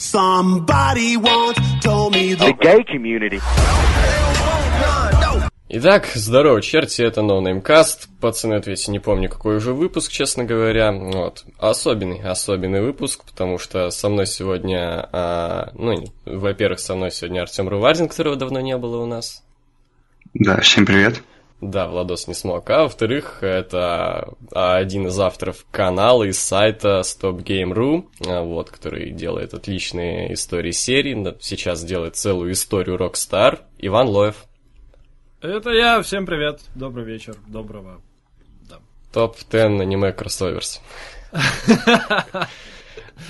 Somebody once told me the gay community. Итак, здорово, черти, это NoNameCast. Пацаны, ответьте, не помню, какой уже выпуск, честно говоря. Вот. Особенный, особенный выпуск, потому что со мной сегодня... А, ну, во-первых, со мной сегодня Артем Рувардин, которого давно не было у нас. Да, всем привет. Да, Владос не смог. А во-вторых, это один из авторов канала и сайта StopGame.ru, а, вот, который делает отличные истории серии. Сейчас делает целую историю Rockstar. Иван Лоев. Это я, всем привет, добрый вечер, доброго. Да. Топ-10 аниме кроссоверс.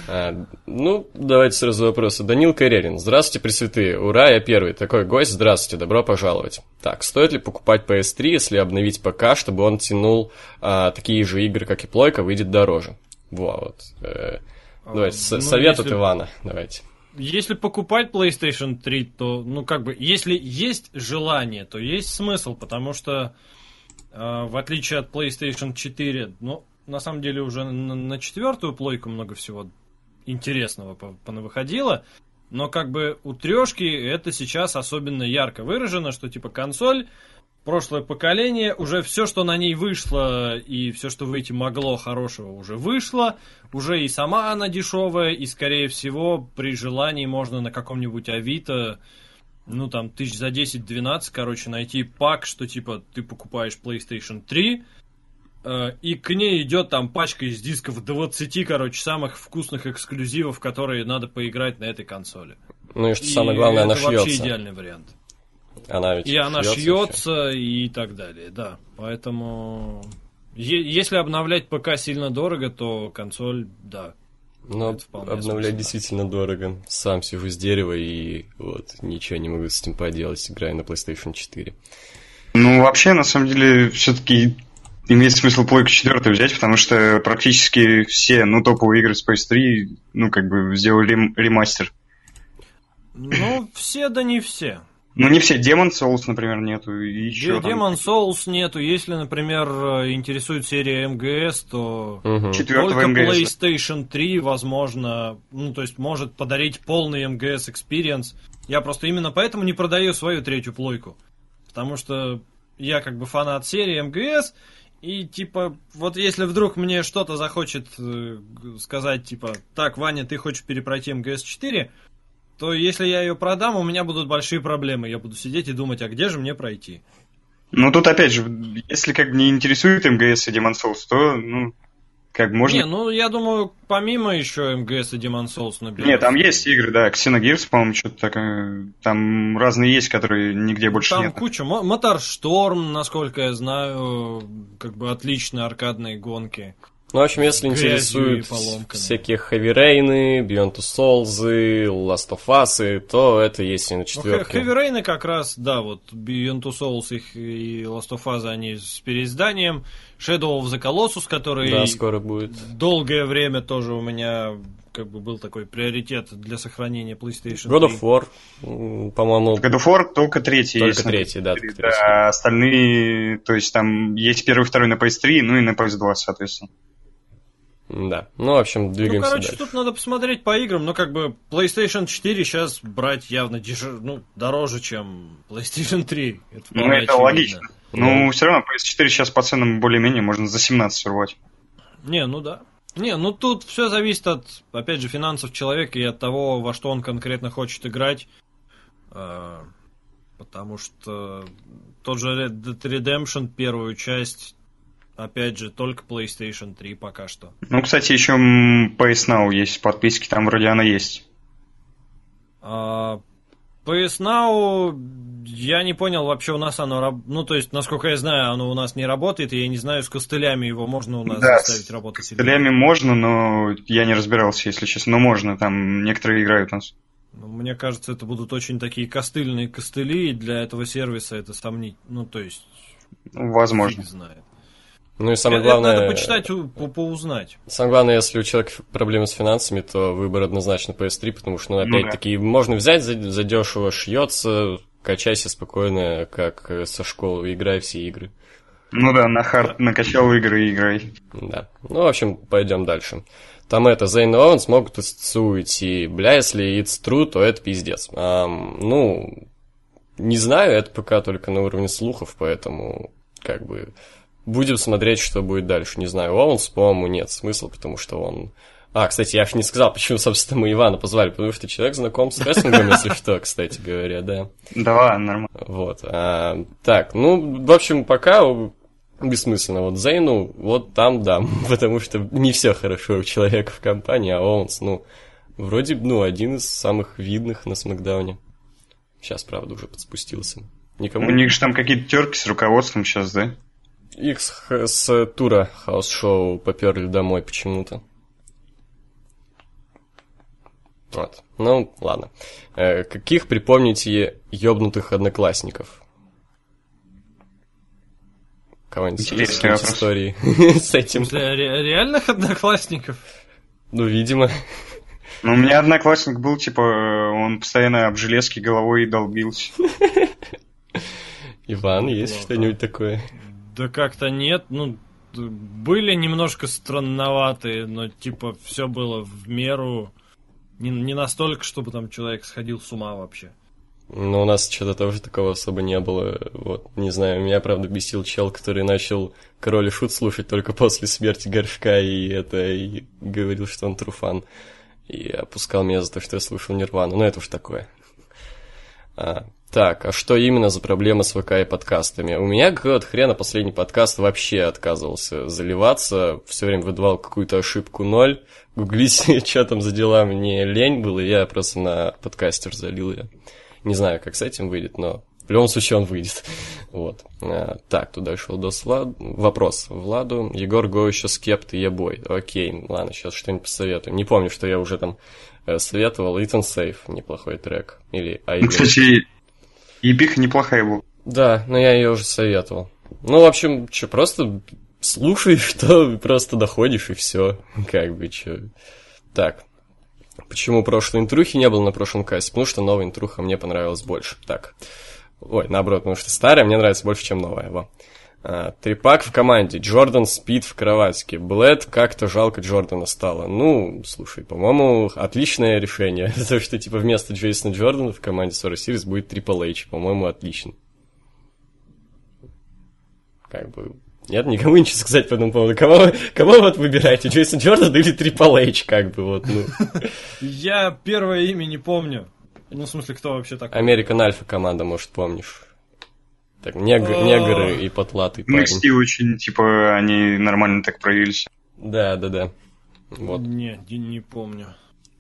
А, ну, давайте сразу вопросы. Данил Карелин. Здравствуйте, Пресвятые. Ура, я первый. Такой гость. Здравствуйте, добро пожаловать. Так, стоит ли покупать PS3, если обновить ПК, чтобы он тянул а, такие же игры, как и Плойка, выйдет дороже? Во, вот. Э, давайте, а, ну, совет если... от Ивана, давайте. Если покупать PlayStation 3, то, ну, как бы, если есть желание, то есть смысл, потому что, э, в отличие от PlayStation 4, ну, на самом деле уже на, на четвертую плойку много всего интересного понавыходило. Но как бы у трешки это сейчас особенно ярко выражено, что типа консоль, прошлое поколение, уже все, что на ней вышло и все, что выйти могло хорошего, уже вышло. Уже и сама она дешевая, и скорее всего при желании можно на каком-нибудь Авито ну там тысяч за 10-12, короче, найти пак, что типа ты покупаешь PlayStation 3, Э, и к ней идет там пачка из дисков 20, короче, самых вкусных эксклюзивов, которые надо поиграть на этой консоли. Ну и что и самое главное, она это шьется. вообще идеальный вариант. Она ведь и она шьется и так далее, да. Поэтому если обновлять ПК сильно дорого, то консоль, да. Но обновлять действительно дорого. Сам сижу с дерева и вот ничего не могу с этим поделать, играя на PlayStation 4. Ну, вообще, на самом деле, все-таки имеет смысл плойку 4 взять, потому что практически все, ну, топовые игры с PS3, ну, как бы сделали ремастер. Ну, все, да не все. Ну, не все. Demon Souls, например, нету. И еще Demon Souls нету. Если, например, интересует серия МГС, то угу. только МГС. PlayStation 3, возможно, ну, то есть может подарить полный МГС experience. Я просто именно поэтому не продаю свою третью плойку. Потому что я как бы фанат серии МГС, и типа, вот если вдруг мне что-то захочет э, сказать, типа, так, Ваня, ты хочешь перепройти МГС-4, то если я ее продам, у меня будут большие проблемы. Я буду сидеть и думать, а где же мне пройти? Ну, тут опять же, если как не интересует МГС и Demon Souls, то, ну, как можно... Не, ну, я думаю, помимо еще МГС и Demon Souls наберется. Нет, там есть игры, да, Xenogears, по-моему, что-то такое... Там разные есть, которые нигде больше там нет. Там куча. Моторшторм, насколько я знаю, как бы отличные аркадные гонки. Ну, в общем, если интересуют всякие Heavy Rain, Beyond Two Souls, Last of Us, то это есть и на четверке. Ну, Heavy Rain как раз, да, вот Beyond Two Souls их и Last of Us, они с переизданием. Shadow of the Colossus, который да, скоро будет. долгое время тоже у меня как бы был такой приоритет для сохранения PlayStation 3. God of War, по-моему... God of War только третий только есть. третий, да. Только третий. Да, остальные, то есть там есть первый, второй на PS3, ну и на PS2, соответственно. Да. Ну, в общем, двигаемся Ну, короче, дальше. тут надо посмотреть по играм. Ну, как бы PlayStation 4 сейчас брать явно дешев... ну, дороже, чем PlayStation 3. Это ну, это очевидно. логично. Ну, ну, все равно PS4 сейчас по ценам более-менее можно за 17 урвать. Не, ну да. Не, ну тут все зависит от, опять же, финансов человека и от того, во что он конкретно хочет играть. Э, потому что тот же Red Dead Redemption, первую часть, Опять же, только PlayStation 3 пока что. Ну, кстати, еще PS Now есть подписки, там вроде она есть. А, PS Now, я не понял, вообще у нас оно, ну, то есть, насколько я знаю, оно у нас не работает, и я не знаю, с костылями его можно у нас да, заставить работать. с костылями можно, но я не разбирался, если честно, но можно, там некоторые играют у нас. Ну, мне кажется, это будут очень такие костыльные костыли, и для этого сервиса это сомнительно, ну, то есть... Возможно. знает. Ну и самое главное... надо почитать, по поузнать. Самое главное, если у человека проблемы с финансами, то выбор однозначно PS3, потому что, ну, опять-таки, ну, да. можно взять за, за дешево, шьется, качайся спокойно, как со школы, играй все игры. Ну да, на хард накачал игры и играй. Да. Ну, в общем, пойдем дальше. там это, Зейн и могут из ЦЦУ уйти. Бля, если it's true, то это пиздец. Ам, ну, не знаю, это пока только на уровне слухов, поэтому как бы будем смотреть, что будет дальше. Не знаю, Оуэнс, по-моему, нет смысла, потому что он... А, кстати, я не сказал, почему, собственно, мы Ивана позвали, потому что человек знаком с рестлингом, если что, кстати говоря, да. Да, нормально. Вот. А, так, ну, в общем, пока бессмысленно. Вот Зейну, вот там да, потому что не все хорошо у человека в компании, а Оуэнс, ну, вроде, ну, один из самых видных на SmackDown е. Сейчас, правда, уже подспустился. Никому... У них же там какие-то терки с руководством сейчас, да? Их с, с тура house show поперли домой почему-то. Вот. Ну, ладно. Э, каких припомните ёбнутых одноклассников? Кого-нибудь есть вопрос. истории с этим? Для ре- реальных одноклассников? Ну, видимо. Ну, у меня одноклассник был, типа, он постоянно об железке головой долбился. Иван, есть Плохо. что-нибудь такое? Да как-то нет, ну, были немножко странноватые, но типа все было в меру, не, не настолько, чтобы там человек сходил с ума вообще. Ну, у нас что-то тоже такого особо не было. Вот, не знаю, меня, правда, бесил чел, который начал Король и Шут слушать только после смерти Горшка, и это, и говорил, что он труфан. И опускал меня за то, что я слушал Нирвану. Ну, это уж такое. А, так, а что именно за проблема с ВК и подкастами? У меня какого-то хрена последний подкаст вообще отказывался заливаться, все время выдавал какую-то ошибку ноль. Гуглить, что там за дела, мне лень было, я просто на подкастер залил ее. Не знаю, как с этим выйдет, но в любом случае он выйдет. Вот. А, так, туда шел до Влад. Вопрос. Владу. Егор Го еще скепт и ебой. Окей, ладно, сейчас что-нибудь посоветую. Не помню, что я уже там э, советовал. Итан Сейф, неплохой трек. Или Ну, Айден. кстати, епиха неплохая была. Да, но я ее уже советовал. Ну, в общем, что, просто слушай, что просто доходишь и все. Как бы, что. Так. Почему прошлой интрухи не было на прошлом кассе? Потому что новая интруха мне понравилась больше. Так. Ой, наоборот, потому что старая мне нравится больше, чем новая. Во. А, трипак в команде. Джордан спит в кроватке. Блэд как-то жалко Джордана стало. Ну, слушай, по-моему, отличное решение. То, что типа вместо Джейсона Джордана в команде Сора Сирис будет Трипл Эйч. По-моему, отлично. Как бы... Нет, никому ничего сказать по этому поводу. Кого, кого вот выбираете, Джейсон Джордан или Трипл Эйч, как бы вот, ну. Я первое имя не помню. Ну, в смысле, кто вообще такой? Американ Альфа команда, может, помнишь. Так, нег- О. негры и потлатый парень. NXT очень, типа, они нормально так проявились. Да, да, да. Вот. Не, не, не помню.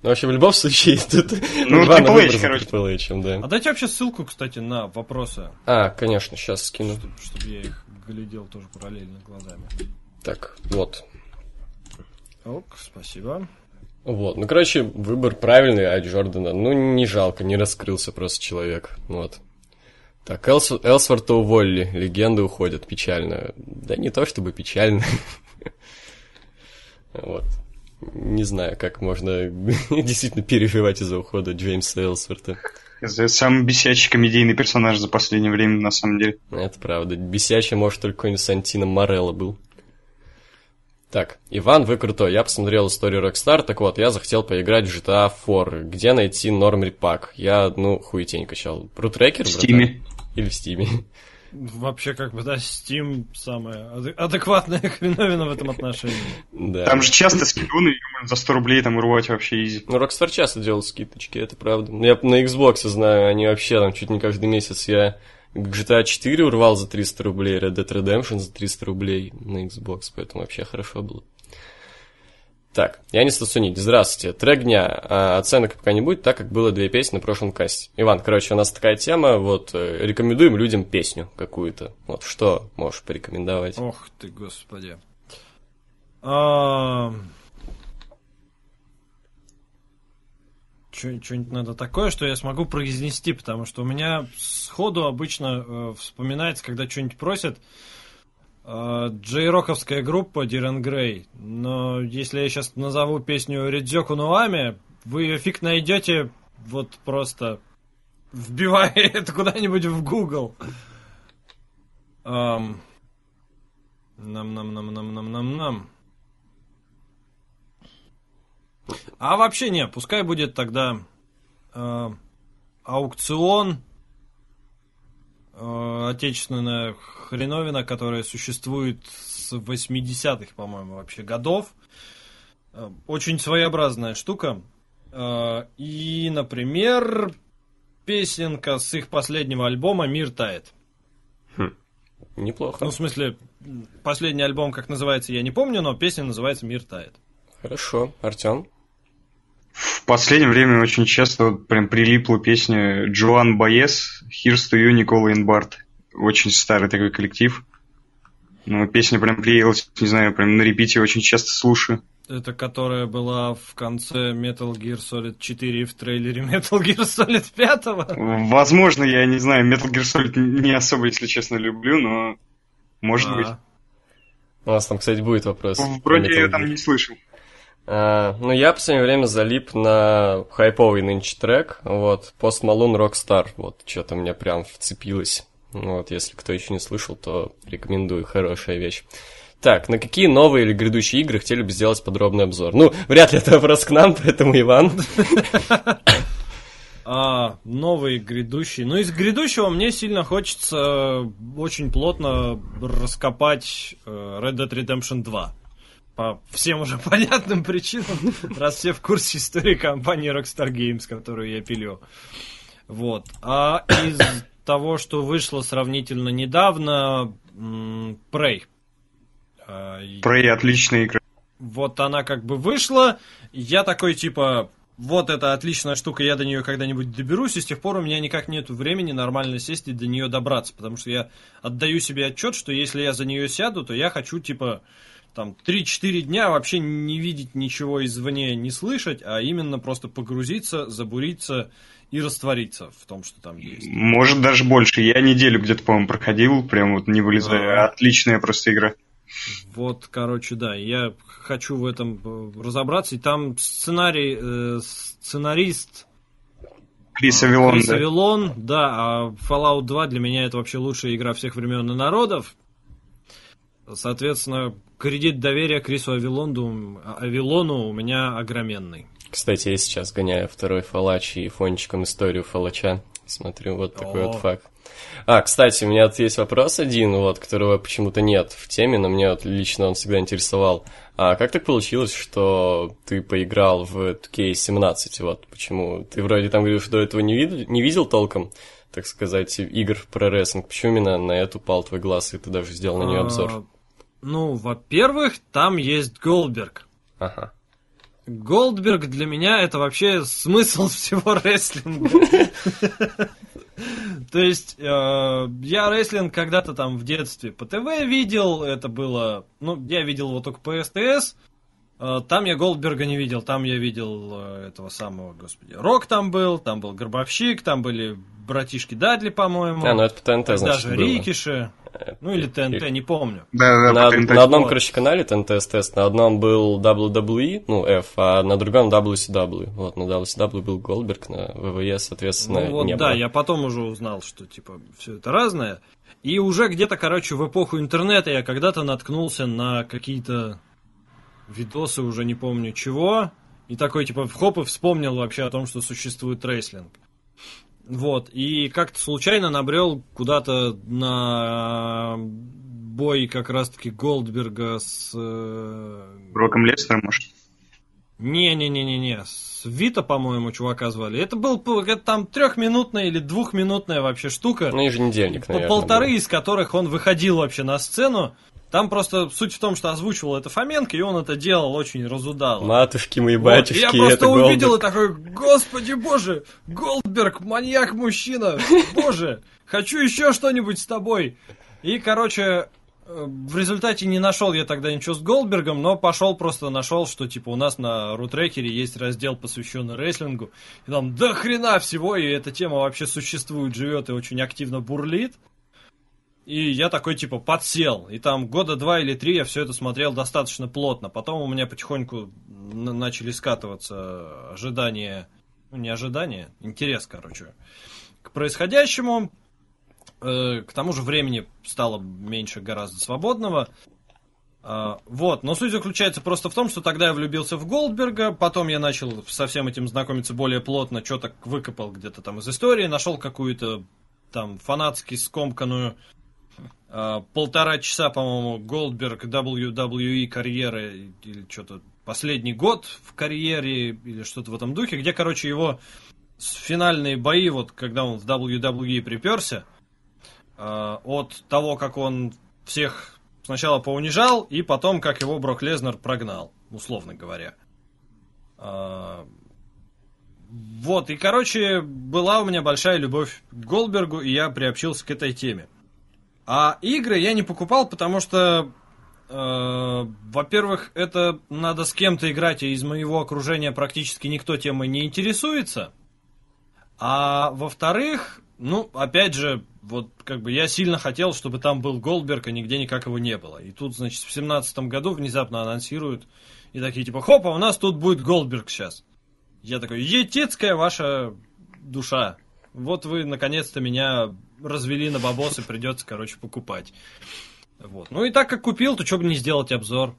Ну, в общем, в любом случае, тут Ну, два Triple H, короче. Triple H, да. А дайте вообще ссылку, кстати, на вопросы, А, конечно, сейчас скину. чтобы я их глядел тоже параллельно глазами. Так, вот. Ок, спасибо. Вот, ну, короче, выбор правильный от Джордана. Ну, не жалко, не раскрылся просто человек. Вот. Так, Элс... Элсворта уволили, легенды уходят, печально. Да не то чтобы печально. Вот. Не знаю, как можно действительно переживать из-за ухода Джеймса Элсворта. Это самый бесячий комедийный персонаж за последнее время, на самом деле. Это правда. Бесячий, может, только какой-нибудь Сантино Морелло был. Так, Иван, вы крутой. Я посмотрел историю Rockstar, так вот, я захотел поиграть в GTA 4. Где найти Нормри Пак? Я одну хуетень качал. Рутрекер, В? Стиме. Или в Стиме? Вообще, как бы, да, Steam самая ад- адекватная хреновина в этом отношении. Да. Там же часто можно за 100 рублей там урвать вообще изи. Ну, Rockstar часто делал скидочки, это правда. Ну, Я на Xbox знаю, они вообще там чуть не каждый месяц я GTA 4 урвал за 300 рублей, Red Dead Redemption за 300 рублей на Xbox, поэтому вообще хорошо было. Так, я не Сунить. Здравствуйте. Трек дня. А, оценок пока не будет, так как было две песни на прошлом касте. Иван, короче, у нас такая тема, вот, э, рекомендуем людям песню какую-то. Вот, что можешь порекомендовать? Ох ты, господи. А... Что-нибудь надо такое, что я смогу произнести, потому что у меня сходу обычно э, вспоминается, когда что-нибудь просят, джей-роковская группа Дирен Грей. Но если я сейчас назову песню Ридзёку Нуами, вы ее фиг найдете вот просто вбивая это куда-нибудь в Google. Ам, Нам-нам-нам-нам-нам-нам-нам. А вообще не, пускай будет тогда э, аукцион, отечественная хреновина, которая существует с 80-х, по-моему, вообще годов. Э, очень своеобразная штука. Э, и, например, песенка с их последнего альбома «Мир тает». Неплохо. Ну, в смысле, последний альбом, как называется, я не помню, но песня называется «Мир тает». Хорошо. Артем? В последнее время очень часто вот прям прилипла песня Джоан Баес «Here's to you, Никола Инбарт». Очень старый такой коллектив. Ну, песня прям приелась, не знаю, прям на репите очень часто слушаю. Это которая была в конце Metal Gear Solid 4 в трейлере Metal Gear Solid 5. Возможно, я не знаю, Metal Gear Solid не особо, если честно, люблю, но может А, быть. У нас там, кстати, будет вопрос. Вроде Metal я там не слышал. А, ну, я в последнее время залип на хайповый нынче трек, вот, Post Malone Rockstar, вот, что-то мне прям вцепилось. Ну, Вот, если кто еще не слышал, то рекомендую, хорошая вещь. Так, на какие новые или грядущие игры хотели бы сделать подробный обзор? Ну, вряд ли это вопрос к нам, поэтому Иван. А, новый грядущий. Ну, из грядущего мне сильно хочется э, очень плотно раскопать э, Red Dead Redemption 2. По всем уже понятным причинам, раз все в курсе истории компании Rockstar Games, которую я пилю. Вот. А из того, что вышло сравнительно недавно, Prey. А, Prey отличная игра. вот она как бы вышла, я такой типа, вот это отличная штука, я до нее когда-нибудь доберусь, и с тех пор у меня никак нет времени нормально сесть и до нее добраться, потому что я отдаю себе отчет, что если я за нее сяду, то я хочу типа там 3-4 дня вообще не видеть ничего извне, не слышать, а именно просто погрузиться, забуриться и раствориться в том, что там есть. Может, даже больше. Я неделю где-то, по-моему, проходил, прям вот не вылезая. А. Отличная просто игра. Вот, короче, да, я хочу в этом э, разобраться. И там сценарий, э, сценарист Крис Авилон, Крис да. Авилон, да, а Fallout 2 для меня это вообще лучшая игра всех времен и народов. Соответственно, кредит доверия Крису Авилонду, Авилону у меня огроменный. Кстати, я сейчас гоняю второй фалач и фончиком историю фалача. Смотрю, вот такой О. вот факт. А, кстати, у меня тут есть вопрос один, вот, которого почему-то нет в теме, но мне вот лично он всегда интересовал. А как так получилось, что ты поиграл в 2K17? Вот почему? Ты вроде там говорил, что до этого не, вид- не видел толком, так сказать, игр про рестлинг. Почему именно на эту пал твой глаз, и ты даже сделал на нее обзор? Ну, во-первых, там есть Голдберг. Ага. Голдберг для меня это вообще смысл всего рестлинга. То есть, э, я рестлинг когда-то там в детстве по ТВ видел, это было, ну, я видел его только по СТС, Э, там я Голдберга не видел, там я видел э, этого самого, господи, Рок там был, там был Гробовщик, там были братишки Дадли, по-моему, А, ну это по ТНТ, значит, даже было. Рикиши, ну или ТНТ, не помню. Да, да, На, на одном, короче, канале ТНТ СТС, на одном был WWE, ну, F, а на другом WCW. Вот, на WCW был Голдберг, на ВВЕ, соответственно, Ну вот не да, было. я потом уже узнал, что типа все это разное. И уже где-то, короче, в эпоху интернета я когда-то наткнулся на какие-то видосы, уже не помню чего. И такой, типа, хоп, и вспомнил вообще о том, что существует рейслинг. Вот, и как-то случайно набрел куда-то на бой как раз-таки Голдберга с... э, Броком Лестером, может. не-не-не-не-не, с Вита, по-моему, чувака звали. Это был это там трехминутная или двухминутная вообще штука, Ну, еженедельник, по наверное. полторы был. из которых он выходил вообще на сцену. Там просто суть в том, что озвучивал это Фоменко, и он это делал очень разудало. Матушки мои, Вот, батюшки, я просто это увидел и Голдберг. такой, господи боже, Голдберг, маньяк-мужчина, боже, хочу еще что-нибудь с тобой. И, короче, э, в результате не нашел я тогда ничего с Голдбергом, но пошел просто нашел, что типа у нас на рутрекере есть раздел, посвященный рестлингу. И там до хрена всего, и эта тема вообще существует, живет и очень активно бурлит. И я такой, типа, подсел. И там года два или три я все это смотрел достаточно плотно. Потом у меня потихоньку начали скатываться ожидания... Ну, не ожидания, интерес, короче, к происходящему. Э, к тому же времени стало меньше гораздо свободного. А, вот, но суть заключается просто в том, что тогда я влюбился в Голдберга, потом я начал со всем этим знакомиться более плотно, что-то выкопал где-то там из истории, нашел какую-то там фанатски скомканную а, полтора часа, по-моему, Голдберг WWE карьеры или что-то последний год в карьере или что-то в этом духе, где, короче, его финальные бои, вот когда он в WWE приперся, э, от того, как он всех сначала поунижал, и потом, как его Брок Лезнер прогнал, условно говоря. Э, вот, и, короче, была у меня большая любовь к Голдбергу, и я приобщился к этой теме. А игры я не покупал, потому что Э, во-первых, это надо с кем-то играть, и из моего окружения практически никто темой не интересуется. А во-вторых, ну, опять же, вот как бы я сильно хотел, чтобы там был Голдберг, а нигде никак его не было. И тут, значит, в семнадцатом году внезапно анонсируют, и такие типа, хоп, а у нас тут будет Голдберг сейчас. Я такой, етицкая ваша душа. Вот вы наконец-то меня развели на бабос, и придется, короче, покупать. Вот. Ну и так как купил, то что бы не сделать обзор.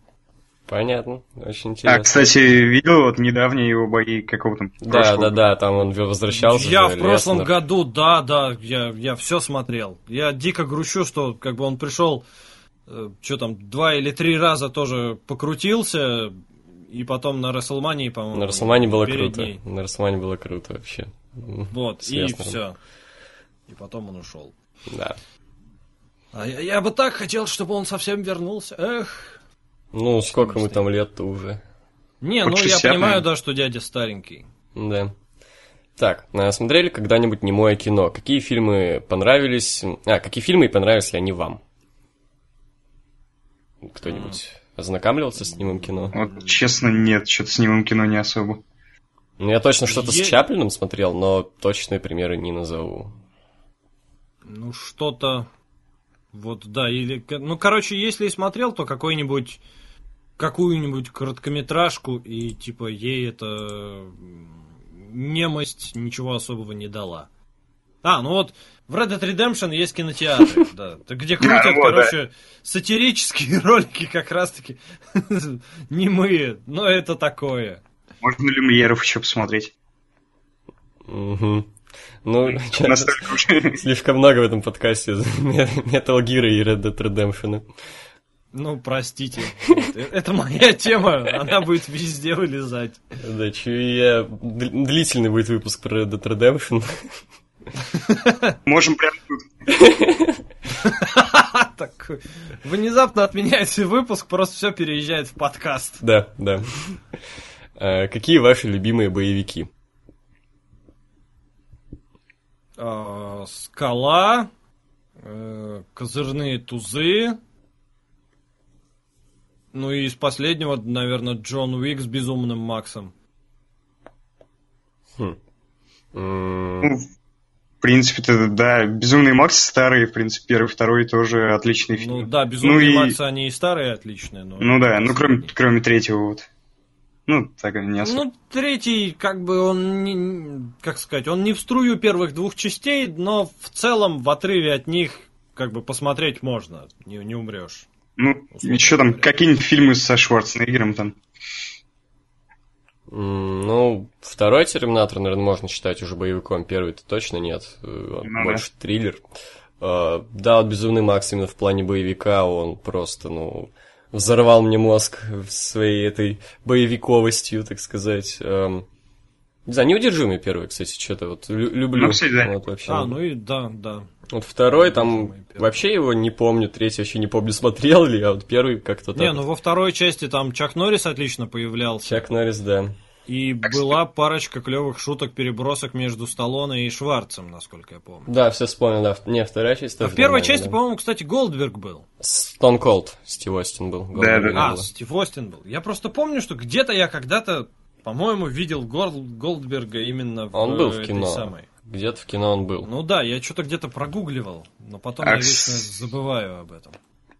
Понятно, очень интересно. А, кстати, видел вот недавние его бои какого там Да, да, да, там он возвращался. Я в прошлом Леснер. году, да, да, я, я все смотрел. Я дико грущу, что как бы он пришел, э, что там, два или три раза тоже покрутился, и потом на Расселмании, по-моему. На Расселмане было круто. Ней. На Расселмане было круто вообще. Вот, и все. И потом он ушел. Да. А я, я бы так хотел, чтобы он совсем вернулся. Эх. Ну, сколько ему там лет-то уже? Не, ну 60, я понимаю, да, что дядя старенький. Да. Так, а смотрели когда-нибудь немое кино? Какие фильмы понравились? А, какие фильмы понравились ли они вам? Кто-нибудь ознакомливался с немым кино? Вот, честно, нет, что-то с немым кино не особо. Ну, я точно что-то е... с Чаплином смотрел, но точные примеры не назову. Ну, что-то вот, да, или... Ну, короче, если и смотрел, то какой-нибудь... Какую-нибудь короткометражку, и, типа, ей это... Немость ничего особого не дала. А, ну вот, в Red Dead Redemption есть кинотеатры, да, где крутят, короче, сатирические ролики как раз-таки немые, но это такое. Можно Люмьеров еще посмотреть. Угу. Ну, слишком много в этом подкасте Metal Gear и Red Dead Redemption. Ну, простите. Это моя тема, она будет везде вылезать. Да, че я... Длительный будет выпуск про Red Dead Redemption. Можем прямо тут. Так, внезапно отменяется выпуск, просто все переезжает в подкаст. Да, да. А, какие ваши любимые боевики? Э, скала, э, козырные тузы. Ну и из последнего, наверное, Джон Уик с безумным Максом. Хм. Ну, в принципе, то да, Безумный Макс старый, в принципе, первый, второй тоже отличный фильм. Ну да, Безумные ну, и... Макс, они и старые отличные, но... Ну да, ну кроме, кроме третьего вот. Ну, так не особо. Ну, третий, как бы он, не, как сказать, он не в струю первых двух частей, но в целом в отрыве от них как бы посмотреть можно, не, не умрешь. Ну, еще там какие-нибудь фильмы со Шварценеггером там. Ну, второй Терминатор, наверное, можно считать уже боевиком. Первый-то точно нет. Он ну, больше да. триллер. Uh, да, вот Безумный Макс именно в плане боевика, он просто, ну, взорвал мне мозг своей этой боевиковостью, так сказать. Эм, не знаю, неудержимый первый, кстати, что-то вот люблю. Ну, всегда. Вот, вообще. А, ну и да, да. Вот второй там вообще его не помню, третий вообще не помню, смотрел ли, а вот первый как-то так. Не, ну во второй части там Чак Норрис отлично появлялся. Чак Норрис, да. И была парочка клевых шуток, перебросок между Сталлоне и Шварцем, насколько я помню. Да, все вспомнил, да. Не, вторая часть тоже. А в первой части, да. по-моему, кстати, Голдберг был. Стон Колд, Стив Остин был. да, да. А, Стив Остин был. Я просто помню, что где-то я когда-то, по-моему, видел Гол Голдберга именно в Он был в кино. Самой. Где-то в кино он был. Ну да, я что-то где-то прогугливал, но потом а я вечно забываю об этом.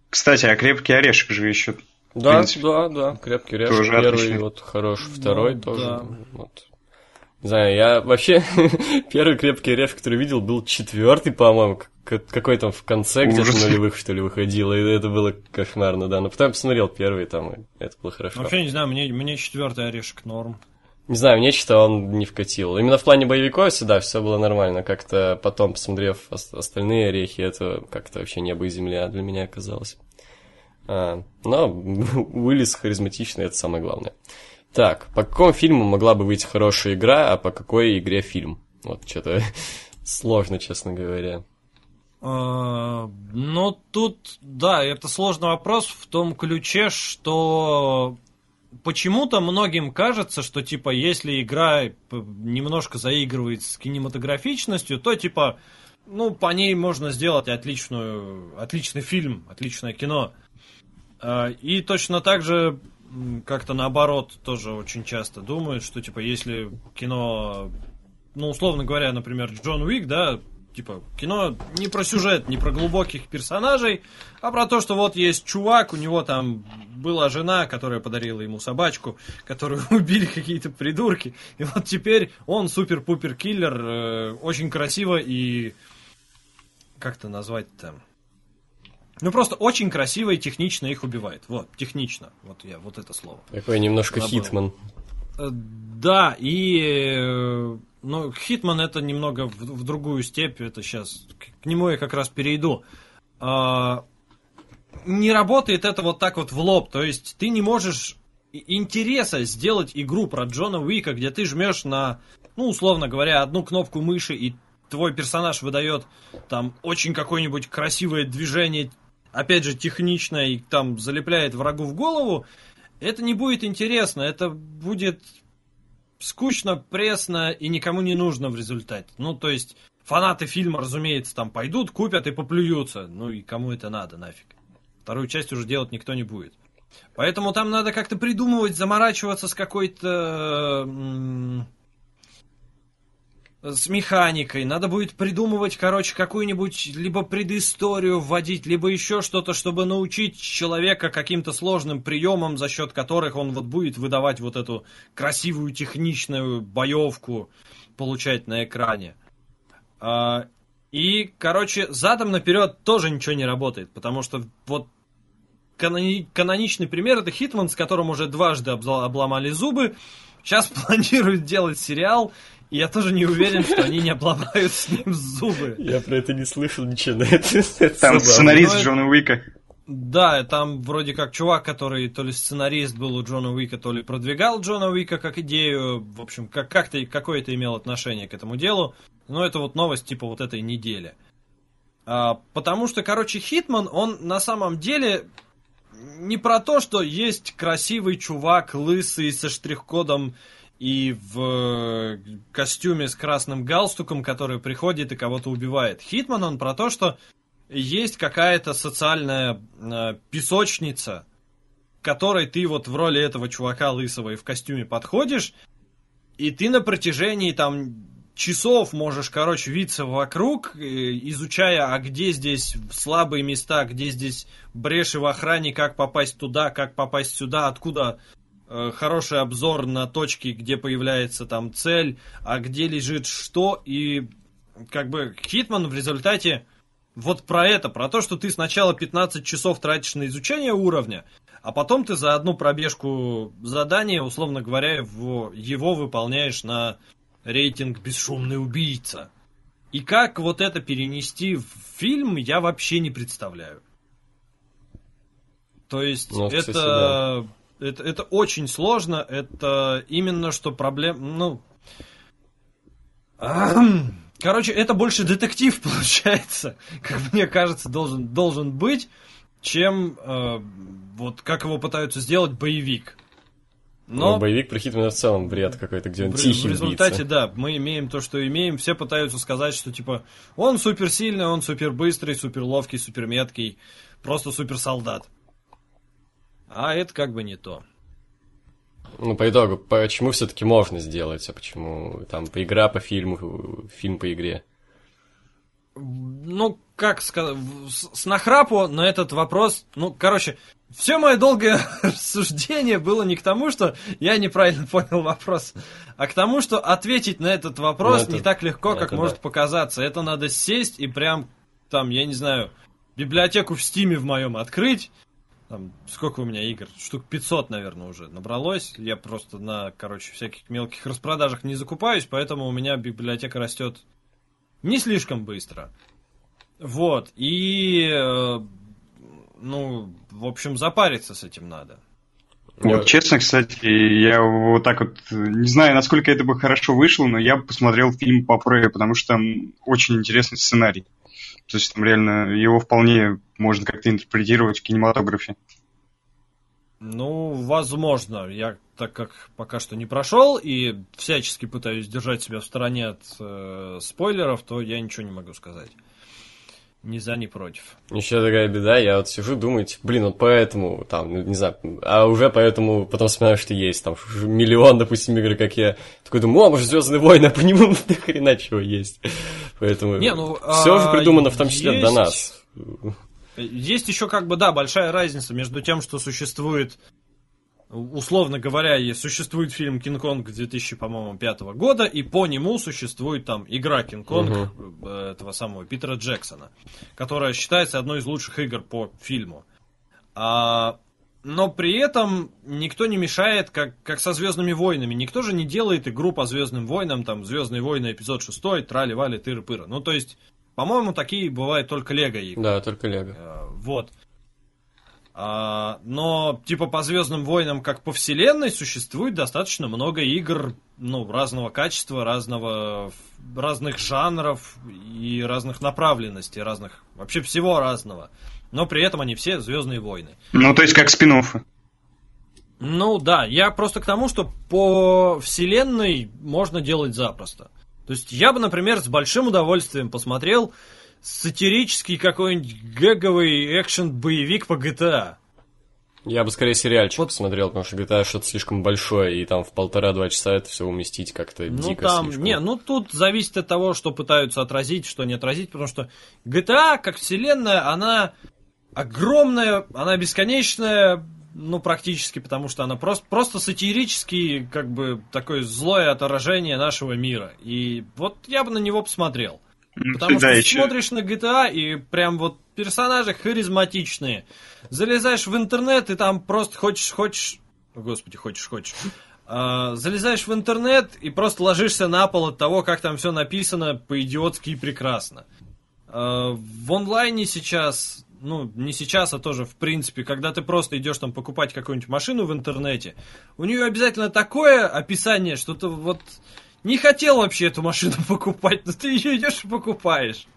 Кстати, а крепкий орешек же еще да, принципе, да, да, крепкий орешек. Тоже Первый отличный. вот хорош, второй ну, тоже. Да. Вот. Не знаю, я вообще первый крепкий орешек, который видел, был четвертый, по-моему, какой там в конце где-то нулевых, что ли, выходило, и это было кошмарно, да. Но потом посмотрел первый там, и это было хорошо. Вообще не знаю, мне, мне четвертый орешек норм. Не знаю, мне что он не вкатил. Именно в плане боевиков всегда все было нормально. Как-то потом, посмотрев остальные орехи, это как-то вообще небо и земля для меня оказалось. А, но Уиллис харизматичный, это самое главное. Так, по какому фильму могла бы выйти хорошая игра, а по какой игре фильм? Вот что-то сложно, честно говоря. А, ну, тут, да, это сложный вопрос в том ключе, что почему-то многим кажется, что, типа, если игра немножко заигрывает с кинематографичностью, то, типа, ну, по ней можно сделать отличную, отличный фильм, отличное кино. А, и точно так же как-то наоборот тоже очень часто думают, что типа если кино, ну условно говоря, например, Джон Уик, да, типа кино не про сюжет, не про глубоких персонажей, а про то, что вот есть чувак, у него там была жена, которая подарила ему собачку, которую убили какие-то придурки, и вот теперь он супер-пупер киллер, э, очень красиво и как то назвать-то? Ну, просто очень красиво и технично их убивает. Вот, технично. Вот я, вот это слово. Такой немножко Забыл. hitman. Э, да, и... Э, ну, hitman это немного в, в другую степь. Это сейчас... К нему я как раз перейду. А, не работает это вот так вот в лоб. То есть ты не можешь интереса сделать игру про Джона Уика, где ты жмешь на, ну, условно говоря, одну кнопку мыши, и твой персонаж выдает там очень какое-нибудь красивое движение опять же, технично и там залепляет врагу в голову, это не будет интересно, это будет скучно, пресно и никому не нужно в результате. Ну, то есть, фанаты фильма, разумеется, там пойдут, купят и поплюются. Ну и кому это надо, нафиг. Вторую часть уже делать никто не будет. Поэтому там надо как-то придумывать, заморачиваться с какой-то с механикой, надо будет придумывать, короче, какую-нибудь либо предысторию вводить, либо еще что-то, чтобы научить человека каким-то сложным приемам, за счет которых он вот будет выдавать вот эту красивую техничную боевку, получать на экране. А, и, короче, задом наперед тоже ничего не работает, потому что вот канони- каноничный пример это Хитман, с которым уже дважды обломали зубы. Сейчас планируют делать сериал, я тоже не уверен, что они не обломают с ним зубы. Я про это не слышал ничего. Но это, Там сценарист ну, Джона Уика. Да, там вроде как чувак, который то ли сценарист был у Джона Уика, то ли продвигал Джона Уика как идею. В общем, как- как-то какое-то имел отношение к этому делу. Но это вот новость типа вот этой недели. А, потому что, короче, Хитман, он на самом деле не про то, что есть красивый чувак, лысый, со штрих-кодом и в э, костюме с красным галстуком, который приходит и кого-то убивает. Хитман, он про то, что есть какая-то социальная э, песочница, которой ты вот в роли этого чувака лысого и в костюме подходишь, и ты на протяжении там часов можешь, короче, виться вокруг, э, изучая, а где здесь слабые места, где здесь бреши в охране, как попасть туда, как попасть сюда, откуда хороший обзор на точки, где появляется там цель, а где лежит что, и как бы Хитман в результате вот про это, про то, что ты сначала 15 часов тратишь на изучение уровня, а потом ты за одну пробежку задания, условно говоря, его, его выполняешь на рейтинг «Бесшумный убийца». И как вот это перенести в фильм, я вообще не представляю. То есть ну, это... Кстати, да это, это очень сложно. Это именно что проблем... Ну... Короче, это больше детектив получается, как мне кажется, должен, должен быть, чем э, вот как его пытаются сделать боевик. Но, Но боевик про Хитмана в целом бред какой-то, где он в, тихий В результате, убийца. да, мы имеем то, что имеем. Все пытаются сказать, что типа он суперсильный, он супер быстрый, супер ловкий, супер меткий, просто супер солдат. А это как бы не то. Ну, по итогу, почему все-таки можно сделать, а почему там по игра по фильму, фильм по игре? Ну, как сказать, с нахрапу на этот вопрос, ну, короче, все мое долгое рассуждение было не к тому, что я неправильно понял вопрос, а к тому, что ответить на этот вопрос ну, это, не так легко, как да. может показаться. Это надо сесть и прям там, я не знаю, библиотеку в Стиме в моем открыть, там, сколько у меня игр? Штук 500, наверное, уже набралось. Я просто на, короче, всяких мелких распродажах не закупаюсь, поэтому у меня библиотека растет не слишком быстро. Вот, и, э, ну, в общем, запариться с этим надо. Вот, честно, кстати, я вот так вот, не знаю, насколько это бы хорошо вышло, но я бы посмотрел фильм по Прее, потому что там очень интересный сценарий. То есть там реально его вполне можно как-то интерпретировать в кинематографе. Ну, возможно. Я, так как пока что не прошел и всячески пытаюсь держать себя в стороне от э, спойлеров, то я ничего не могу сказать. Ни за, ни против. Еще такая беда, я вот сижу, думаю, типа, блин, вот поэтому, там, ну, не знаю, а уже поэтому потом вспоминаю, что есть, там, миллион, допустим, игр, как я. Такой думаю, о, может, Звездные войны, а по нему до хрена чего есть. Поэтому Не, ну, все а, уже придумано в том числе есть- до нас. Есть еще, как бы, да, большая разница между тем, что существует, условно говоря, существует фильм Кинг-Конг 2000, по-моему, пятого года, и по нему существует там игра Кинг-Конг э, этого самого Питера Джексона, которая считается одной из лучших игр по фильму. А, но при этом никто не мешает, как, как со Звездными войнами. Никто же не делает игру по Звездным войнам, там, Звездные войны, эпизод 6, трали-вали, тыры-пыры. Ну, то есть, по-моему, такие бывают только Лего игры. Да, только Лего. Э, Вот. А, но, типа, по Звездным войнам, как по вселенной, существует достаточно много игр, ну, разного качества, разного, разных жанров и разных направленностей, разных, вообще всего разного. Но при этом они все Звездные войны. Ну, то есть как спин -оффы. Ну да, я просто к тому, что по вселенной можно делать запросто. То есть я бы, например, с большим удовольствием посмотрел сатирический какой-нибудь гэговый экшен-боевик по GTA. Я бы скорее сериальчик Вот. посмотрел, потому что GTA что-то слишком большое, и там в полтора-два часа это все уместить как-то Ну дико там, слишком. не, ну тут зависит от того, что пытаются отразить, что не отразить, потому что GTA как вселенная, она огромная, она бесконечная, ну практически, потому что она просто, просто сатирический, как бы такое злое отражение нашего мира. И вот я бы на него посмотрел. Потому что еще- смотришь на GTA и прям вот персонажи харизматичные. Залезаешь в интернет и там просто хочешь, хочешь... Господи, хочешь, хочешь. А, залезаешь в интернет и просто ложишься на пол от того, как там все написано по-идиотски и прекрасно. А, в онлайне сейчас, ну, не сейчас, а тоже в принципе, когда ты просто идешь там покупать какую-нибудь машину в интернете, у нее обязательно такое описание, что ты вот не хотел вообще эту машину покупать, но ты ее идешь и покупаешь.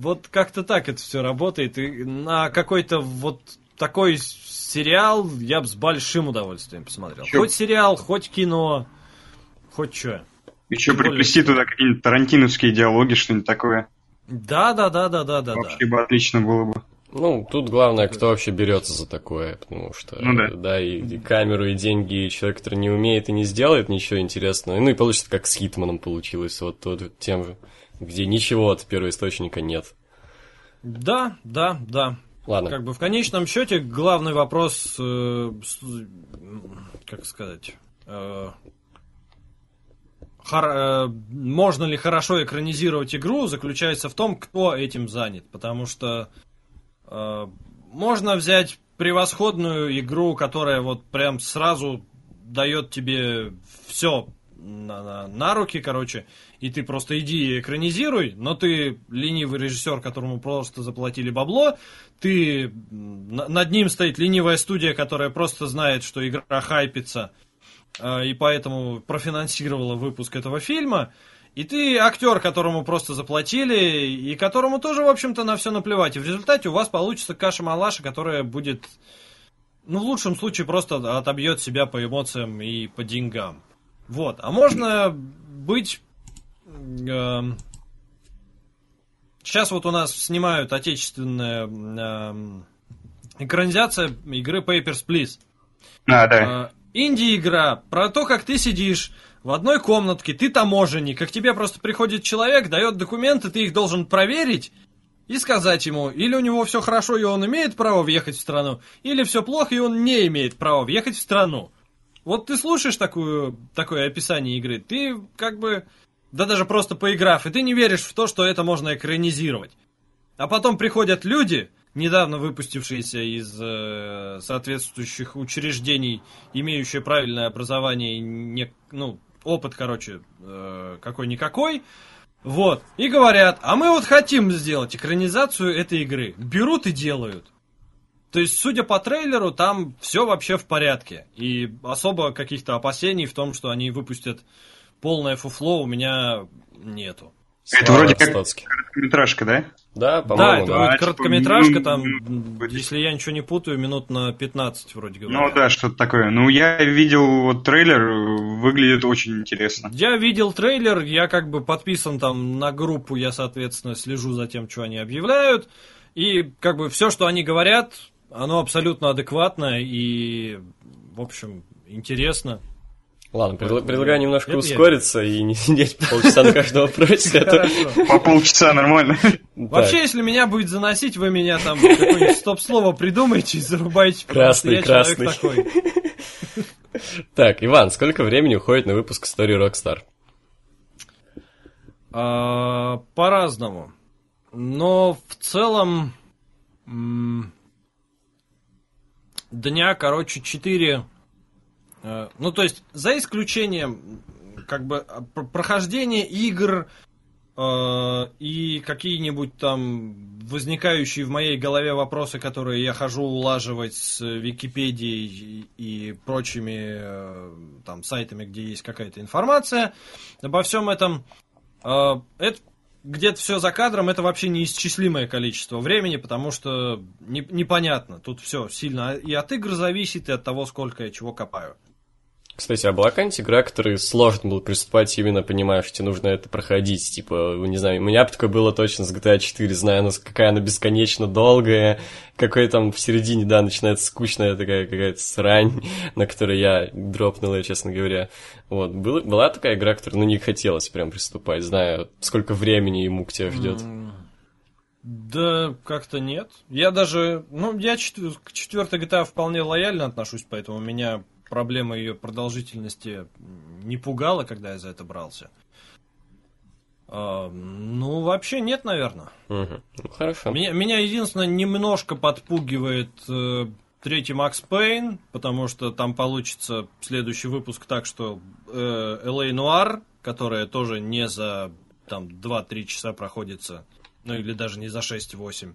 Вот как-то так это все работает. И на какой-то вот такой сериал я бы с большим удовольствием посмотрел. Чё? Хоть сериал, хоть кино, хоть что. Еще более- приплести туда какие-нибудь тарантиновские диалоги, что-нибудь такое. Да, да, да, да, да, да, да. Вообще бы отлично было бы. Ну, тут главное, кто вообще берется за такое, потому что, Ну да. и, и камеру, и деньги, и человек, который не умеет и не сделает ничего интересного. Ну и получится, как с Хитманом получилось, вот тот, тем же, где ничего от первоисточника нет. Да, да, да. Ладно, Как бы в конечном счете главный вопрос, э, как сказать, э, хор- э, можно ли хорошо экранизировать игру, заключается в том, кто этим занят. Потому что можно взять превосходную игру, которая вот прям сразу дает тебе все на, на- на руки, короче, и ты просто иди и экранизируй, но ты ленивый режиссер, которому просто заплатили бабло, ты над ним стоит ленивая студия, которая просто знает, что игра хайпится, э, и поэтому профинансировала выпуск этого фильма. И ты актер, которому просто заплатили, и которому тоже, в общем-то, на все наплевать. И в результате у вас получится каша-малаша, которая будет, ну, в лучшем случае, просто отобьет себя по эмоциям и по деньгам. Вот. А можно быть... эм, Сейчас вот у нас снимают отечественная эм, экранизация игры Papers, Please. А, да. А, Инди-игра про то, как ты сидишь в одной комнатке, ты таможенник, как тебе просто приходит человек, дает документы, ты их должен проверить и сказать ему, или у него все хорошо и он имеет право въехать в страну, или все плохо и он не имеет права въехать в страну. Вот ты слушаешь такую, такое описание игры, ты как бы да даже просто поиграв, и ты не веришь в то, что это можно экранизировать. А потом приходят люди, недавно выпустившиеся из э, соответствующих учреждений, имеющие правильное образование, не, ну, опыт, короче, э, какой-никакой, вот, и говорят, а мы вот хотим сделать экранизацию этой игры. Берут и делают. То есть, судя по трейлеру, там все вообще в порядке. И особо каких-то опасений в том, что они выпустят полное фуфло, у меня нету. Это Слава вроде как короткометражка, да? Да, Да, по-моему, это да. будет типа, короткометражка, ну, там, ну, если я ничего не путаю, минут на 15 вроде говоря. Ну да, что-то такое. Ну, я видел вот трейлер, выглядит очень интересно. Я видел трейлер, я как бы подписан там на группу, я, соответственно, слежу за тем, что они объявляют. И как бы все, что они говорят, оно абсолютно адекватно и, в общем, интересно. Ладно, предла- предлагаю немножко я ускориться и не сидеть полчаса на каждом вопросе. а. По полчаса нормально. Вообще, если меня будет заносить, вы меня там какое-нибудь стоп-слово придумаете и зарубаете. Красный, я красный. Так, Иван, сколько времени уходит на выпуск истории Rockstar? А, По-разному. Но в целом дня, короче, 4. Ну, то есть, за исключением как бы а, пр- прохождения игр э, и какие-нибудь там возникающие в моей голове вопросы, которые я хожу улаживать с Википедией и прочими э, там сайтами, где есть какая-то информация обо всем этом. Э, это где-то все за кадром, это вообще неисчислимое количество времени, потому что не- непонятно. Тут все сильно и от игр зависит, и от того, сколько я чего копаю. Кстати, а была какая-нибудь игра, которой сложно было приступать, именно понимая, что тебе нужно это проходить? Типа, не знаю, у меня бы такое было точно с GTA 4, знаю, нас- какая она бесконечно долгая, какой там в середине, да, начинается скучная такая какая-то срань, на которой я дропнул, я, честно говоря. Вот, был- была такая игра, которой, ну, не хотелось прям приступать, знаю, сколько времени ему к тебе ждет. Да, как-то нет. Я даже, ну, я к четвертой GTA вполне лояльно отношусь, поэтому меня проблема ее продолжительности не пугала, когда я за это брался. А, ну, вообще нет, наверное. Ну, хорошо. Меня, меня единственное немножко подпугивает э, третий Макс Пейн, потому что там получится следующий выпуск так, что э, LA Noir, которая тоже не за там 2-3 часа проходится, ну или даже не за 6-8,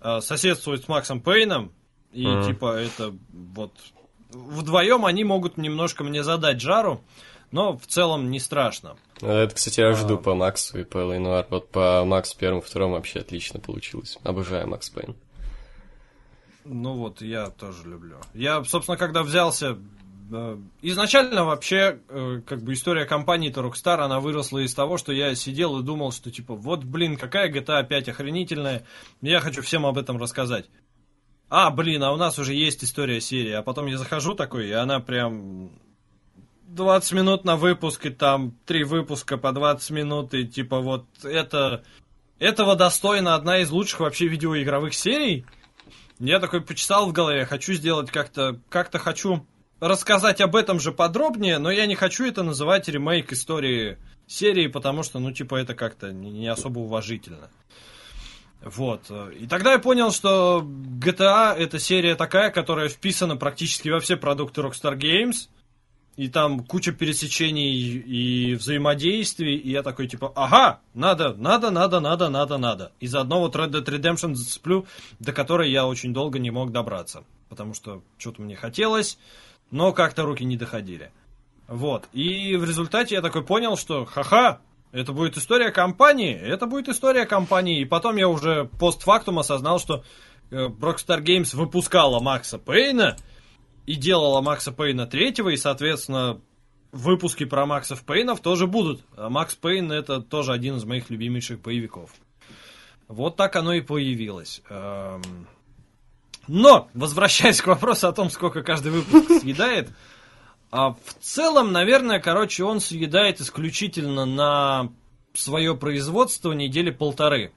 э, соседствует с Максом Пейном, и Мгм. типа это вот вдвоем они могут немножко мне задать жару, но в целом не страшно. Ну, Это, кстати, я жду А. по Максу и по Лейнуар. Вот по Максу первому, второму вообще отлично получилось. Обожаю Макс Пейн. Ну вот, я тоже люблю. Я, собственно, когда взялся... э, Изначально вообще, э, как бы история компании-то Rockstar, она выросла из того, что я сидел и думал, что типа, вот, блин, какая GTA 5 охренительная, я хочу всем об этом рассказать. А, блин, а у нас уже есть история серии. А потом я захожу такой, и она прям 20 минут на выпуск, и там три выпуска по 20 минут, и типа вот это... Этого достойна одна из лучших вообще видеоигровых серий. Я такой почесал в голове, хочу сделать как-то, как-то хочу рассказать об этом же подробнее, но я не хочу это называть ремейк истории серии, потому что, ну, типа, это как-то не особо уважительно. Вот. И тогда я понял, что GTA это серия такая, которая вписана практически во все продукты Rockstar Games. И там куча пересечений и взаимодействий, и я такой, типа, ага, надо, надо, надо, надо, надо, надо. И заодно вот Red Dead Redemption зацеплю, до которой я очень долго не мог добраться. Потому что что-то мне хотелось, но как-то руки не доходили. Вот. И в результате я такой понял, что ха-ха, это будет история компании, это будет история компании. И потом я уже постфактум осознал, что э, Rockstar Games выпускала Макса Пейна и делала Макса Пейна третьего, и, соответственно, выпуски про Максов Пейнов тоже будут. А Макс Пейн это тоже один из моих любимейших боевиков. Вот так оно и появилось. Эм, Но, возвращаясь к вопросу о том, сколько каждый выпуск съедает, а в целом, наверное, короче, он съедает исключительно на свое производство недели полторы.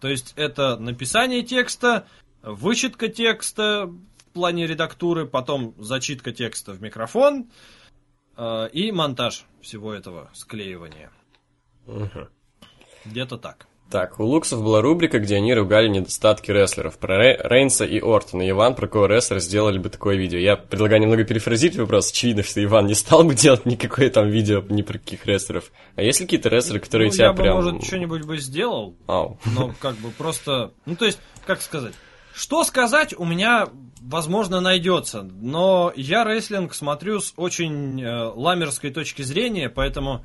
То есть это написание текста, вычетка текста в плане редактуры, потом зачитка текста в микрофон э, и монтаж всего этого склеивания. Где-то так. Так, у Луксов была рубрика, где они ругали недостатки рестлеров. Про Рей- Рейнса и Ортона. Иван, про кого рестлер сделали бы такое видео. Я предлагаю немного перефразировать вопрос. Очевидно, что Иван не стал бы делать никакое там видео ни про каких рестлеров. А есть ли какие-то рестлеры, которые ну, тебя я прям... бы, может, что-нибудь бы сделал, Ау. но как бы просто... Ну, то есть, как сказать? Что сказать у меня, возможно, найдется. Но я рестлинг смотрю с очень э, ламерской точки зрения, поэтому,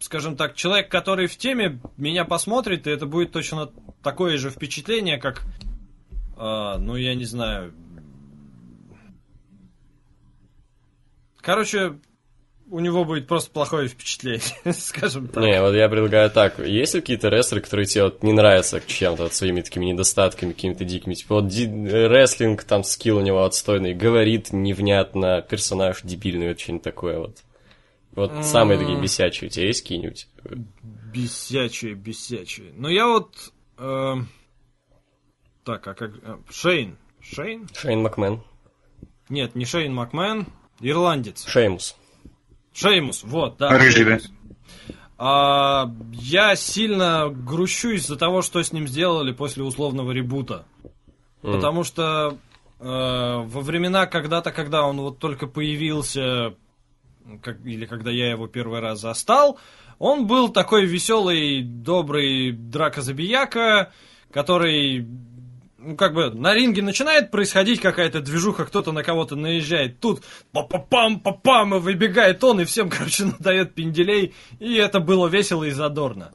скажем так, человек, который в теме, меня посмотрит, и это будет точно такое же впечатление, как, э, ну, я не знаю... Короче, у него будет просто плохое впечатление, скажем так. Не, вот я предлагаю так. Есть ли какие-то рестлеры, которые тебе вот не нравятся чем-то, вот своими такими недостатками, какими-то дикими? Типа вот рестлинг, там скилл у него отстойный, говорит невнятно, персонаж дебильный, вот что-нибудь такое вот. Вот самые такие бесячие у тебя есть какие-нибудь? Бесячие, бесячие. Ну я вот... э, Так, а как... э, Шейн. Шейн? Шейн Макмен. Нет, не Шейн Макмен. Ирландец. Шеймус. Шеймус, вот, да. Рыжий, да? А, я сильно грущу из-за того, что с ним сделали после условного ребута. М. Потому что э, во времена когда-то, когда он вот только появился, как, или когда я его первый раз застал, он был такой веселый, добрый дракозабияка, который, ну, как бы, на ринге начинает происходить какая-то движуха, кто-то на кого-то наезжает, тут па-па-пам, па-пам, и выбегает он, и всем, короче, надает пинделей, и это было весело и задорно.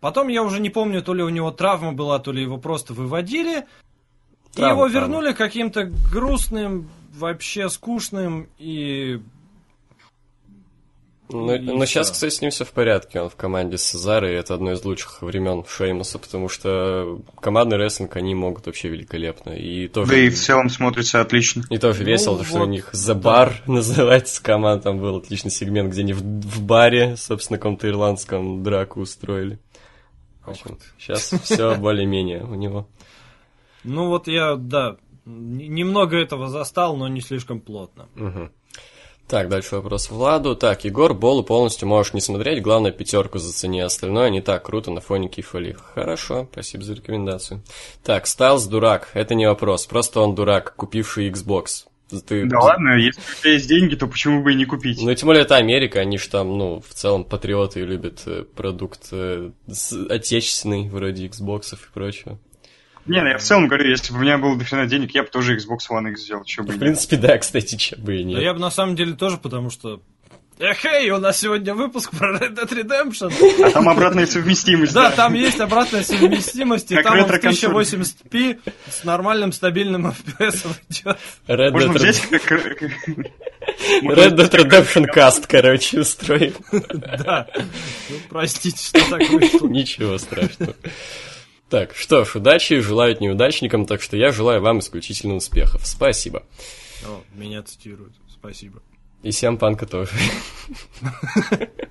Потом я уже не помню, то ли у него травма была, то ли его просто выводили, и Травма, его травма. вернули каким-то грустным, вообще скучным и... Ну, И но сейчас, кстати, с ним все в порядке. Он в команде с и это одно из лучших времен Шеймуса, потому что командный рестлинг они могут вообще великолепно. И тоже, Да и в целом смотрится отлично. и тоже Ну, весело, то, что у них The Bar называется команда. Там был отличный сегмент, где они в, в баре, собственно, каком-то ирландском драку устроили. В общем, сейчас все более-менее у него. Ну вот я, да, немного этого застал, но не слишком плотно. Мгм. Так, дальше вопрос Владу. Так, Егор, Болу полностью можешь не смотреть, главное пятерку зацени, остальное не так круто на фоне Кифали. Хорошо, спасибо за рекомендацию. Так, Стайлз дурак, это не вопрос, просто он дурак, купивший Xbox. Ты... Да ладно, если у тебя есть деньги, то почему бы и не купить? Ну, тем более, это Америка, они же там, ну, в целом патриоты любят э, продукт э, отечественный, вроде Xbox и прочего. Не, ну я в целом говорю, если бы у меня было дофига денег, я бы тоже Xbox One X взял, что бы В принципе, да, кстати, че бы и Да нет. я бы на самом деле тоже, потому что... Эхей, у нас сегодня выпуск про Red Dead Redemption. А там обратная совместимость. Да, там есть обратная совместимость, и Как там он в ретро-консоль. 1080p с нормальным стабильным FPS идет. Red Можно Dead взять Red- как... Red Dead Redemption Cast, короче, устроим. Да. Ну, простите, что так вышло. Ничего страшного. Так, что ж, удачи желают неудачникам, так что я желаю вам исключительно успехов. Спасибо. О, меня цитируют. Спасибо. И всем панка тоже.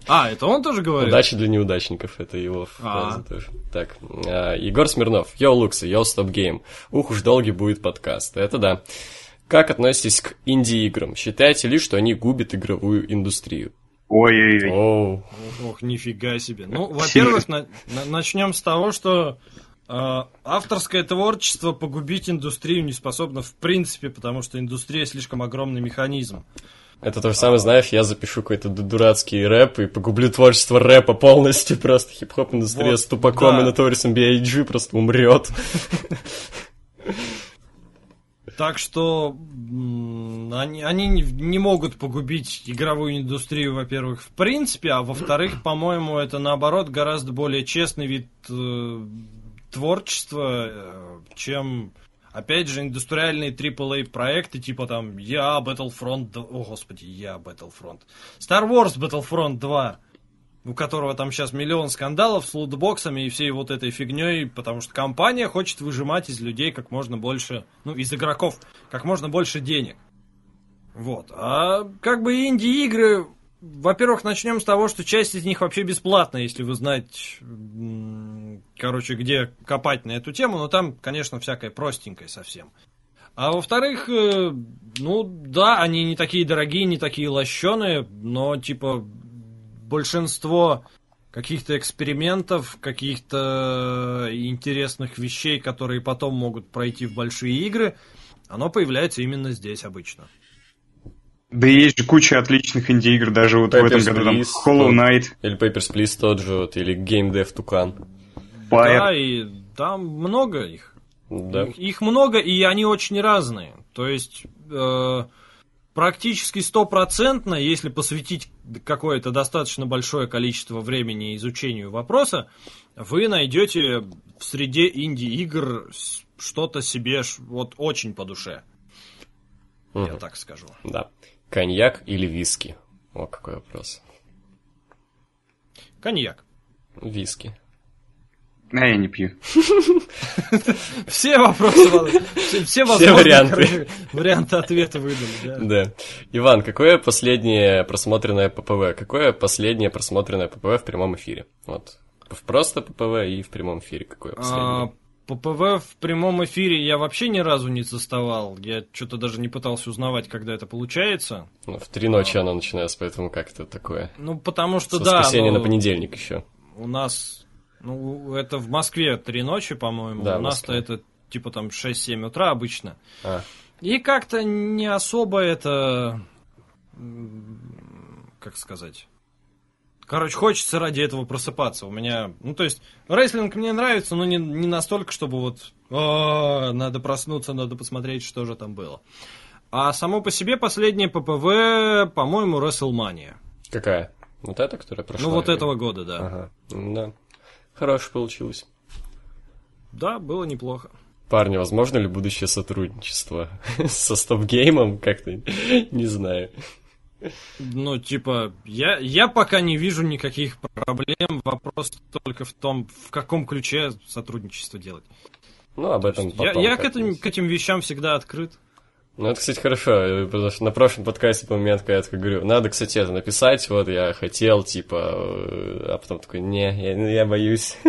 А, это он тоже говорит? Удачи для неудачников, это его фраза А. тоже. Так, а, Егор Смирнов. Йоу, Луксы, йоу, StopGame. Ух уж долгий будет подкаст. Это да. Как относитесь к инди-играм? Считаете ли, что они губят игровую индустрию? Ой-ой-ой. Ох, нифига себе. Ну, во-первых, на- на- начнем с того, что авторское творчество погубить индустрию не способно в принципе, потому что индустрия слишком огромный механизм. Это то же самое, знаешь, я запишу какой-то ду- дурацкий рэп и погублю творчество рэпа полностью, просто хип-хоп индустрия Вот, с тупаком да. и Notorious B.I.G. просто умрет. Так что они, они не- не могут погубить игровую индустрию, во-первых, в принципе, а во-вторых, по-моему, это наоборот гораздо более честный вид творчества, э, чем, опять же, индустриальные AAA проекты, типа там Я Battlefront 2, о господи, Я Battlefront, Star Wars Battlefront 2, у которого там сейчас миллион скандалов с лутбоксами и всей вот этой фигней, потому что компания хочет выжимать из людей как можно больше, ну, из игроков, как можно больше денег. Вот. А как бы инди-игры, во-первых, начнем с того, что часть из них вообще бесплатна, если вы знаете, м, короче, где копать на эту тему, но там, конечно, всякое простенькое совсем. А во-вторых, э, ну да, они не такие дорогие, не такие лощеные, но типа большинство каких-то экспериментов, каких-то интересных вещей, которые потом могут пройти в большие игры, оно появляется именно здесь обычно. Да и есть же куча отличных инди-игр, даже вот в этом году там Please, Hollow Knight, Или Papers, Please тот же, вот, или Game Dev Tucan. Pyre. Да, и там много их. Да. Их, их много, и они очень разные. То есть э, практически стопроцентно, если посвятить какое-то достаточно большое количество времени изучению вопроса, вы найдете в среде инди-игр что-то себе вот очень по душе. Я так скажу. Да. Коньяк или виски? О, какой вопрос. Коньяк. Виски. А я не пью. Все вопросы, все, варианты. варианты ответа выдали. Да. Да. Иван, какое последнее просмотренное ППВ? Какое последнее просмотренное ППВ в прямом эфире? Вот. В просто ППВ и в прямом эфире какое А, последнее? ППВ в прямом эфире я вообще ни разу не заставал. Я что-то даже не пытался узнавать, когда это получается. Ну, в три ночи оно начинается, поэтому как это такое? Ну, потому что С да, воскресенья ну, на понедельник еще. у нас, ну, это в Москве три ночи, по-моему. Да, у нас-то это типа там 6-7 утра обычно. А, И как-то не особо это, как сказать... Короче, хочется ради этого просыпаться. У меня, ну то есть, рестлинг мне нравится, но не, не настолько, чтобы вот, «А, надо проснуться, надо посмотреть, что же там было. А само по себе последнее ППВ, по-моему, WrestleMania. какая? Вот эта, которая прошла? ну вот или- этого года, да. Ага. Да. Хорошо получилось. Да, было неплохо. Парни, возможно ли будущее сотрудничество со стоп-геймом? Как-то не знаю. Ну, типа, я, я пока не вижу никаких проблем. Вопрос только в том, в каком ключе сотрудничество делать. Ну, об этом Я, потом. я к, этим, к этим вещам всегда открыт. Ну, это, кстати, хорошо, потому что на прошлом подкасте, по момент, когда я такой говорю, надо, кстати, это написать, вот, я хотел, типа, э, а потом такой, не, я, я боюсь.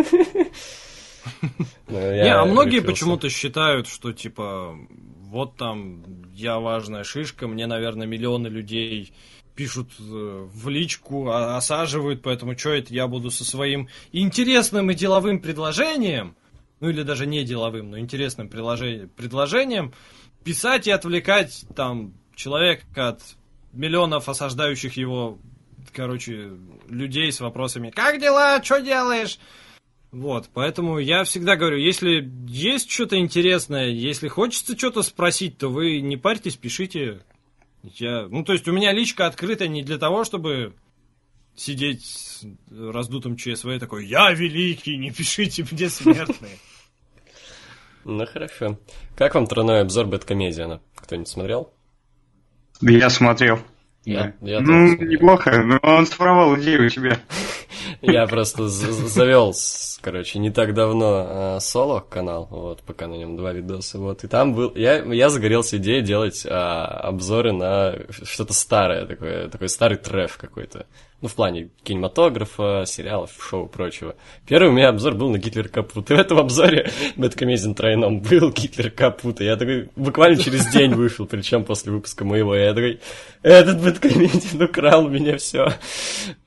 Ну, я не, а многие почему-то считают, что, типа, вот там, я важная шишка, мне, наверное, миллионы людей пишут э, в личку, а- осаживают, поэтому что это я буду со своим интересным и деловым предложением, ну или даже не деловым, но интересным предложением, писать и отвлекать там человека от миллионов осаждающих его, короче, людей с вопросами «Как дела? Что делаешь?» Вот, поэтому я всегда говорю, если есть что-то интересное, если хочется что-то спросить, то вы не парьтесь, пишите. Я, ну, то есть у меня личка открыта не для того, чтобы сидеть с раздутым ЧСВ такой, я великий, не пишите мне смертные. Ну, хорошо. Как вам тройной обзор Бэткомедиана? Кто-нибудь смотрел? Я смотрел. Я- ну, смотрел. неплохо, но он своровал идею у тебя. Я просто завел, короче, не так давно э, соло канал, вот, пока на нем два видоса, вот, и там был, я, я загорелся идеей делать а, обзоры на что-то старое, такое, такой старый трэш какой-то, ну, в плане кинематографа, сериалов, шоу и прочего. Первый у меня обзор был на Гитлер Капут, и в этом обзоре Бэткомедиан тройном был Гитлер Капут, и я такой, буквально через день вышел, причем после выпуска моего, и я такой, этот Бэткомедиан украл у меня все.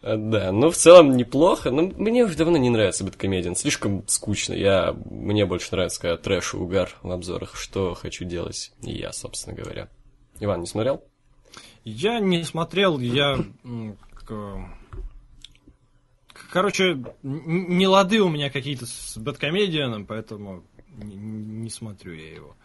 Да, ну, в целом неплохо, но мне уже давно не нравится Бэткомедиан, слишком скучно, я, мне больше нравится, когда трэш и угар в обзорах, что хочу делать и я, собственно говоря. Иван, не смотрел? Я не смотрел, я... Короче, не лады у меня какие-то с Бэткомедианом, поэтому не, не смотрю я его.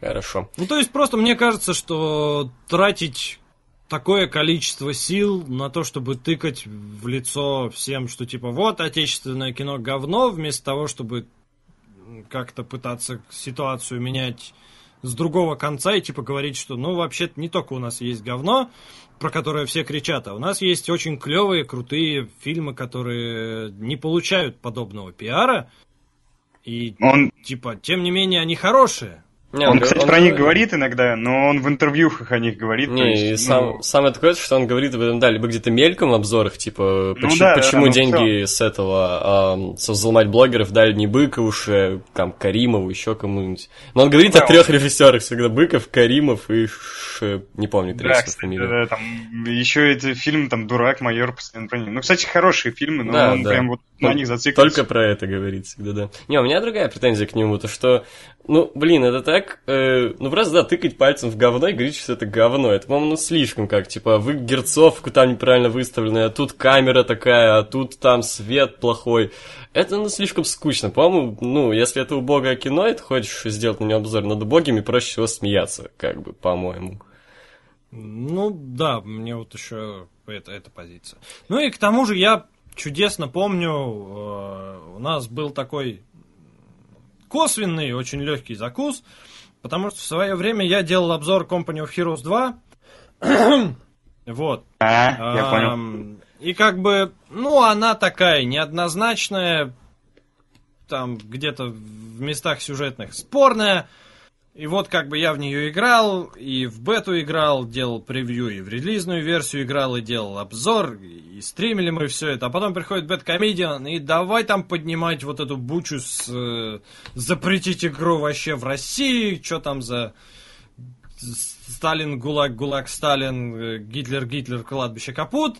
Хорошо. Ну, то есть, просто мне кажется, что тратить такое количество сил на то, чтобы тыкать в лицо всем, что типа вот отечественное кино говно, вместо того, чтобы как-то пытаться ситуацию менять с другого конца и типа говорить, что ну вообще-то не только у нас есть говно, про которое все кричат, а у нас есть очень клевые, крутые фильмы, которые не получают подобного пиара, и Он, типа, тем не менее, они хорошие. Не, он, г- кстати, про них говорит иногда, но он в интервьюхах о них говорит. Не, есть, и ну, сам, самое такое, что он говорит об этом, да, либо где-то мельком в обзорах, типа, Ну поч- да, да, почему ну деньги с этого, со взломать блогеров дали не Быкову, ше, там, Каримову, еще кому-нибудь. Но он говорит Да, о трех режиссерах всегда, Быков, Каримов и Ше, не помню Да, третью кстати, фамилию. да, там еще эти фильмы, там «Дурак», «Майор», постоянно про них. Ну, кстати, хорошие фильмы, но Да, он да. прям вот на Он них зациклился. Только про это говорит всегда, да. Не, у меня другая претензия к нему, то что, ну, блин, это так, э, ну, просто, да, тыкать пальцем в говно и говорить, что это говно. Это, по-моему, ну, слишком как, типа, вы герцовку там неправильно выставлены, а тут камера такая, а тут там свет плохой. Это, ну, слишком скучно. По-моему, ну, если это убогое кино, и ты хочешь сделать на него обзор над убогими, проще всего смеяться, как бы, по-моему. Ну, да, мне вот еще это, эта позиция. Ну и к тому же я чудесно помню, э, у нас был такой косвенный, очень легкий закус, потому что в свое время я делал обзор Company of Heroes 2. вот. А, я понял. И как бы, ну, она такая неоднозначная, там где-то в местах сюжетных спорная. И вот как бы я в нее играл, и в бету играл, делал превью, и в релизную версию играл, и делал обзор, и стримили мы все это. А потом приходит Бэткомедиан, и давай там поднимать вот эту бучу с э, запретить игру вообще в России, что там за Сталин, ГУЛАГ, ГУЛАГ, Сталин, э, Гитлер, Гитлер, кладбище капут.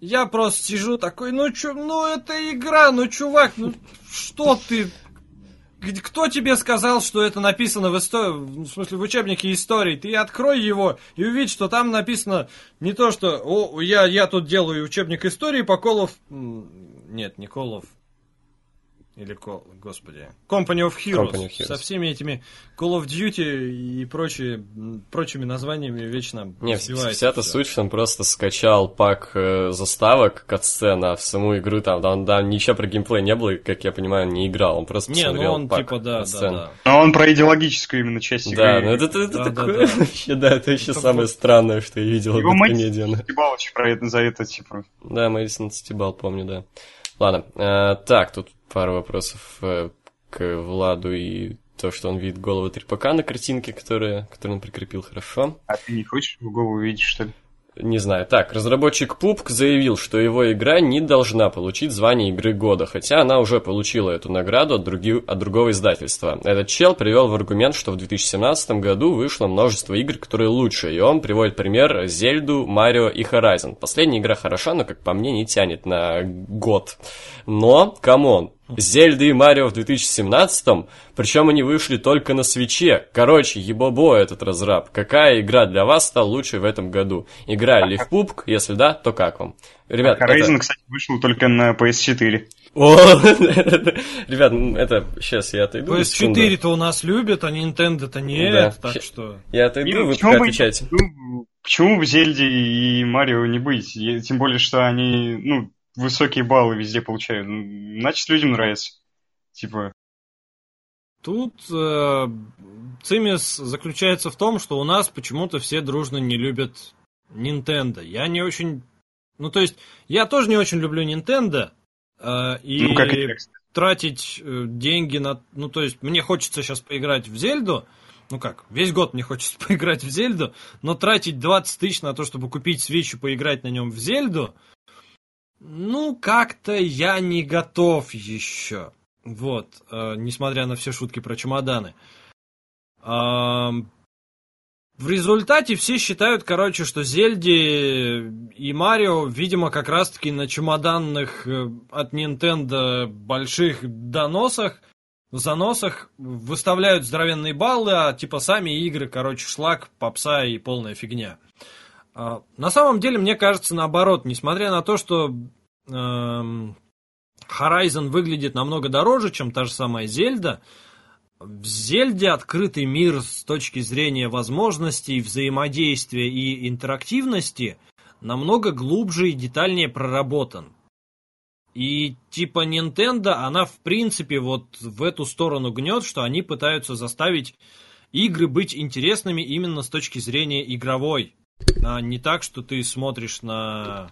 Я просто сижу такой, ну чё, ну это игра, ну чувак, ну что ты, кто тебе сказал, что это написано в истории, в смысле в учебнике истории? Ты открой его и увидь, что там написано не то, что о, я, я тут делаю учебник истории по м, Нет, не of... Или Call... Господи. Company of Heroes. Company of Heroes. Со всеми этими Call of Duty и прочие, прочими названиями вечно Не, вся эта суть, что он просто скачал пак э, заставок катсцен, а в саму игру там, там, там ничего про геймплей не было, и, как я понимаю, не играл, он просто Не, ну посмотрел он пак типа, да, да, катсцен. да. Но он про идеологическую именно часть игры. Да, ну это, это, это Да, да, такое да. вообще, да, это еще Это самое странное, что я видел Его мать комедиана. Ебалыч про это, за это, типа. Да, Мэдисон Стебал, помню, да. Ладно, э, так, тут пару вопросов э, к Владу и то, что он видит голову трепака на картинке, которая, которую он прикрепил хорошо. А ты не хочешь в голову видеть, что ли? Не знаю. Так, разработчик PUBG заявил, что его игра не должна получить звание игры года, хотя она уже получила эту награду от, други- от другого издательства. Этот чел привел в аргумент, что в 2017 году вышло множество игр, которые лучше, и он приводит пример Зельду, Марио и Horizon. Последняя игра хороша, но, как по мне, не тянет на год. Но, come on, Зельда и Марио в 2017-м, причем они вышли только на Switch е. Короче, ебобо этот разраб. Какая игра для вас стала лучшей в этом году? Играли ли в PUBG? Если да, то как вам? Ребят, Horizon, это... кстати, вышел только на PS4. О, Ребят, это... Сейчас я отойду. на секунду. PS4-то у нас любят, а Nintendo-то нет, Да. так что... Я отойду, вы почему пока отвечайте. Почему бы Зельде и Марио не быть? Тем более, что они, ну, высокие баллы везде получают. Ну, Значит, людям нравится. Типа, Тут э, цимис заключается в том, что у нас почему-то все дружно не любят Nintendo. Я не очень... Ну, то есть, я тоже не очень люблю Nintendo. э, и ну, как и я, тратить э, деньги на... Ну, то есть, мне хочется сейчас поиграть в Зельду. Ну как, весь год мне хочется поиграть в Зельду, но тратить 20 тысяч на то, чтобы купить свечу и поиграть на нем в Зельду, ну, как-то я не готов еще. Вот, э, несмотря на все шутки про чемоданы. Ам, в результате все считают, короче, что Зельди и Марио, видимо, как раз-таки на чемоданных э, от Nintendo больших доносах, заносах выставляют здоровенные баллы, а типа сами игры, короче, шлак, попса и полная фигня. А, на самом деле, мне кажется, наоборот, несмотря на то, что эм, Horizon выглядит намного дороже, чем та же самая Зельда, в Зельде открытый мир с точки зрения возможностей, взаимодействия и интерактивности намного глубже и детальнее проработан. И типа Nintendo, она в принципе вот в эту сторону гнет, что они пытаются заставить игры быть интересными именно с точки зрения игровой. А не так, что ты смотришь на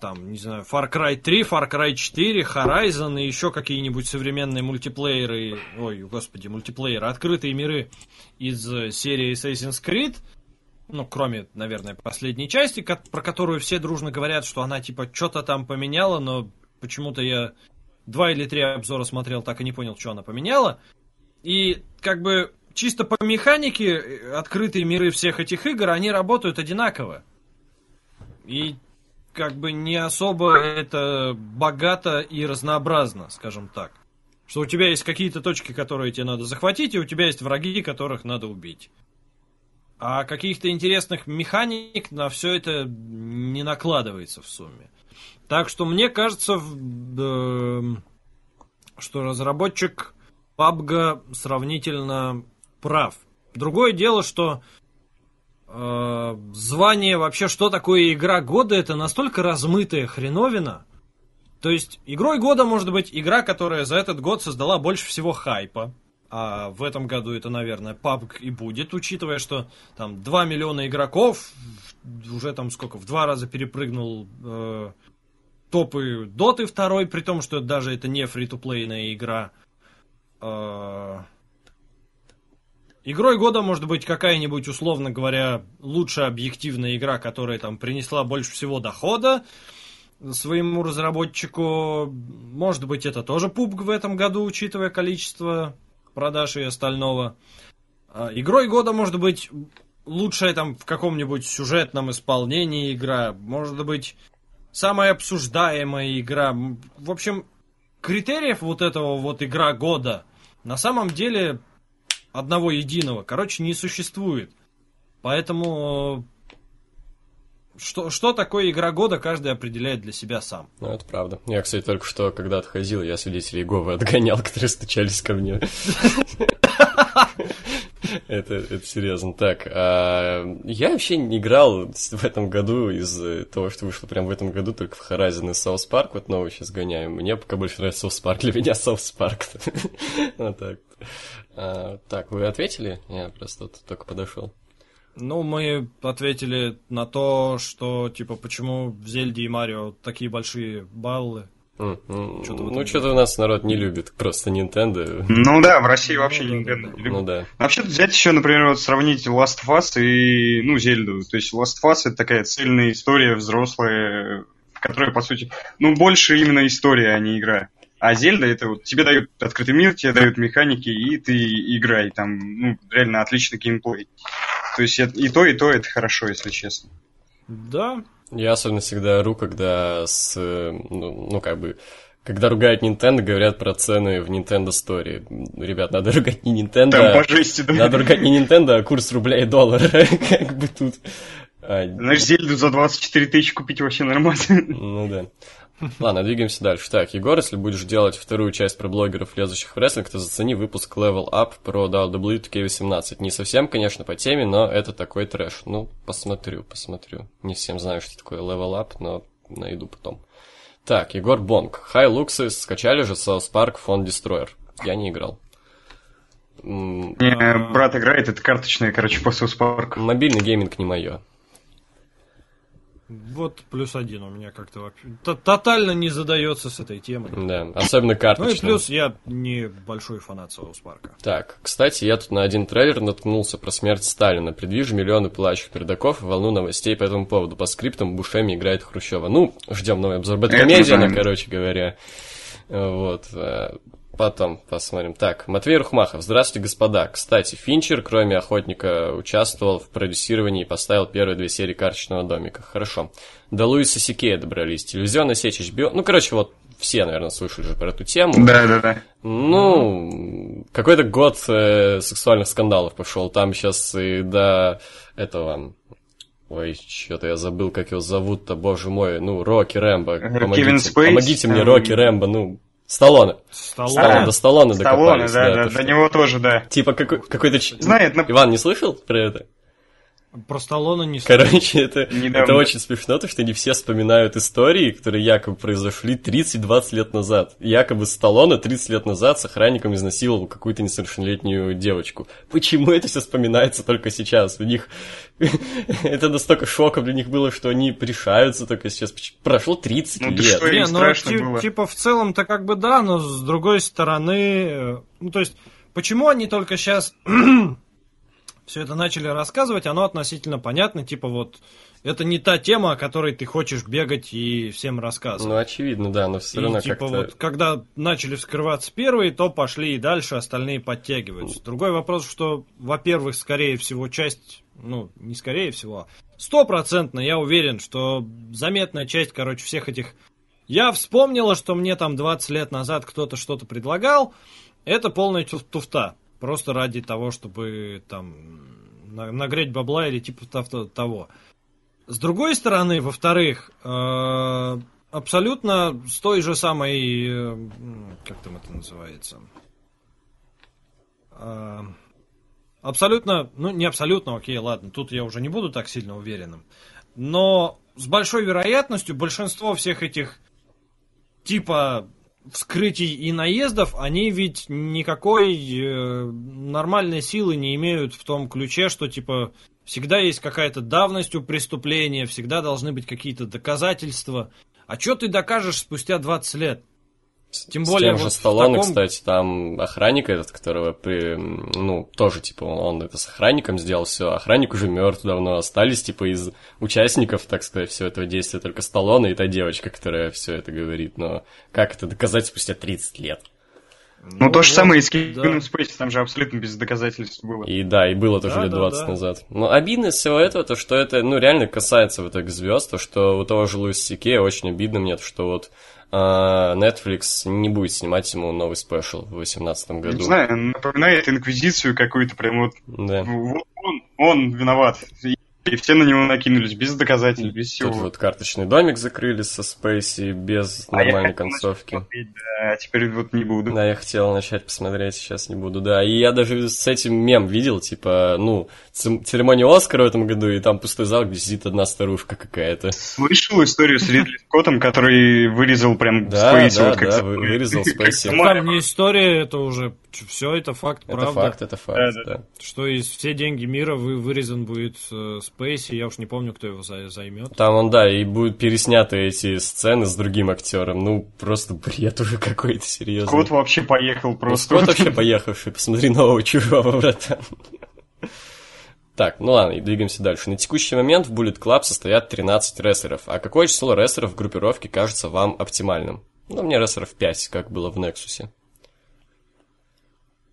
там, не знаю, Far Cry 3, Far Cry 4, Horizon и еще какие-нибудь современные мультиплееры, ой, господи, мультиплееры, открытые миры из э, серии Assassin's Creed, ну, кроме, наверное, последней части, про которую все дружно говорят, что она, типа, что-то там поменяла, но почему-то я два или три обзора смотрел, так и не понял, что она поменяла. И, как бы, чисто по механике, э, открытые миры всех этих игр, они работают одинаково. И, как бы, не особо это богато и разнообразно, скажем так. Что у тебя есть какие-то точки, которые тебе надо захватить, и у тебя есть враги, которых надо убить. А каких-то интересных механик на все это не накладывается в сумме. Так что мне кажется, эм, что разработчик PUBG сравнительно прав. Другое дело, что э, звание вообще, что такое игра года, это настолько размытая хреновина. То есть, игрой года может быть игра, которая за этот год создала больше всего хайпа. А в этом году это, наверное, PUBG и будет, учитывая, что там 2 миллиона игроков, уже там сколько, в два раза перепрыгнул э, топы Доты второй, при том, что даже это не фри-то-плейная игра. Э, Игрой года может быть какая-нибудь, условно говоря, лучшая объективная игра, которая там принесла больше всего дохода своему разработчику. Может быть, это тоже PUBG в этом году, учитывая количество продаж и остального. А, Игрой года может быть лучшая там в каком-нибудь сюжетном исполнении игра. Может быть, самая обсуждаемая игра. В общем, критериев вот этого вот игра года на самом деле одного единого, короче, не существует. Поэтому э, что, что такое игра года, каждый определяет для себя сам. Ну, это правда. Я, кстати, только что, когда отходил, я свидетелей Иеговы отгонял, которые стучались ко мне. Это, это серьезно. Так, а, я вообще не играл в этом году из того, что вышло прям в этом году, только в Horizon и South Park, вот новый сейчас гоняем. Мне пока больше нравится South Park, для меня South Park. Вот так. А, Так, вы ответили? Я просто тут только подошел. Ну, мы ответили на то, что, типа, почему в Зельде и Марио такие большие баллы. М, м, Чё-то в Ну, что-то у нас народ не любит, просто Nintendo. Ну да, в России вообще Ну, не Nintendo не Ну любят. да. Вообще взять еще, например, вот сравнить Last of Us и, ну, Зельду. То есть Last of Us это такая цельная история взрослая, в которой, по сути, ну, больше именно история, а не игра. А Зельда это вот тебе дают открытый мир, тебе дают механики, и ты играй. Там, ну, реально отличный геймплей. То есть это- и то, и то это хорошо, если честно. Да, Я особенно всегда ору, когда с, ну, ну, как бы, когда ругают Nintendo, говорят про цены в Nintendo Store. Ребят, надо ругать не Nintendo, Там а- по жести, да. надо ругать не Nintendo, а курс рубля и доллара, как бы тут. А, Знаешь, Зельду за 24 тысячи купить вообще нормально. Ну да. Ладно, двигаемся дальше. Так, Егор, если будешь делать вторую часть про блогеров, лезущих в рестлинг, то зацени выпуск Level Up про WWE 2K18. Не совсем, конечно, по теме, но это такой трэш. Ну, посмотрю, посмотрю. Не всем знаю, что такое Level Up, но найду потом. Так, Егор Бонг. Хай Луксы скачали же South Park Phone Destroyer. Я не играл. М, Мне брат играет, это карточная, короче, по South Park. Мобильный гейминг не мое. Вот плюс один у меня как-то вообще тотально не задается с этой темой. Да, особенно Ну и плюс я не большой фанат South Park а. Так, кстати, я тут на один трейлер наткнулся про смерть Сталина. Предвижу миллионы плачущих пердаков и волну новостей по этому поводу. По скриптам Бушеми играет Хрущева. Ну, ждем новый обзор BadComedian а, да. короче говоря. Вот. Э, Потом посмотрим. Так, Матвей Рухмахов. Здравствуйте, господа. Кстати, Финчер, кроме Охотника, участвовал в продюсировании и поставил первые две серии карточного домика. Хорошо. До Луиса Сикея добрались. Телевизионная сеть HBO. Ну, короче, вот все, наверное, слышали же про эту тему. Да, да, да. Ну, какой-то год э, сексуальных скандалов пошел. Там сейчас и до этого... Ой, что-то я забыл, как его зовут-то, боже мой. Ну, Рокки Рэмбо. Помогите, Кевин Спейси, помогите мне, Рокки Рэмбо, ну, Сталлоне. Сталлоне, А, до Сталлоне Сталлоне, да, да, до него тоже, да. Типа какой- какой-то... Знает, на- Иван, не слышал про это? Про Сталлоне не. Короче, это, Недавно. это очень смешно, то, что они все вспоминают истории, которые якобы произошли 30-20 лет назад. Якобы Сталлоне 30 лет назад с охранником изнасиловал какую-то несовершеннолетнюю девочку. Почему это все вспоминается только сейчас? У них это настолько шоком для них было, что они решаются только сейчас. Прошло 30 Ну, лет. что, Не, ну, ти- было. типа, в целом-то как бы да, но с другой стороны, э, ну, то есть, почему они только сейчас все это начали рассказывать, оно относительно понятно, типа, вот, это не та тема, о которой ты хочешь бегать и всем рассказывать. Ну, очевидно, да, но все И, равно типа как-то... вот, когда начали вскрываться первые, то пошли и дальше, остальные подтягиваются. Другой вопрос, что, во-первых, скорее всего, часть, ну, не скорее всего, а стопроцентно я уверен, что заметная часть, короче, всех этих... Я вспомнила, что мне там 20 лет назад кто-то что-то предлагал. Это полная ту- туфта. Просто ради того, чтобы там на- нагреть бабла или типа того-. С другой стороны, во-вторых, э, абсолютно с той же самой, э, как там это называется, Э, абсолютно, ну не абсолютно, окей, ладно, тут я уже не буду так сильно уверенным, но с большой вероятностью большинство всех этих типа вскрытий и наездов, они ведь никакой э, нормальной силы не имеют в том ключе, что типа всегда есть какая-то давность у преступления, всегда должны быть какие-то доказательства. А что ты докажешь спустя 20 лет? Тем С более тем же вот Сталлоне, таком- кстати, там охранник этот, которого, при, ну, тоже, типа, он это с охранником сделал все, охранник уже мертв давно, остались, типа, из участников, так сказать, всего этого действия только Сталлоне и та девочка, которая все это говорит, но как это доказать спустя 30 лет? Ну, то же вот, самое и с да. Кевином Спейси, там же абсолютно без доказательств было. И да, и было тоже Да, лет да, 20 да. назад. Но обидно из всего этого, то, что это, ну, реально касается в итоге звезд, то, что у того же Луис Сике очень обидно мне, то, что вот Netflix не будет снимать ему новый спешл в 2018 году. Не знаю, напоминает инквизицию какую-то, прям вот, Да. вот он, он виноват. И, и все на него накинулись, без доказательств, без всего. Тут вот карточный домик закрыли со Спейси без А я нормальной концовки. смотреть, да, а теперь вот не буду. Да, я хотел начать посмотреть, сейчас не буду, да. И я даже с этим мем видел, типа, ну, церемонию Оскара в этом году, и там пустой зал, где сидит одна старушка какая-то. Слышал историю с Ридли Скоттом, который вырезал прям Да, Спейси, да, вот как да, за- вы- вырезал Спейси. Там не история, это уже все это факт, Это правда. факт, это факт, Да, да. да. Что из все деньги мира вы, вырезан будет э, Спейси, я уж не помню, кто его за- займет. Там он, да, и будут пересняты эти сцены с другим актером. Ну, просто бред уже какой-то, серьезно. Скотт вообще поехал Ну, просто. Скотт вообще поехавший, посмотри нового чужого, братан. Так, ну ладно, и двигаемся дальше. На текущий момент в Bullet Club состоят 13 рестлеров. А какое число рестлеров в группировке кажется вам оптимальным? Ну, мне рестлеров 5, как было в Nexus.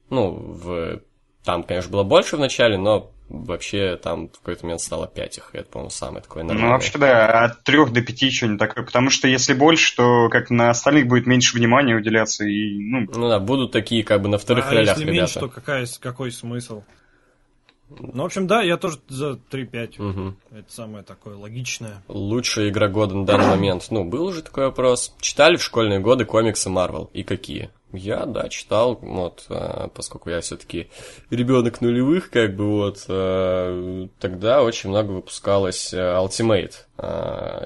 Ну, в... там, конечно, было больше в начале, но вообще там в какой-то момент стало 5 их. Это, по-моему, самое такое Ну, нормальное. вообще, да, от трех до пяти что-нибудь такое. Потому что если больше, то как на остальных будет меньше внимания уделяться. И, ну, Ну да, будут такие как бы на вторых а ролях если ребята. меньше, то какая, какой смысл? Ну, в общем, да, я тоже за 3-5. Мгм. Это самое такое логичное. Лучшая игра года на данный момент. Ну, был уже такой вопрос. Читали в школьные годы комиксы Marvel? И какие? Я, да, читал, вот, э, поскольку я все-таки ребенок нулевых, как бы вот, э, тогда очень много выпускалось э, Ultimate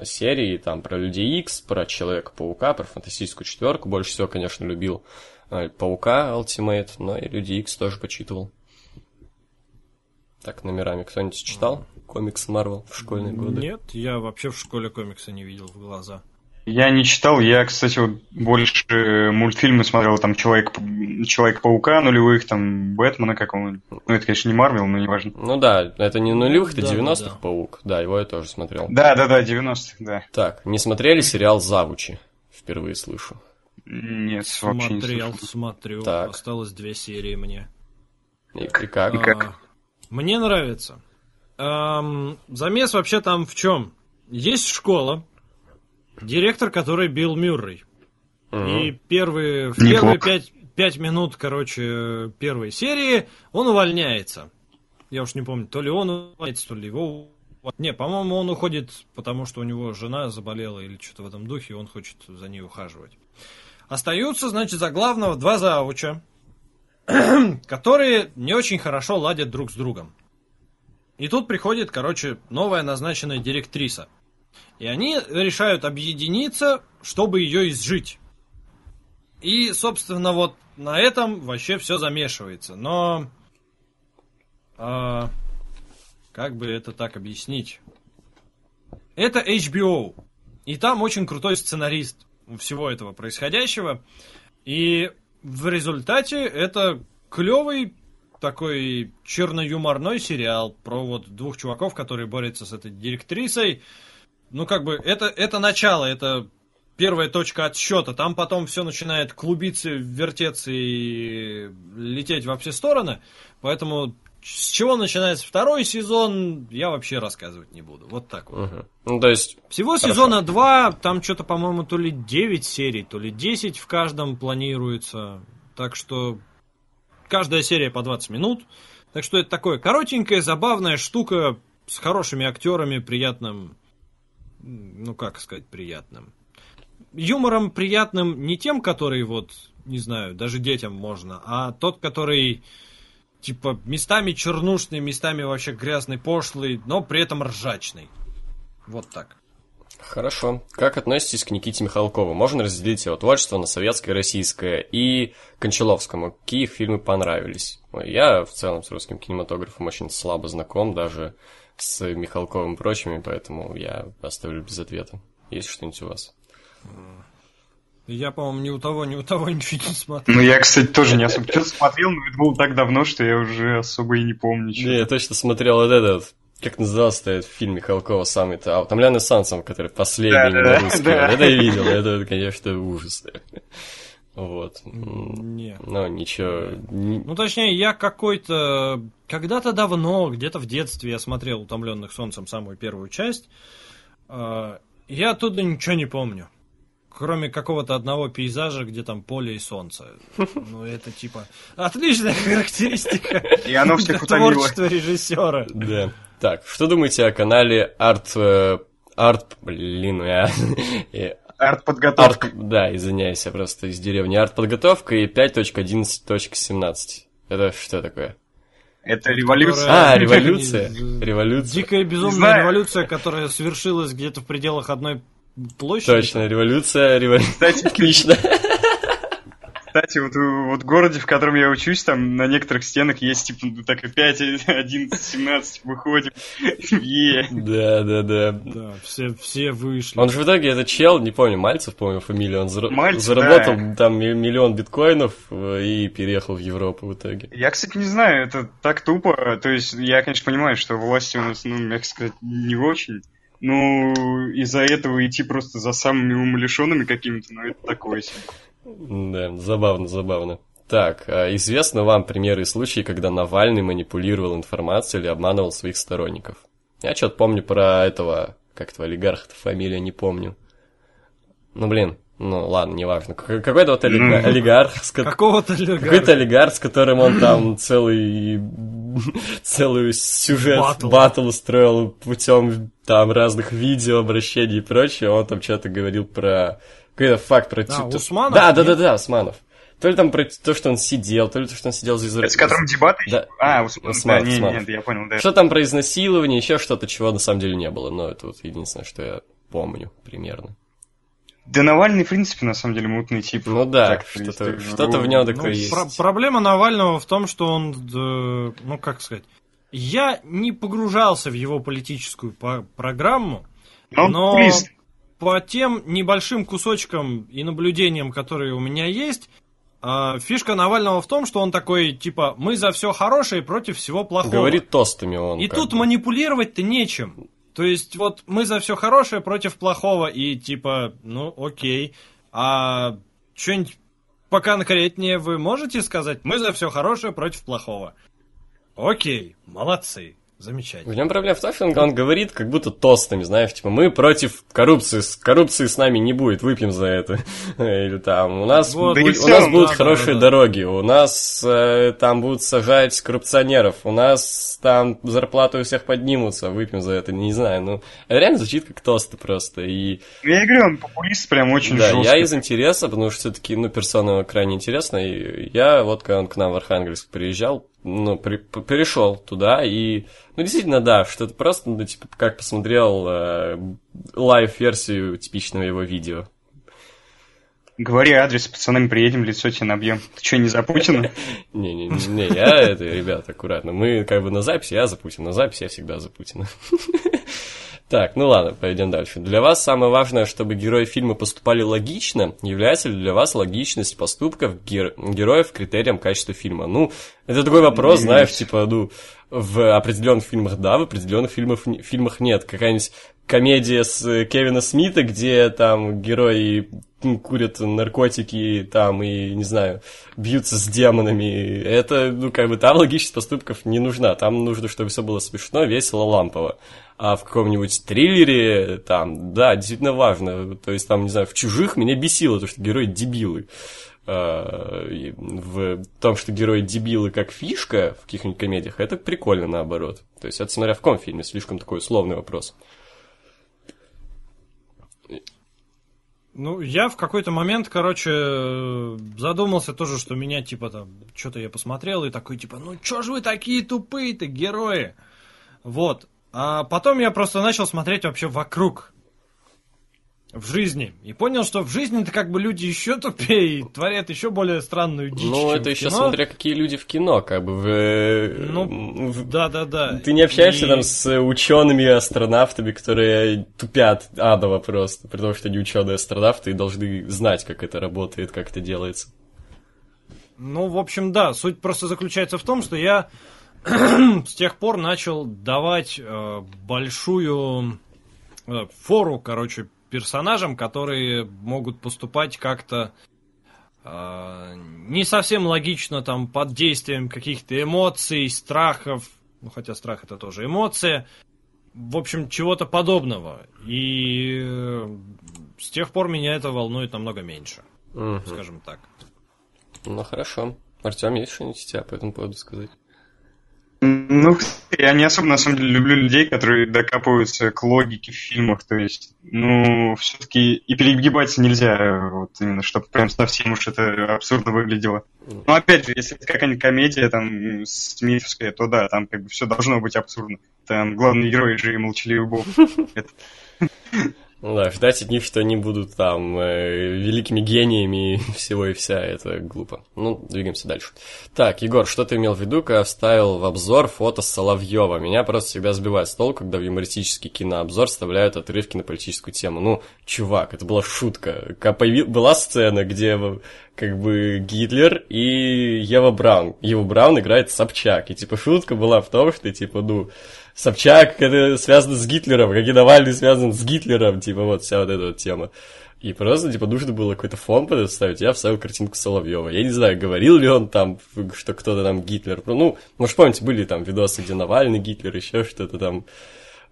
серии, там, про Людей Икс, про Человека-паука, про Фантастическую четверку. Больше всего, конечно, любил Паука Ultimate, но и Люди Икс тоже почитывал. Так, номерами кто-нибудь читал комиксы Marvel в школьные годы? Нет, я вообще в школе комикса не видел в глаза. Я не читал. Я, кстати, вот больше мультфильмы смотрел. Там Человек, Человек-паука нулевых, там Бэтмена какого-нибудь. Ну, это, конечно, не Марвел, но неважно. Ну да, это не нулевых, это Да, да, 90-х да. паук. Да, его я тоже смотрел. Да-да-да, 90-х, да. Так, не смотрели сериал Завучи? Впервые слышу. Нет, вообще не Смотрел, смотрю. Так. Осталось две серии мне. И, и как? И как? А, Мне нравится. Ам, замес вообще там в чем? Есть школа, директор которой Билл Мюррей. Мгм. И первые, в первые пять, пять минут, короче, первой серии он увольняется. Я уж не помню, то ли он увольняется, то ли его... Не, по-моему, он уходит, потому что у него жена заболела или что-то в этом духе, и он хочет за ней ухаживать. Остаются, значит, за главного два зауча, которые не очень хорошо ладят друг с другом. И тут приходит, короче, новая назначенная директриса. И они решают объединиться, чтобы ее изжить. И, собственно, вот на этом вообще все замешивается. Но... а, как бы это так объяснить? Это HBO. И там очень крутой сценарист всего этого происходящего. И в результате это клевый такой черно-юморной сериал про вот двух чуваков, которые борются с этой директрисой. Ну, как бы, это, это начало, это первая точка отсчета. Там потом все начинает клубиться, вертеться и лететь во все стороны. Поэтому с чего начинается второй сезон, я вообще рассказывать не буду. Вот так вот. Мгм. Ну, то есть, Всего Хорошо. сезона 2, там что-то, по-моему, то ли 9 серий, то ли 10 в каждом планируется. Так что каждая серия по 20 минут. Так что это такое коротенькая, забавная штука с хорошими актерами, приятным... Ну, как сказать, приятным. Юмором приятным не тем, который вот, не знаю, даже детям можно, а тот, который типа местами чернушный, местами вообще грязный, пошлый, но при этом ржачный. Вот так. Хорошо. Как относитесь к Никите Михалкову? Можно разделить его творчество на советское российское и Кончаловскому. Какие фильмы понравились? Я в целом с русским кинематографом очень слабо знаком, даже с Михалковым и прочими, поэтому я оставлю без ответа. Есть что-нибудь у вас? Я, по-моему, ни у того, ни у того ничего не смотрел. Ну, я, кстати, тоже не особо что-то смотрел, но это было так давно, что я уже особо и не помню. Не, чё. я точно смотрел вот этот, как назывался этот фильм Михалкова самый-то, а, «Утомленный солнцем», который последний Да, да, русский. да. Это я видел, это, конечно, ужас. Вот. Не. Ну, ничего. не- Ну, точнее, я какой-то... Когда-то давно, где-то в детстве я смотрел «Утомленных солнцем» самую первую часть. А, Я оттуда ничего не помню. Кроме какого-то одного пейзажа, где там поле и солнце. Ну, это типа... Отличная характеристика И оно всех утомило. творчества режиссера. Да. Так, что думаете о канале Арт... э, Арт... Блин, я... Арт-подготовка. Арт... Да, извиняюсь, я просто из деревни. Арт-подготовка и 5.11.17. Это что такое? Это революция. А, революция. Революция. Дикая безумная знаю. революция, которая совершилась где-то в пределах одной площади. Точно, революция, революция. Кстати, Отлично. Кстати, вот, в- вот в городе, в котором я учусь, там на некоторых стенах есть, типа, ну, так и 5, 11, 17, выходим. Е. Да, да, да. Да, все, все вышли. Он же в итоге, этот чел, не помню, Мальцев, по-моему, фамилия, он зара- Мальцев, заработал да. там ми- миллион биткоинов э, и переехал в Европу в итоге. Я, кстати, не знаю, это так тупо. То есть, я, конечно, понимаю, что власти у нас, ну, мягко сказать, не очень. Ну, из-за этого идти просто за самыми умалишенными какими-то, ну, это такое себе. Да, забавно, забавно. Так, а известны вам примеры и случаи, когда Навальный манипулировал информацией или обманывал своих сторонников? Я что-то помню про этого, как этого олигарха, фамилия не помню. Ну, блин, ну ладно, неважно. Какой-то вот олига- олигарх, с ко- Какого-то олигарха. какой-то олигарх, с которым он там целый целую сюжет Батл. батл устроил путем там разных видео, обращений и прочее. Он там что-то говорил про какой-то факт про... А, тю- ту- Усманов, Да, да, да, да, Усманов. То ли там про то, что он сидел, то ли то, что он сидел за Это с которым дебаты? Да. А, Усман, Усманов, да, не, Усманов. нет, я понял, да. Что там про изнасилование, еще что-то, чего на самом деле не было. Но это вот единственное, что я помню примерно. Да Навальный, в принципе, на самом деле, мутный тип. Ну да, что-то, то есть, что-то в ну, нем Ну, такое есть. про- проблема Навального в том, что он, э, ну как сказать, я не погружался в его политическую по- программу, Но но популист. По тем небольшим кусочкам и наблюдениям, которые у меня есть, а, фишка Навального в том, что он такой, типа, мы за все хорошее против всего плохого. Говорит тостами он. И тут бы. манипулировать-то нечем. То есть, вот мы за все хорошее против плохого, и типа, ну окей. А что-нибудь поконкретнее вы можете сказать? Мы за все хорошее против плохого. Окей, молодцы, В замечательно. нем проблема в том, что он, он говорит как будто тостами, знаешь, типа, мы против коррупции, с коррупции с нами не будет, выпьем за это. Или там, у нас, Вот. Да и бу- в у нас будут да, хорошие да, да. дороги, у нас э, там будут сажать коррупционеров, у нас там зарплаты у всех поднимутся, выпьем за это, не знаю, ну, это реально звучит как тосты просто, и Я говорю, он популист прям очень да, жесткий. я из интереса, потому что все-таки, ну, персона крайне интересная. И я вот, когда он к нам в Архангельск приезжал, ну, при, перешел туда, и, ну, действительно, да, что это просто, ну, типа, как посмотрел э, live-версию типичного его видео. Говори адрес, пацанам приедем, лицо тебе набьем. Ты что, не за Путина? Не-не-не, я это, ребят, аккуратно. Мы как бы на записи, я за Путина. На записи я всегда за Путина. Так, ну ладно, пойдем дальше. Для вас самое важное, чтобы герои фильма поступали логично. Является ли для вас логичность поступков гер... героев критерием качества фильма? Ну, это такой вопрос, знаешь, типа, ну, в определенных фильмах да, в определенных фильмах, фильмах нет. Какая-нибудь комедия с Кевина Смита, где там герои курят наркотики там и, не знаю, бьются с демонами. Это, ну, как бы там логичность поступков не нужна. Там нужно, чтобы все было смешно, весело, лампово а в каком-нибудь триллере, там, да, действительно важно. То есть, там, не знаю, в «Чужих» меня бесило, то, что герои дебилы. А, в том, что герои дебилы как фишка в каких-нибудь комедиях, это прикольно наоборот. То есть, это смотря в каком фильме, слишком такой условный вопрос. Ну, я в какой-то момент, короче, задумался тоже, что меня, типа, там, что-то я посмотрел и такой, типа, ну, чё ж вы такие тупые-то, герои? Вот. А потом я просто начал смотреть вообще вокруг в жизни. И понял, что в жизни это как бы люди еще тупее и творят еще более странную дичь. Ну, это еще кино. смотря какие люди в кино, как бы в. Ну, в... да, да, да. Ты не общаешься и... там с учеными астронавтами, которые тупят адово просто, при том, что они ученые астронавты и должны знать, как это работает, как это делается. Ну, в общем, да. Суть просто заключается в том, что я с тех пор начал давать э, большую э, фору, короче, персонажам, которые могут поступать как-то э, не совсем логично там под действием каких-то эмоций, страхов, ну хотя страх это тоже эмоция, в общем, чего-то подобного. И э, с тех пор меня это волнует намного меньше, угу. скажем так. Ну хорошо. Артем, есть что-нибудь тебя по этому поводу сказать? Ну, я не особо, на самом деле, люблю людей, которые докапываются к логике в фильмах. То есть, ну, все-таки и перегибаться нельзя, вот именно, чтобы прям совсем уж это абсурдно выглядело. Но опять же, если это какая-нибудь комедия там смитовская, то да, там как бы все должно быть абсурдно. Там главный герой же и молчаливый бог. Ну да, ждать от них, что они будут там э, великими гениями всего и вся, это глупо. Ну, двигаемся дальше. Так, Егор, что ты имел в виду, когда вставил в обзор фото Соловьева? Меня просто всегда сбивает с толку, когда в юмористический кинообзор вставляют отрывки на политическую тему. Ну, чувак, это была шутка. Появи... Была сцена, где как бы Гитлер и Ева Браун. Ева Браун играет Собчак. И типа шутка была в том, что типа, ну, Собчак это связано с Гитлером, как и Навальный связан с Гитлером, типа вот вся вот эта вот тема. И просто, типа, нужно было какой-то фон подставить, я вставил картинку Соловьева. Я не знаю, говорил ли он там, что кто-то там Гитлер. Ну, может, помните, были там видосы, где Навальный Гитлер, еще что-то там.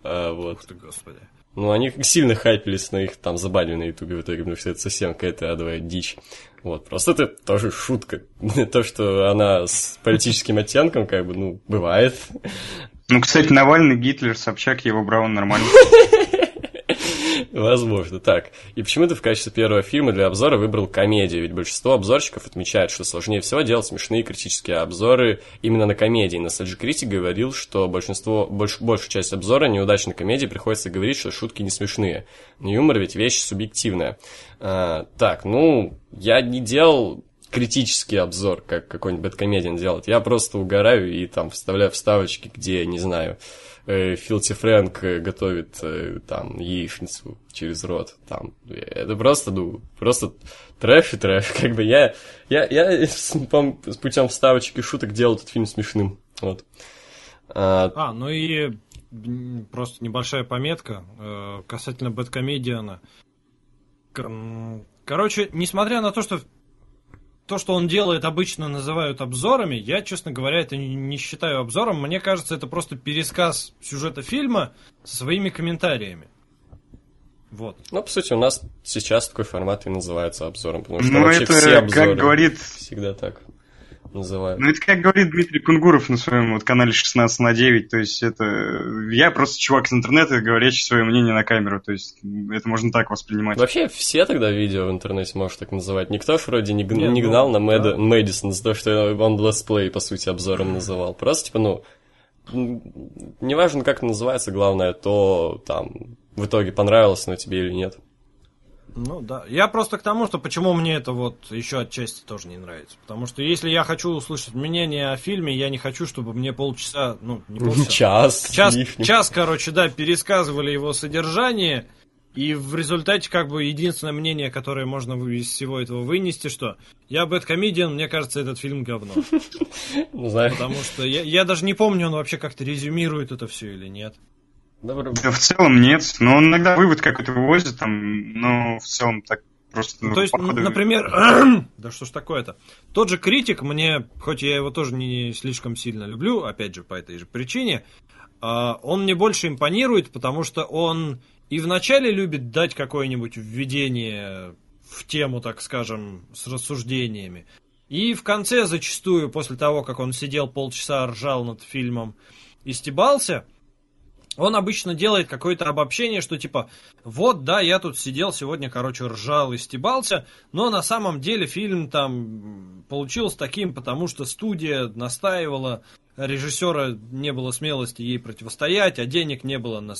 А, вот. Ух ты, господи. Ну, они сильно хайпились на их там забанили на Ютубе в итоге, потому что это совсем какая-то адовая дичь. Вот, просто это тоже шутка. То, что она с политическим оттенком, как бы, ну, бывает. Ну, кстати, Навальный, Гитлер, Собчак, его Браун нормально. Возможно, так. И почему ты в качестве первого фильма для обзора выбрал комедию? Ведь большинство обзорщиков отмечают, что сложнее всего делать смешные критические обзоры именно на комедии. Nostalgia Critic говорил, что большинство, больш, большую часть обзора неудачной комедии приходится говорить, что шутки не смешные. Но юмор ведь вещь субъективная. А, так, ну, я не делал критический обзор, как какой-нибудь бэткомедиан делает. Я просто угораю и там вставляю вставочки, где, не знаю, Филти Фрэнк э, готовит э, там яичницу через рот. Там. Это просто, ну, просто трэш и трэш. Как бы я, я, я с, с путем вставочек и шуток делал этот фильм смешным. Вот. А, а ну и просто небольшая пометка э, касательно Бэткомедиана. Короче, несмотря на то, что то, что он делает, обычно называют обзорами. Я, честно говоря, это не считаю обзором. Мне кажется, это просто пересказ сюжета фильма со своими комментариями. Вот. Ну, по сути, у нас сейчас такой формат и называется обзором, потому что ну, вообще это, все обзоры как говорит, всегда так. Называют. Ну, это как говорит Дмитрий Кунгуров на своем вот канале 16 на 9, то есть это... Я просто чувак из интернета, говорящий свое мнение на камеру, то есть это можно так воспринимать. Вообще все тогда видео в интернете можешь так называть. Никто ж вроде не, г- Не, ну, гнал на Мэд- да. Мэдисон за то, что он let's play, по сути, обзором называл. Просто, типа, ну, неважно, как это называется, главное, то там в итоге понравилось оно тебе или нет. Ну да. Я просто к тому, что почему мне это вот еще отчасти тоже не нравится. Потому что если я хочу услышать мнение о фильме, я не хочу, чтобы мне полчаса, ну, не полчаса. Час. Час, час, короче, да, пересказывали его содержание, и в результате, как бы, единственное мнение, которое можно из всего этого вынести, что я Бэткомедиан, мне кажется, этот фильм говно. Ну, Потому что я даже не помню, он вообще как-то резюмирует это все или нет. Добро- Да в целом нет, но он иногда вывод какой-то вывозит, там, но в целом так просто... Ну, то есть, походу- например, да что ж такое-то? Тот же критик, мне, хоть я его тоже не слишком сильно люблю, опять же, по этой же причине, а, он мне больше импонирует, потому что он и вначале любит дать какое-нибудь введение в тему, так скажем, с рассуждениями. И в конце зачастую, после того, как он сидел полчаса, ржал над фильмом и стебался, он обычно делает какое-то обобщение, что типа, вот, да, я тут сидел сегодня, короче, ржал и стебался, но на самом деле фильм там получился таким, потому что студия настаивала, режиссера не было смелости ей противостоять, а денег не было на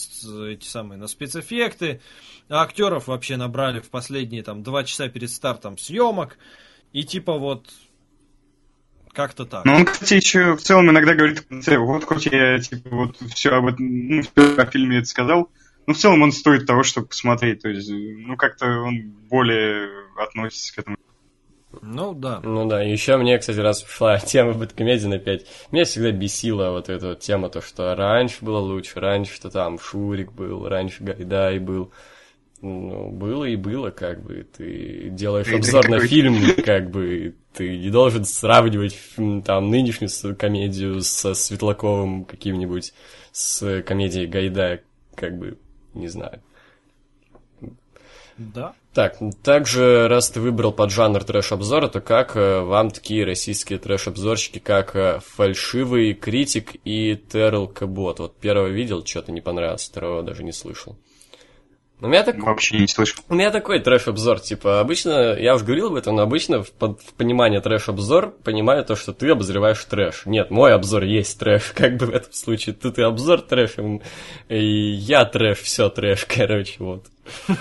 эти самые на спецэффекты, а актеров вообще набрали в последние там два часа перед стартом съемок, и типа вот как-то так. Но он, кстати, еще в целом иногда говорит в конце, вот хоть я, типа, вот все об этом, ну, всё о фильме это сказал, но в целом он стоит того, чтобы посмотреть, то есть, ну, как-то он более относится к этому. Ну да. Ну да, и еще мне, кстати, раз пошла тема Бэткомедиан опять, меня всегда бесила вот эта вот тема, то, что раньше было лучше, раньше что там Шурик был, раньше Гайдай был. Ну, было и было, как бы, ты делаешь И обзор на фильм, как бы, ты не должен сравнивать там нынешнюю комедию со Светлаковым каким-нибудь, с комедией Гайдая, как бы, не знаю. Да. Так, также, раз ты выбрал поджанр трэш-обзора, то как э, вам такие российские трэш-обзорщики, как э, Фальшивый Критик и Терл Кабот? Вот первого видел, что-то не понравилось, второго даже не слышал. У меня, так, Вообще не слышал. у меня такой трэш-обзор, типа, обычно, я уже говорил об этом, но обычно в, под- в понимание трэш-обзор понимаю то, что ты обозреваешь трэш. Нет, мой обзор есть трэш, как бы в этом случае. Тут и обзор трэш, и я трэш, все трэш, короче, вот.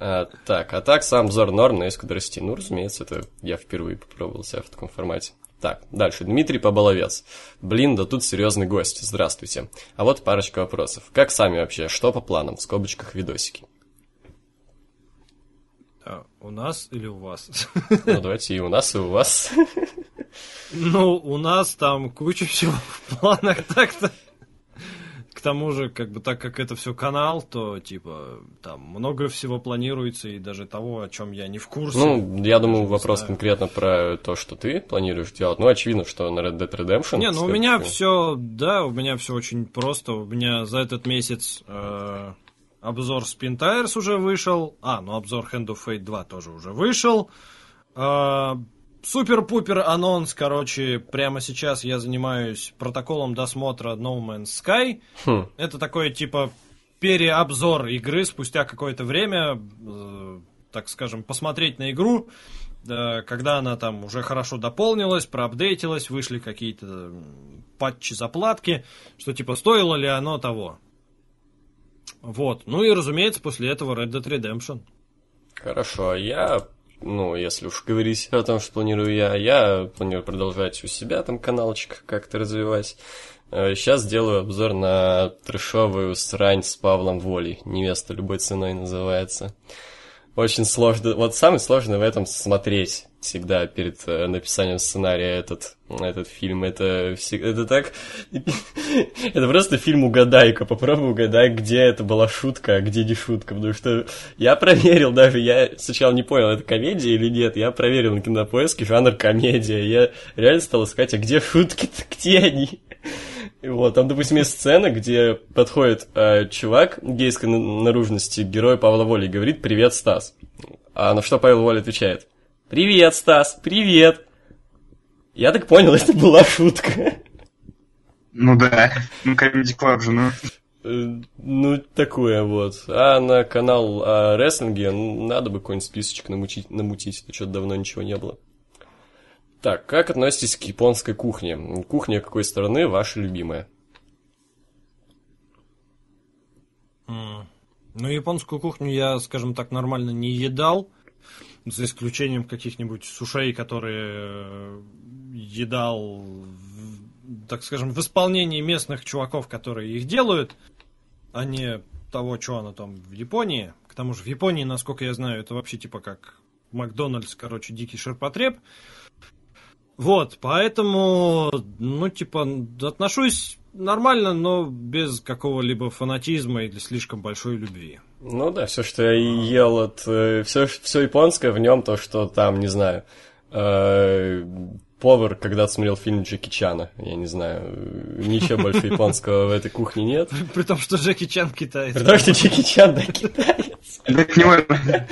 А, так, а так сам обзор норм, но есть куда расти. Ну, разумеется, это я впервые попробовал себя в таком формате. Так, дальше. Дмитрий Поболовец. Блин, да тут серьезный гость. Здравствуйте. А вот парочка вопросов. Как сами вообще? Что по планам? В скобочках видосики. А, у нас или у вас? Ну, давайте и у нас, и у вас. Ну, у нас там куча всего в планах так-то. К тому же, как бы так как это все канал, то типа там много всего планируется и даже того, о чем я не в курсе. Ну, я думаю, вопрос знаю. конкретно про то, что ты планируешь делать. Ну, очевидно, что на Red Dead Redemption. Не, ну у меня все, да, у меня все очень просто. У меня за этот месяц э, обзор Spin Tires уже вышел. А, ну обзор Hand of Fate 2 тоже уже вышел. Э, Супер-пупер анонс, короче, прямо сейчас я занимаюсь протоколом досмотра No Man's Sky. Хм. Это такой типа переобзор игры спустя какое-то время, э, так скажем, посмотреть на игру, э, когда она там уже хорошо дополнилась, проапдейтилась, вышли какие-то м, патчи, заплатки, что типа стоило ли оно того. Вот. Ну и, разумеется, после этого Red Dead Redemption. Хорошо, а я, ну, если уж говорить о том, что планирую я, я планирую продолжать у себя там каналчик как-то развивать. Сейчас делаю обзор на трешовую срань с Павлом Волей. Невеста любой ценой называется. Очень сложно. Вот самое сложное в этом смотреть всегда перед э, написанием сценария этот, этот фильм. Это, всег- это так... это просто фильм «Угадайка». Попробуй угадай, где это была шутка, а где не шутка. Потому что я проверил даже, я сначала не понял, это комедия или нет. Я проверил на кинопоиске жанр комедия. Я реально стал искать, а где шутки-то, где они? Вот, там, допустим, есть сцена, где подходит э, чувак гейской на- наружности, герой Павла Воли, и говорит «Привет, Стас». А на что Павел Воля отвечает «Привет, Стас, привет». Я так понял, это была шутка. Ну да, ну Comedy Club же, ну... Э, Ну, такое вот. А на канал о рестлинге надо бы какой-нибудь списочек намутить, намутить. Это что-то давно ничего не было. Так, как относитесь к японской кухне? Кухня какой страны ваша любимая? М. Ну, японскую кухню я, скажем так, нормально не едал. За исключением каких-нибудь сушей, которые э, едал, так скажем, в исполнении местных чуваков, которые их делают, а не того, что оно там в Японии. К тому же в Японии, насколько я знаю, это вообще типа как Макдональдс, короче, дикий ширпотреб. Вот, поэтому, ну, типа, отношусь нормально, но без какого-либо фанатизма или слишком большой любви. Ну да, все, что я ел от... Все, все японское в нем, то, что там, не знаю, э, повар когда-то смотрел фильм Джеки Чана, я не знаю, ничего больше японского в этой кухне нет. При том, что Джеки Чан китаец. При том, что Джеки Чан, да, китаец. Да это не важно.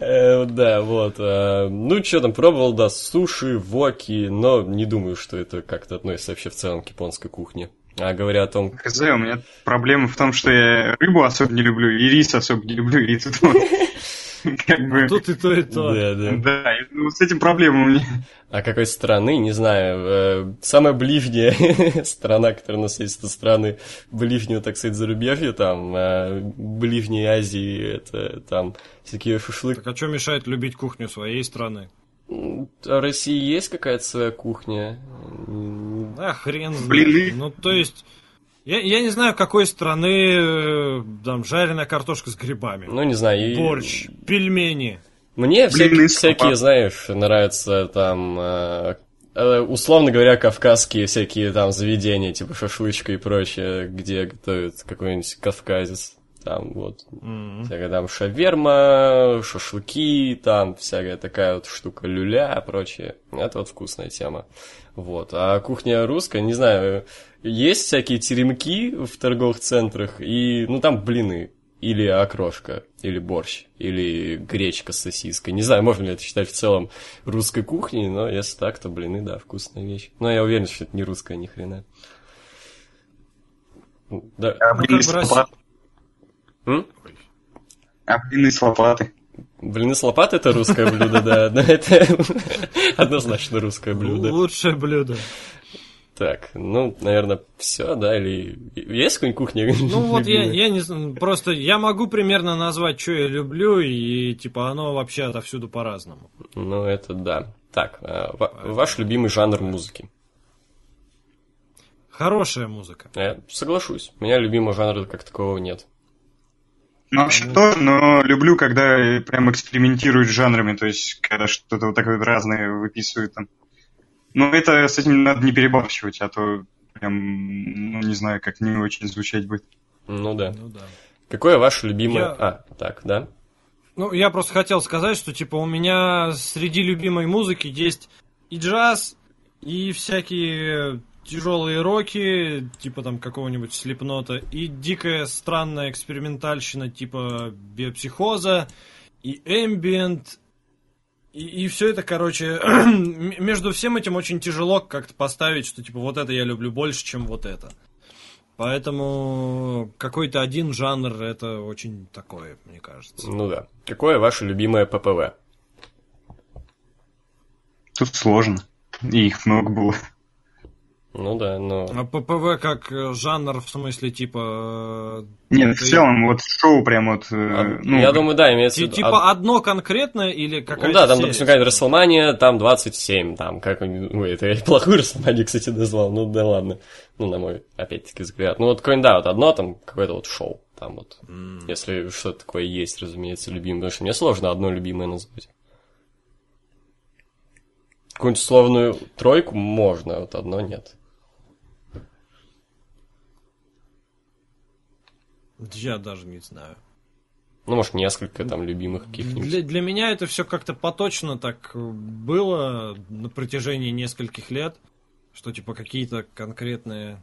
Э, Да, вот. э, Ну, что там, пробовал, да, суши, воки, но не думаю, что это как-то относится вообще в целом к японской кухне. А говоря о том, Хз, у меня проблема в том, что я рыбу особо не люблю, и рис особо не люблю, и тут вот как бы... Тут и то, и то. да, да. Да, ну, с этим проблема у меня. А какой страны, не знаю. э, Самая ближняя страна, которая у нас есть, это страны ближнего, так сказать, зарубежья, там, э, ближней Азии, это там всякие шашлыки. Так а что мешает любить кухню своей страны? А в России есть какая-то своя кухня? А, хрен знает. Блины. Ну, то есть... Я, я не знаю, какой страны э, там жареная картошка с грибами. Ну, не знаю. и- Борщ, пельмени. Мне всякие, всякие, слопа. знаешь, нравятся там, э, э, условно говоря, кавказские всякие там заведения, типа шашлычка и прочее, где готовят какой-нибудь кавказец. Там вот М. всякая там шаверма, шашлыки, там всякая такая вот штука люля, прочее. Это вот вкусная тема. Вот. А кухня русская, не знаю, есть всякие теремки в торговых центрах, и, ну, там блины, или окрошка, или борщ, или гречка с сосиской. Не знаю, можно ли это считать в целом русской кухней, но если так, то блины, да, вкусная вещь. Но я уверен, что это не русская ни хрена. Да. А Ну, блины как с бы Россия- лопат- М? а блины с лопаты. Блины с лопаты это русское блюдо, да. Но это однозначно русское блюдо. Лучшее блюдо. Так, ну, наверное, все, да, или есть какая-нибудь кухня? Ну вот я, я не знаю, просто я могу примерно назвать, что я люблю, и типа оно вообще отовсюду по-разному. Ну, это да. Так, а, ва- ваш любимый жанр музыки? Хорошая музыка. Я соглашусь. У меня любимого жанра как такового нет. Ну, вообще тоже, но люблю, когда прям экспериментируют с жанрами, то есть, когда что-то вот такое вот разное выписывают там. Но это с этим надо не перебарщивать, а то прям, ну, не знаю, как не очень звучать будет. Ну да. Ну да. Какое ваше любимое... Я- А, так, да? Ну, я просто хотел сказать, что типа у меня среди любимой музыки есть и джаз, и всякие тяжелые роки, типа там какого-нибудь слепнота, и дикая странная экспериментальщина типа биопсихоза, и эмбиент, и, все это, короче, между всем этим очень тяжело как-то поставить, что типа вот это я люблю больше, чем вот это. Поэтому какой-то один жанр это очень такое, мне кажется. Ну да. Какое ваше любимое ППВ? Тут сложно. И их много было. Ну да, но... А ППВ как э, жанр, в смысле, типа... Нет, в ты- целом, вот шоу прям вот... э, А, ну, я думаю, да, имеется в виду... Типа а- одно конкретное или какая-то Ну да, там, серия? допустим, какая-то Расселмания, там 27, там, как... Ой, это я плохую Расселманию, кстати, назвал, ну да ладно. Ну, на мой, опять-таки, взгляд. Ну, вот какое-нибудь, да, вот одно, там, какое-то вот шоу, там вот. М. Если что-то такое есть, разумеется, любимое. Потому что мне сложно одно любимое назвать. Какую-нибудь условную тройку можно, а вот одно нет. Я даже не знаю. Ну, может, несколько там любимых каких-нибудь. Для, для меня это все как-то поточно так э, было на протяжении нескольких лет, что типа какие-то конкретные...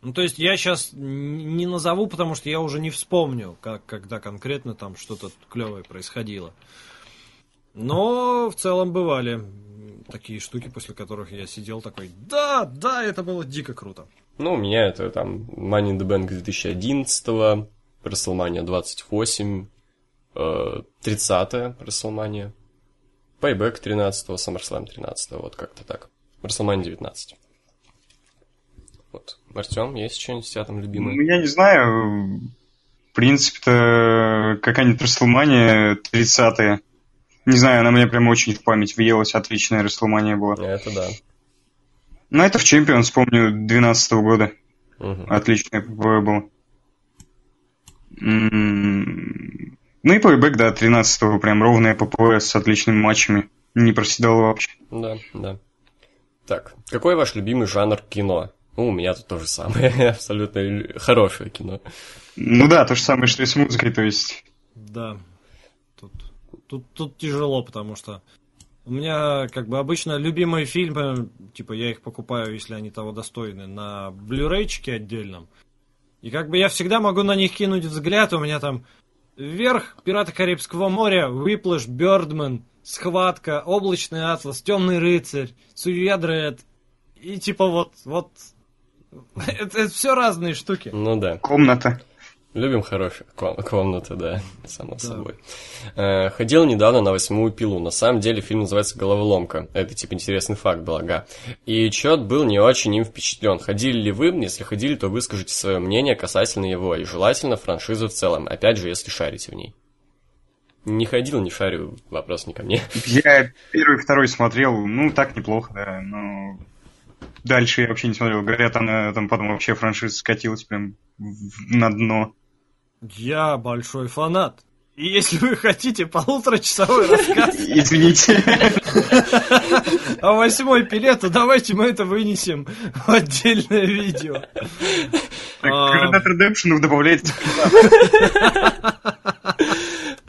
Ну, то есть я сейчас не назову, потому что я уже не вспомню, как, когда конкретно там что-то клевое происходило. Но в целом бывали такие штуки, после которых я сидел такой, да, да, это было дико круто. Ну, у меня это там Money in the Bank 2011, WrestleMania 28, э, 30-я WrestleMania, Payback 13-го, SummerSlam 13-го, вот как-то так. WrestleMania 19. Вот. Артем, есть что-нибудь у тебя там любимое? Ну, я не знаю. В принципе-то какая-нибудь WrestleMania 30-я. Не знаю, она мне прям очень в память въелась. Отличная WrestleMania была. Это да. Ну, это в Champions, помню, 12 года. Мгм. Отличное ППВ было. М, Ну и Payback, да, 13-го, прям ровное ППВ с отличными матчами. Не проседало вообще. Да, да. Так, какой ваш любимый жанр кино? Ну, у меня тут то же самое. Абсолютно лю- хорошее кино. Ну да, то же самое, что и с музыкой, то есть... Да. Тут, тут, тут тяжело, потому что у меня как бы обычно любимые фильмы, типа я их покупаю, если они того достойны, на блюрейчике отдельном. И как бы я всегда могу на них кинуть взгляд, у меня там вверх Пираты Карибского моря, Whiplash, Бёрдман, Схватка, Облачный Атлас, Темный рыцарь, Судья Дред. И типа вот, вот... Это, все разные штуки. Ну да. Комната. Любим хорошие ком- комнаты, да, само собой. Э, Ходил недавно на восьмую пилу. На самом деле фильм называется «Головоломка». Это типа интересный факт был, ага. И чет был не очень им впечатлен. Ходили ли вы? Если ходили, то выскажите свое мнение касательно его. И желательно франшизы в целом. Опять же, если шарите в ней. Не ходил, не шарю, вопрос не ко мне. Я первый, второй смотрел, ну, так неплохо, да, но... Дальше я вообще не смотрел. Говорят, она там потом вообще франшиза скатилась прям на дно. Я большой фанат. И если вы хотите полуторачасовой рассказ Извините. о восьмой пиле, то давайте мы это вынесем в отдельное видео. А. Dead Redemption добавляется.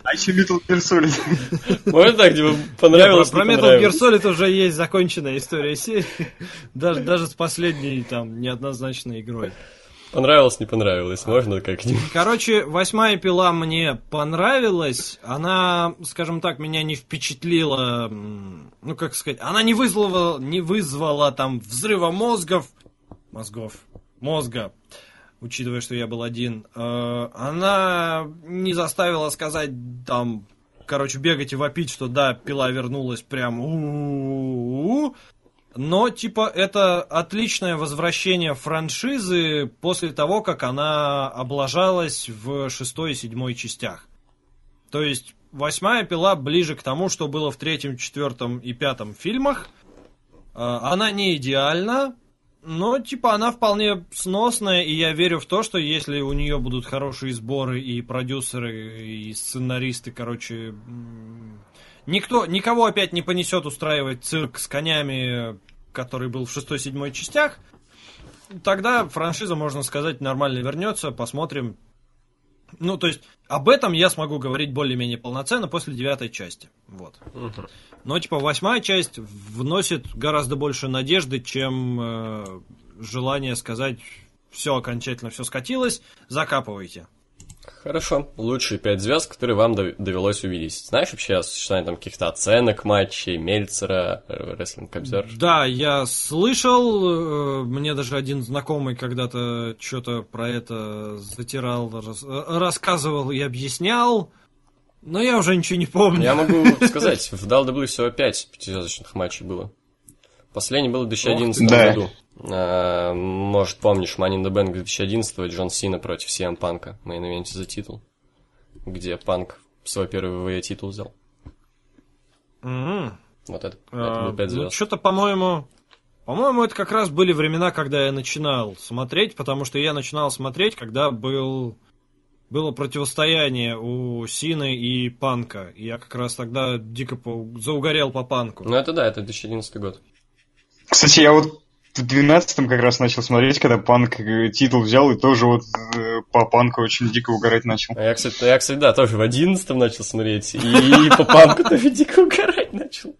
А еще Metal Gear Solid. Может так, типа, Нет, понравилось, про Metal Gear? Solid уже есть законченная история серии. Даже, даже с последней там неоднозначной игрой. Понравилось, не понравилось, можно как-нибудь. Короче, восьмая пила мне понравилась. Она, скажем так, меня не впечатлила. Ну, как сказать, она не вызвала, не вызвала там взрыва мозгов. Мозгов. Мозга. Учитывая, что я был один. Э, Она не заставила сказать там. Короче, бегать и вопить, что да, пила вернулась прям. у-у-у. Но, типа, это отличное возвращение франшизы после того, как она облажалась в шестой и седьмой частях. То есть, восьмая пила ближе к тому, что было в третьем, четвертом и пятом фильмах. А, Она не идеальна, но, типа, она вполне сносная, и я верю в то, что если у нее будут хорошие сборы и продюсеры, и сценаристы, короче, никто, никого опять не понесет устраивать цирк с конями, который был в шестой-седьмой частях, тогда франшиза, можно сказать, нормально вернется, посмотрим. Ну, то есть, об этом я смогу говорить более-менее полноценно после девятой части. Вот. Но, типа, восьмая часть вносит гораздо больше надежды, чем э, желание сказать, все окончательно, все скатилось, закапывайте. Хорошо. Лучшие пять звезд, которые вам дов- довелось увидеть. Знаешь вообще о существовании там каких-то оценок матчей, Мельцера, Wrestling Observer? Да, я слышал, э, мне даже один знакомый когда-то что-то про это затирал, э, рассказывал и объяснял, но я уже ничего не помню. Я могу сказать, в WWE всего пять пятизвездочных матчей было. Последний был в 2011 Ох ты. Да. году. А, может, помнишь, Money in the Bank 2011 Джон Сина против CM Punk а в main event е за титул, где Панк свой первый ВВЕ титул взял. Мгм. Вот это, это А, был 5 ну, что-то, по-моему... По-моему, это как раз были времена, когда я начинал смотреть, потому что я начинал смотреть, когда был... Было противостояние у Сины и Панка. И я как раз тогда дико по- заугорел по Панку. Ну это да, это 2011 год. Кстати, я вот в 12-м как раз начал смотреть, когда Панк э, титул взял, и тоже вот э, по Панку очень дико угорать начал. А я, кстати, я, кстати, да, тоже в 11 начал смотреть, и по панку тоже дико угорать начал.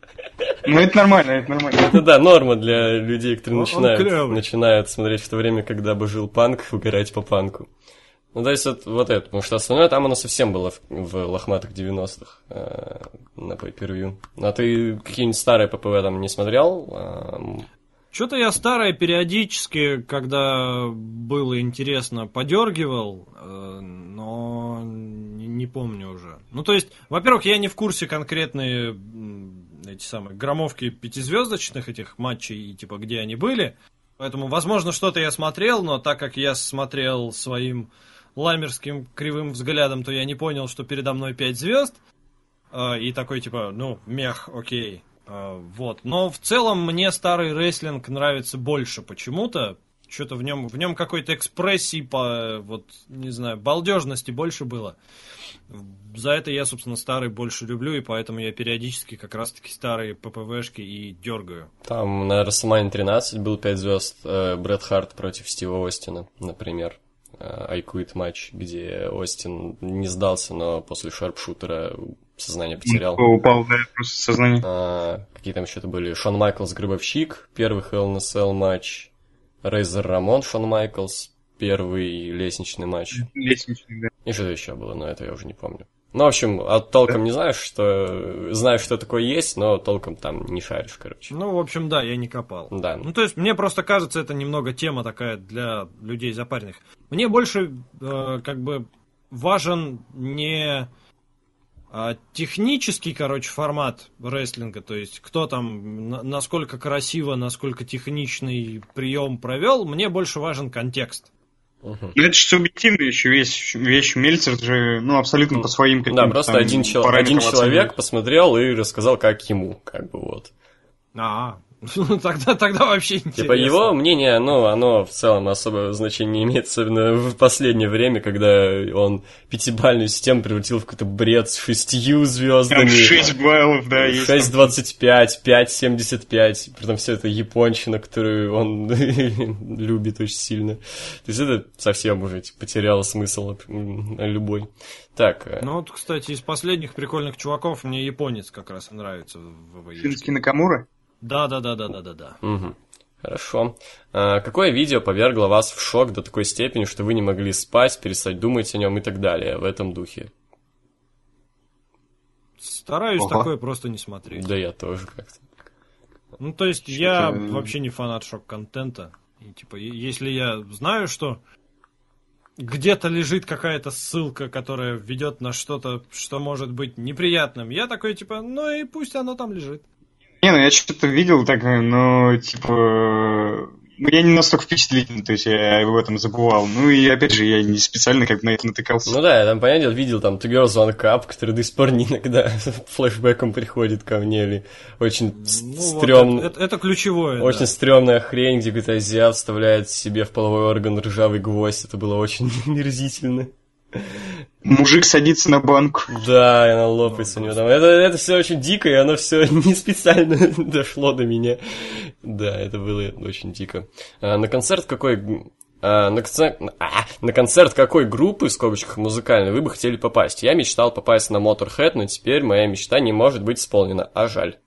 Ну, это нормально, это нормально. Это да, норма для людей, которые начинают, начинают смотреть в то время, когда бы жил панк, угорать по панку. Ну, то есть вот, вот это, потому что остальное там оно совсем было в, в лохматых 90-х э, на pay А ты какие-нибудь старые ППВ там не смотрел? Э, Что-то я старое периодически, когда было интересно, подергивал, э, но не, помню уже. Ну, то есть, во-первых, я не в курсе конкретные эти самые громовки пятизвездочных этих матчей, типа, где они были. Поэтому, возможно, что-то я смотрел, но так как я смотрел своим ламерским кривым взглядом, то я не понял, что передо мной 5 звезд. Э, и такой, типа, ну, мех, окей. Э, вот. Но в целом мне старый рестлинг нравится больше почему-то. Что-то в нем, в нем какой-то экспрессии по, вот, не знаю, балдежности больше было. За это я, собственно, старый больше люблю, и поэтому я периодически как раз-таки старые ППВшки и дергаю. Там на WrestleMania 13 был 5 звезд э, Брэд Харт против Стива Остина, например. Э, I Quit матч, где Остин не сдался, но после шарпшутера сознание потерял. Упал, да, просто сознание. А, какие там еще-то были? Шон Майклс, Гробовщик, первый Hell in a Cell матч. Рейзер Рамон, Шон Майклс, первый лестничный матч. Лестничный, да. И что-то еще было, но это я уже не помню. Ну, в общем, а толком не знаешь, что... Знаешь, что такое есть, но толком там не шаришь, короче. Ну, в общем, да, я не копал. Да. Ну, то есть, мне просто кажется, это немного тема такая для людей запаренных. Мне больше, э, как бы, важен не а, технический, короче, формат рестлинга, то есть кто там, на- насколько красиво, насколько техничный прием провел, мне больше важен контекст. Ну, это же субъективная еще вещь, вещь. Мельцер же, ну, абсолютно по своим каким-то Да, просто там один, чел- один человек оценивает. посмотрел и рассказал, как ему, как бы вот. А, ну, тогда, тогда вообще интересно. Типа его мнение, ну, оно в целом особого значения не имеет, особенно в последнее время, когда он пятибальную систему превратил в какой-то бред с шестью Там звездами. 6 баллов, да, есть. там. 6.25, 5.75, при этом все это японщина, которую он любит очень сильно. То есть это совсем уже типа, потеряло смысл любой. Так, э, Ну, вот, кстати, из последних прикольных чуваков мне японец как раз нравится. Шински Накамура? Да, да, да, да, да, да, да. Мгм. Хорошо. А, какое видео повергло вас в шок до такой степени, что вы не могли спать, перестать думать о нем и так далее в этом духе? Стараюсь Ага. такое просто не смотреть. Да я тоже как-то. Ну, то есть, я Что-то- вообще не фанат шок-контента. И, типа, если я знаю, что где-то лежит какая-то ссылка, которая ведет на что-то, что может быть неприятным, я такой, типа, ну и пусть оно там лежит. Не, ну я что-то видел так, но типа... Ну, я не настолько впечатлительный, то есть я об этом забывал. Ну и опять же, я не специально как бы на это натыкался. Ну да, я там, понятно, видел там Two Girls One Cup, который до сих пор не иногда флешбеком приходит ко мне, или очень Ну, вот стрём- это, это- это ключевое. Очень да. стрёмная хрень, где какой-то азиат вставляет себе в половой орган ржавый гвоздь. Это было очень мерзительно. Мужик садится на банку. Да, и она лопается у него там. Это, это все очень дико, и оно все не специально дошло до меня. Да, это было очень дико. А, на концерт какой... а, на, концерт, а, на концерт какой группы, в скобочках музыкальной, вы бы хотели попасть? Я мечтал попасть на Motorhead, но теперь моя мечта не может быть исполнена, а жаль.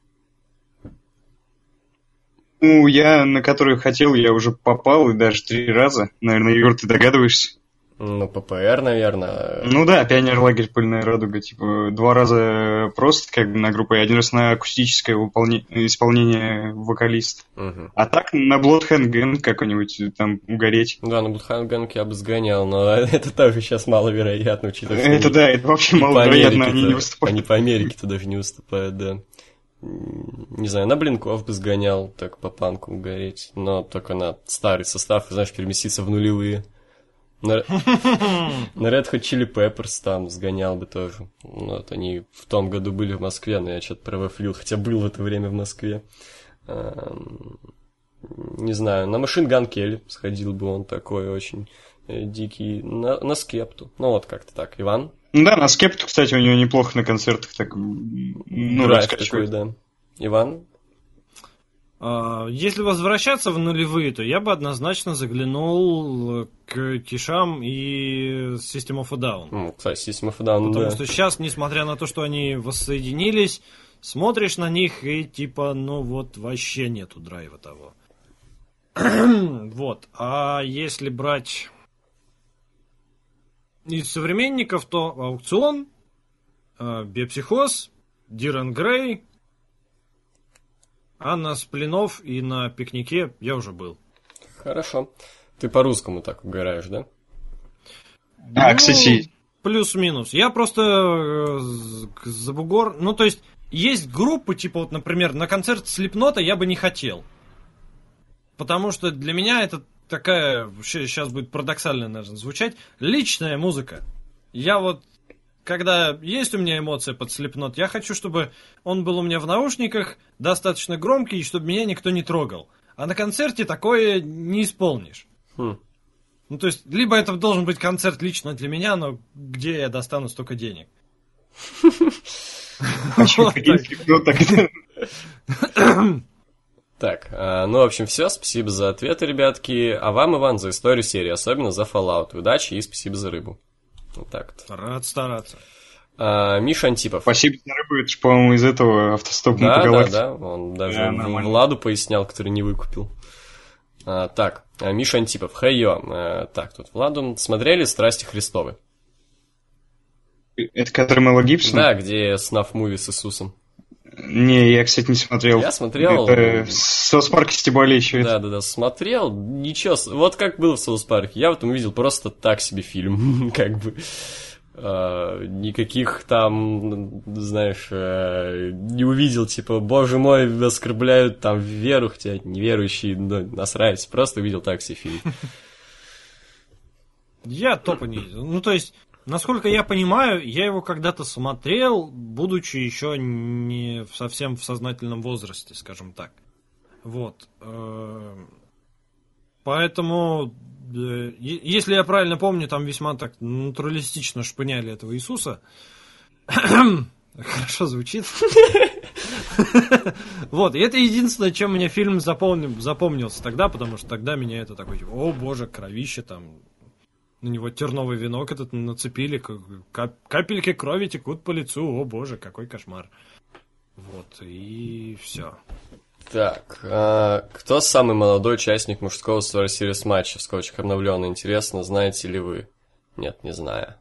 Ну, я на которую хотел, я уже попал, и даже три раза. Наверное, Юр, ты догадываешься? Ну, ППР, наверное. Ну да, пионер-лагерь «Пыльная радуга». Типа, два раза просто как бы на группу, и один раз на акустическое выполне- исполнение вокалиста. Мгм. А так на Bloodhound Gang какой-нибудь там угореть. Да, на Будханганг я бы сгонял, но это тоже сейчас маловероятно, учитывая, Это да, это вообще маловероятно, они не выступают. Они по Америке-то даже не выступают, да. Не знаю, на Блинков бы сгонял, так по панку гореть, но только на старый состав, знаешь, переместиться в нулевые. На, на Red Hot Chili Peppers там сгонял бы тоже. Вот они в том году были в Москве, но я что-то провафлил, хотя был в это время в Москве. Эм, Не знаю, на Машин Ган Келли сходил бы он такой очень э, дикий. На, на Скепту. Ну вот как-то так. Иван? Да, на Скепту, кстати, у него неплохо на концертах так, ну, Драйв такой, да. Иван? А, Если возвращаться в нулевые, то я бы однозначно заглянул к Кишам и System of a Down. Ну, кстати, System of a Down, Потому да. что сейчас, несмотря на то, что они воссоединились, смотришь на них и типа, ну вот вообще нету драйва того. вот. А если брать из современников то Аукцион, э, Биопсихоз, Диран Грей, а на Сплинов и на пикнике я уже был. Хорошо. Ты по-русскому так угораешь, да? А, Ну, кстати, Плюс-минус. Я просто э, за бугор... Ну, то есть, есть группы, типа, вот, например, на концерт Слепнота я бы не хотел. Потому что для меня это такая, сейчас будет парадоксально, наверное, звучать, личная музыка. Я вот, когда есть у меня эмоция под Слепнот, я хочу, чтобы он был у меня в наушниках, достаточно громкий, и чтобы меня никто не трогал. А на концерте такое не исполнишь. Хм. Ну, то есть, либо это должен быть концерт лично для меня, но где я достану столько денег? Так. ну, так- Так, а, ну, в общем, все. Спасибо за ответы, ребятки. А вам, Иван, за историю серии, особенно за Fallout. Удачи и спасибо за рыбу. Вот так вот. Рад стараться. А, Миша Антипов. Спасибо за рыбу, это же, по-моему, из этого автостоп Да, да, да, он даже Да, нормально. Владу пояснял, который не выкупил. А, так, а, Миша Антипов, хайо. А, так, тут Владу. Смотрели «Страсти Христовы»? Это который Мела Гибсон? Да, где snuff movie с Иисусом. Не, я, кстати, не смотрел. Я смотрел. Это South Park стебали еще Да, да, да, смотрел. Ничего, вот как было в South Park е. Я в этом увидел просто так себе фильм, как бы. А, никаких там, знаешь, э, не увидел, типа, боже мой, оскорбляют там веру, хотя неверующие, ну, насрать. Просто увидел так себе фильм. Я топа не видел. Ну, то есть, насколько я понимаю, я его когда-то смотрел, будучи еще не совсем в сознательном возрасте, скажем так. Вот. Э, Поэтому, э, если я правильно помню, там весьма так натуралистично шпыняли этого Иисуса. Хорошо звучит. Вот, и это единственное, чем мне фильм запомнил, запомнился тогда, потому что тогда меня это такой, типа, о боже, кровище там, на него терновый венок этот нацепили, капельки крови текут по лицу, о боже, какой кошмар. Вот, и все. Так, а, кто самый молодой участник мужского Survivor Series матча в скобочках обновленный? Интересно, знаете ли вы? Нет, не знаю.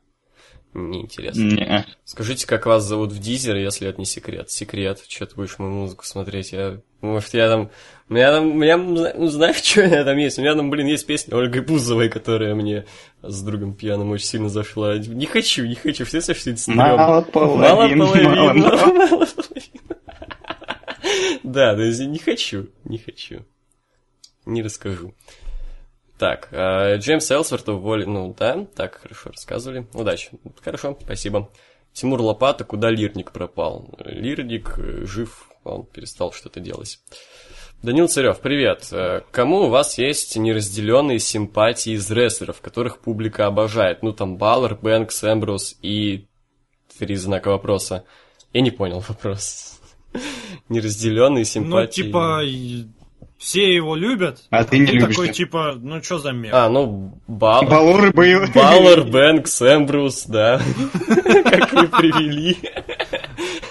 Неинтересно. Не. Скажите, как вас зовут в Дизер, если это не секрет. Секрет. Че ты будешь мою музыку смотреть? Я, может, я там... У меня там... У меня, ну, знаешь, что у меня там есть? У меня там, блин, есть песня Ольги Бузовой, которая мне с другом пьяным очень сильно зашла. Не хочу, не хочу. Все, что это стрёмно. Мало половин, Мало половин. мало-. Да, то есть не хочу, не хочу. Не расскажу. Так, э, Джеймс Элсворт уволили... Ну, да, так, хорошо, рассказывали. Удачи. Хорошо, спасибо. Тимур Лопата, куда Лирник пропал? Лирник э, жив, он перестал что-то делать. Данил Царев, привет. Э, Кому у вас есть неразделенные симпатии из рестлеров, которых публика обожает? Ну, там, Баллар, Бэнкс, Эмбрус и... Три знака вопроса. Я не понял вопрос. Неразделенные Ну, симпатии. типа, и все его любят. А ты не ты любишь, такой, да? типа, ну что за мем? А, ну, Баллар. Балоры боевые. Баллар, Бэнкс, Эмбрус, да. Как вы привели.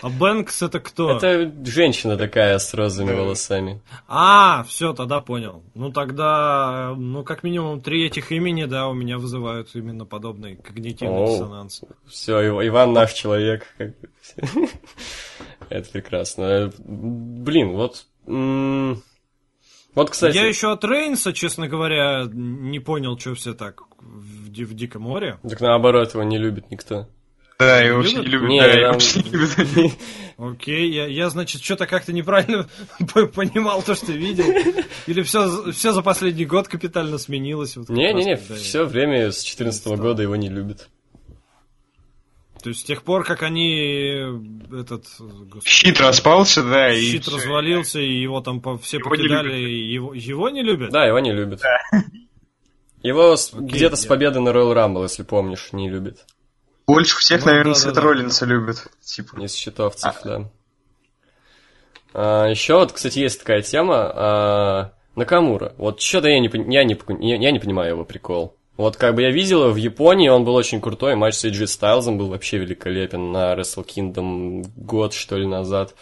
А Бэнкс это кто? Это женщина такая с розовыми волосами. А, все, тогда понял. Ну тогда, ну как минимум три этих имени, да, у меня вызывают именно подобный когнитивный диссонанс. Все, Иван наш человек. Это прекрасно. Блин, вот... Вот, кстати... Я еще от Рейнса, честно говоря, не понял, что все так в, Ди- в Диком море. Так наоборот, его не любит никто. Да, его вообще не любят. Не, да, его вообще не любят. Окей, я, я значит, что-то как-то неправильно по- понимал то, что видел. Или все, все за последний год капитально сменилось. вот Не-не-не, я- все время с 2014 года его не любят. То есть с тех пор, как они этот господи, Щит распался, да, и щит развалился, и его там по- все Его не покидали, и его, его не любят? Да, его не любят. Его с- Окей, где-то с победы на Royal Rumble, если помнишь, не любит. Больше всех, Ну, наверное, да-да-да. Сет Роллинса любят. Типа. Из счетовцев, да. А, еще вот, кстати, есть такая тема. А, Накамура. Вот что-то я не, я, не, я не понимаю его прикол. Вот как бы я видел его в Японии, он был очень крутой, матч с AJ Styles был вообще великолепен на Wrestle Kingdom год, что ли, назад.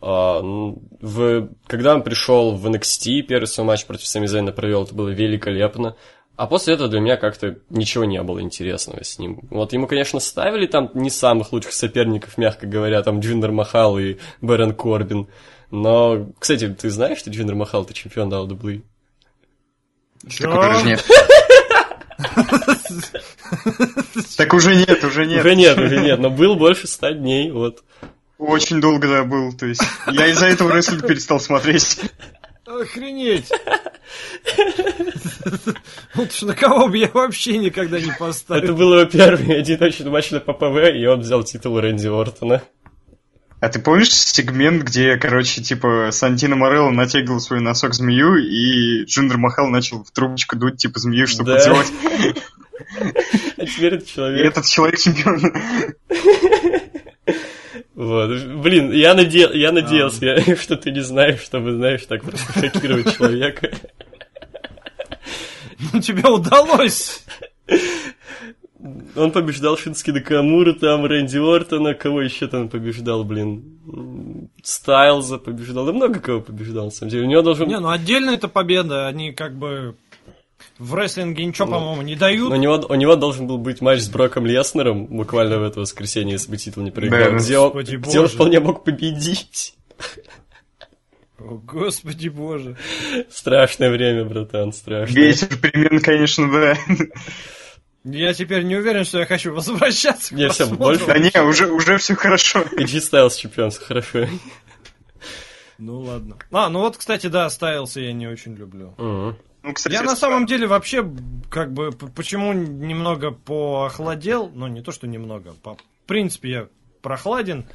А, в, когда он пришел в NXT, первый свой матч против Сами Зейна провел, это было великолепно. А после этого для меня как-то ничего не было интересного с ним. Вот ему, конечно, ставили там не самых лучших соперников, мягко говоря, там Джиндер Махал и Бэрон Корбин. Но, кстати, ты знаешь, что Джиндер Махал это чемпион WWE? Так уже нет. Так уже нет, уже нет. Уже нет, уже нет, но был больше ста дней, вот. Очень долго да, был, то есть я из-за этого рестлинг перестал смотреть. Охренеть! Ж на кого бы я вообще никогда не Это поставил. был его первый одиночный матч на ППВ, и он взял титул Рэнди Ортона. А ты помнишь сегмент, где, короче, типа, Сантино Морелло натягивал свой носок змею, и Джиндер Махал начал в трубочку дуть, типа, змею, чтобы Да. поцеловать. А теперь этот И человек... этот человек чемпион. Вот. Блин, я, наде... я надеялся, я- что ты не знаешь, чтобы, знаешь, так просто шокировать человека. Ну, тебе удалось. Он побеждал Шински Накамуру, там Рэнди Ортона, кого еще там побеждал, блин? Стайлза побеждал, да много кого побеждал, на самом деле. У него должен... Не, ну отдельно это победа. Они как бы в рестлинге ничего, по-моему, не дают. У него, у него должен был быть матч с Броком Леснером буквально в это воскресенье, если бы титул не проиграл, Да, где, он, Господи где он боже. вполне мог победить. О, господи боже. Страшное время, братан, страшное. Ветер перемен, конечно, да. Я теперь не уверен, что я хочу возвращаться к Не, просмотру. больше- Да не, уже, уже все хорошо. AJ Styles чемпион, всё хорошо. Ну ладно. А, ну вот, кстати, да, Стайлса я не очень люблю. Мгм. Ну, кстати, Я на самом деле вообще, как бы, почему немного поохладел, ну не то, что немного, по в принципе я прохладен,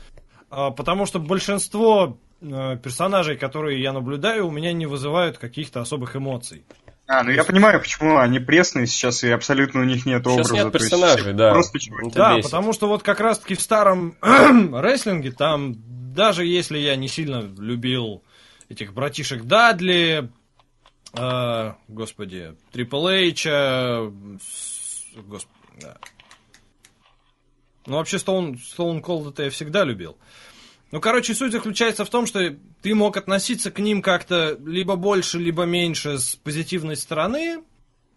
а, потому что большинство э, персонажей, которые я наблюдаю, у меня не вызывают каких-то особых эмоций. А, ну я понимаю, почему они пресные сейчас, и абсолютно у них нет Сейчас образа. нет то есть персонажей, да. Просто. Это да, бесит. потому что вот как раз-таки в старом рестлинге там, даже если я не сильно любил этих братишек Дадли, э, господи, Трипл Эйча, с- господи, да. Ну, вообще, Стоун, Стоун Колда-то я всегда любил. Ну, короче, суть заключается в том, что ты мог относиться к ним как-то либо больше, либо меньше с позитивной стороны,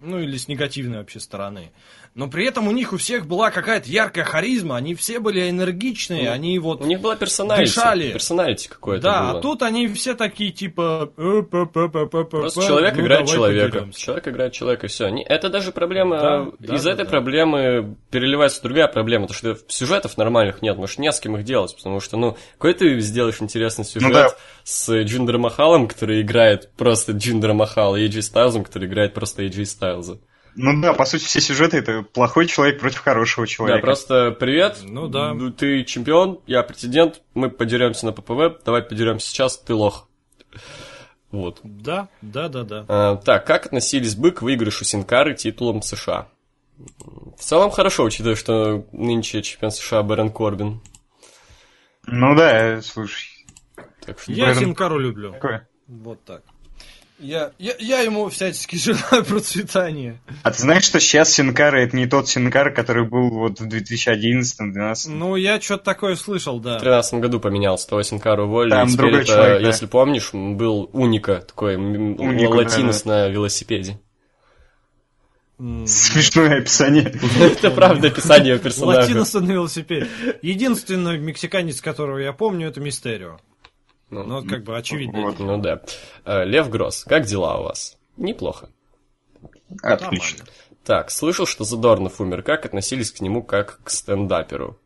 ну или с негативной вообще стороны. Но при этом у них у всех была какая-то яркая харизма, они все были энергичные, Ну, они вот... У них была персоналити. Дышали. Персоналити какое-то да, было. а тут они все такие типа... э, Просто человек ну, играет человека. подеремся. Человек играет человека, и все. Это даже проблема. Да, да, из да, этой да. проблемы переливается другая проблема. То, что сюжетов нормальных нет, может, не с кем их делать. Потому что, ну, какой ты сделаешь интересный сюжет да. с Джиндером Махалом, который играет просто Джиндера Махала, и AJ Стайлзом, который играет просто AJ Стайлза. Ну да, по сути, все сюжеты это плохой человек против хорошего Да, человека. просто привет. Ну да. Ты чемпион, я претендент, мы подеремся на ППВ, давай подеремся сейчас, ты лох. Вот. Да, да, да, да. А, так, как относились бы к выигрышу Синкары титулом США? В целом хорошо, учитывая, что нынче чемпион США Бэрон Корбин. Ну да, слушай. Так что Я Брэдон- Синкару люблю. Такое. Вот так. Я, я, я ему всячески желаю процветания. А ты знаешь, что сейчас Синкара это не тот Синкара, который был вот в 2011-2012? Ну, я что-то такое слышал, в да. 2013 году поменялся, того Синкару уволили, Там другой это, человек, да. если помнишь, был Уника, такой м, Унико, латинос на велосипеде. Смешное описание. Это правда описание персонажа. Латиноса на велосипеде. Единственный мексиканец, которого я помню, это Мистерио. Ну, Ну, вот как бы очевидно. Вот. Ну да. Э, Лев Гросс, как дела у вас? Неплохо. Отлично. Так, слышал, что Задорнов умер. Как относились к нему как к стендаперу?